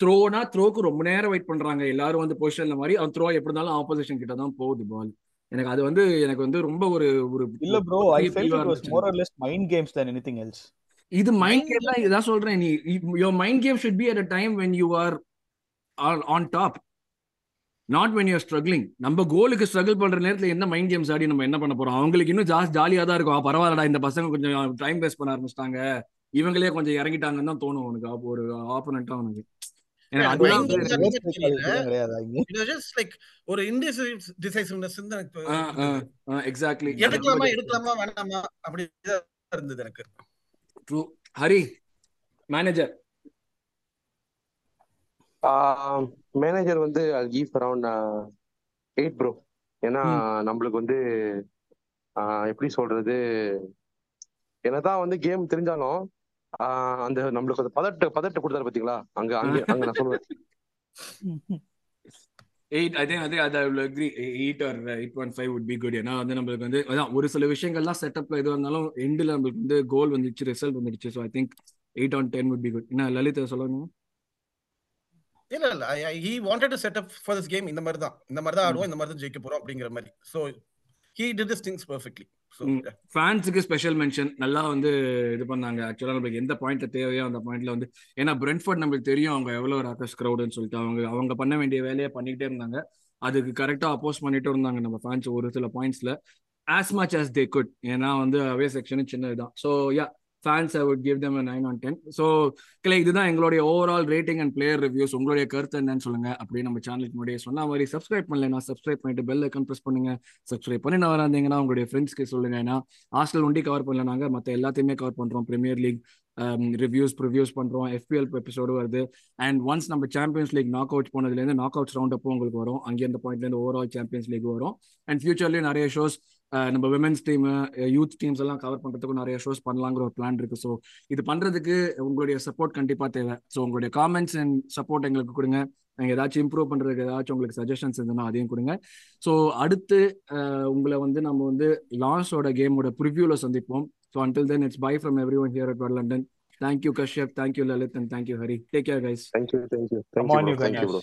த்ரோனா த்ரோக்கு ரொம்ப நேரம் வெயிட் பண்றாங்க. எல்லாரும் வந்து பொசிஷன்ல மாதிரி அவன் த்ரோ எப்படி இருந்தாலும் ஆப்போசிஷன் கிட்ட தான் போகுது பால் எனக்கு அது வந்து எனக்கு வந்து ரொம்ப ஒரு ஒரு இல்ல bro I felt it was. More or less mind games then anything else இது மைண்ட் கேம் தான் இதான் சொல்றேன் நீ your mind game should be at a time when you are on top not when you're struggling நம்ம கோலுக்கு struggle பண்ற நேரத்துல என்ன மைண்ட் கேம்ஸ் ஆடி நம்ம என்ன பண்ண போறோம்? அவங்களுக்கு இன்னும் ஜாஸ்தி ஜாலியா தான் இருக்கும். பரவாயில்லடா இந்த பசங்க கொஞ்சம் டைம் வேஸ்ட் பண்ண ஆரம்பிச்சிட்டாங்க. இவங்களே கொஞ்சம் இறங்கிட்டாங்கன்னு தான் தோணும் உனக்கு. அப்போ ஒரு ஆப்போனண்டா உனக்கு. ஒரு எனக்கு. எடுக்கலாமா எடுக்கலாமா வேணாமா அப்படி இருந்தது எனக்கு. ஹரி மேனேஜர் மேனேஜர் வந்து கீவ் அரௌண்ட் எயிட் ப்ரோ ஏன்னா நம்மளுக்கு வந்து ஆஹ் எப்படி சொல்றது? என்னதான் வந்து கேம் தெரிஞ்சாலும் அந்த நம்மளுக்கு அந்த பதட்ட பதட்ட கொடுத்தாரு பாத்தீங்களா? அங்க அங்க அங்க நான் சொல்லுவேன் எயிட் அதே அதே அது agree eight or eight point five would be good ஏன்னா வந்து நம்மளுக்கு வந்து அதான் ஒரு சில விஷயங்கள்லாம் செட்டப்ல எதுவாக இருந்தாலும் எண்டில் நம்மளுக்கு வந்து கோல் வந்துச்சு ரிசல்ட் வந்துடுச்சு. So I think eight on ten would be good என்ன லலித் சொல்லணும் இல்ல இல்ல he wanted to set up for this game இந்த மாதிரி தான் இந்த மாதிரி தான் ஆடுவோம் இந்த மாதிரி தான் ஜெயிக்க போறோம் அப்படிங்கிற மாதிரி. So he did this things perfectly ஃபேன்ஸுக்கு ஸ்பெஷல் மென்ஷன் நல்லா வந்து இது பண்ணாங்க. ஆக்சுவலாக நம்மளுக்கு எந்த பாயிண்ட்ல தேவையோ அந்த பாயிண்ட்ல வந்து ஏன்னா பிரென்ஃபோர்ட் நம்மளுக்கு தெரியும் அவங்க எவ்வளோ ராக்கஸ் க்ரௌடுன்னு சொல்லிட்டு. அவங்க அவங்க பண்ண வேண்டிய வேலையை பண்ணிக்கிட்டே இருந்தாங்க. அதுக்கு கரெக்டாக அப்போஸ் பண்ணிட்டு இருந்தாங்க நம்ம ஃபேன்ஸ் ஒரு சில பாயிண்ட்ஸ்ல as much as they good ஏன்னா வந்து அவே செக்ஷனு சின்ன இதுதான் so ya fans I would give them nine on ten so கிளை இதுதான் எங்களுடைய overall rating and player reviews உங்களுடைய கருத்து என்னன்னு சொல்லுங்க. அப்படியே நம்ம சேனலுக்கு முன்னாடியே சொன்ன மாதிரி சப்ஸ்கிரைப் பண்ணலன்னா சப்ஸ்கிரைப் பண்ணிட்டு பெல் ஐக்கன் ப்ரெஸ் பண்ணுங்க. சப்ஸ்கிரைப் பண்ணி நான் வராந்தீங்கன்னா உங்களுடைய ஃப்ரெண்ட்ஸ்க்கு சொல்லுங்க. ஏன்னா ஹாஸ்டல் ஒண்டி கவர் பண்ணல நாங்கள் மற்ற எல்லாத்தையுமே கவர் பண்றோம். பிரீமியர் லீக் ரிவ்யூஸ் ப்ரிவ்யூஸ் பண்றோம். எஃபிஎல் எபிசோடு வருது. அண்ட் ஒன்ஸ் நம்ம சாம்பியன்ஸ் லீக் நாக் அவுட் போனதுலேருந்து நாக் அவுட்ஸ் ரவுண்ட் அப்போ உங்களுக்கு வரும். அங்கே அந்த பாயிண்ட்லேருந்து ஓவரால் சாம்பியன்ஸ் லீக் வரும். அண்ட் ஃபியூச்சர்லேயும் நிறைய ஷோஸ் நம்ம விமென்ஸ் டீம் யூத் டீம்ஸ் எல்லாம் கவர் பண்றதுக்கும் நிறைய ஷோஸ் பண்ணலாங்கிற ஒரு பிளான் இருக்கு. ஸோ இது பண்றதுக்கு உங்களுடைய சப்போர்ட் கண்டிப்பா தேவை. ஸோ உங்களுடைய காமெண்ட்ஸ் அண்ட் சப்போர்ட் எங்களுக்கு கொடுங்க. நீங்கள் ஏதாச்சும் இம்ப்ரூவ் பண்றதுக்கு ஏதாச்சும் உங்களுக்கு சஜஷன்ஸ் இருந்ததுன்னா அதையும் கொடுங்க. ஸோ அடுத்து உங்களை வந்து நம்ம வந்து லான்ஸோட கேமோட ப்ரிவியூல சந்திப்போம். So until then it's bye from everyone here at London thank you Kashyap thank you Lalit and thank you Hari take care guys thank you thank you Come on, thank you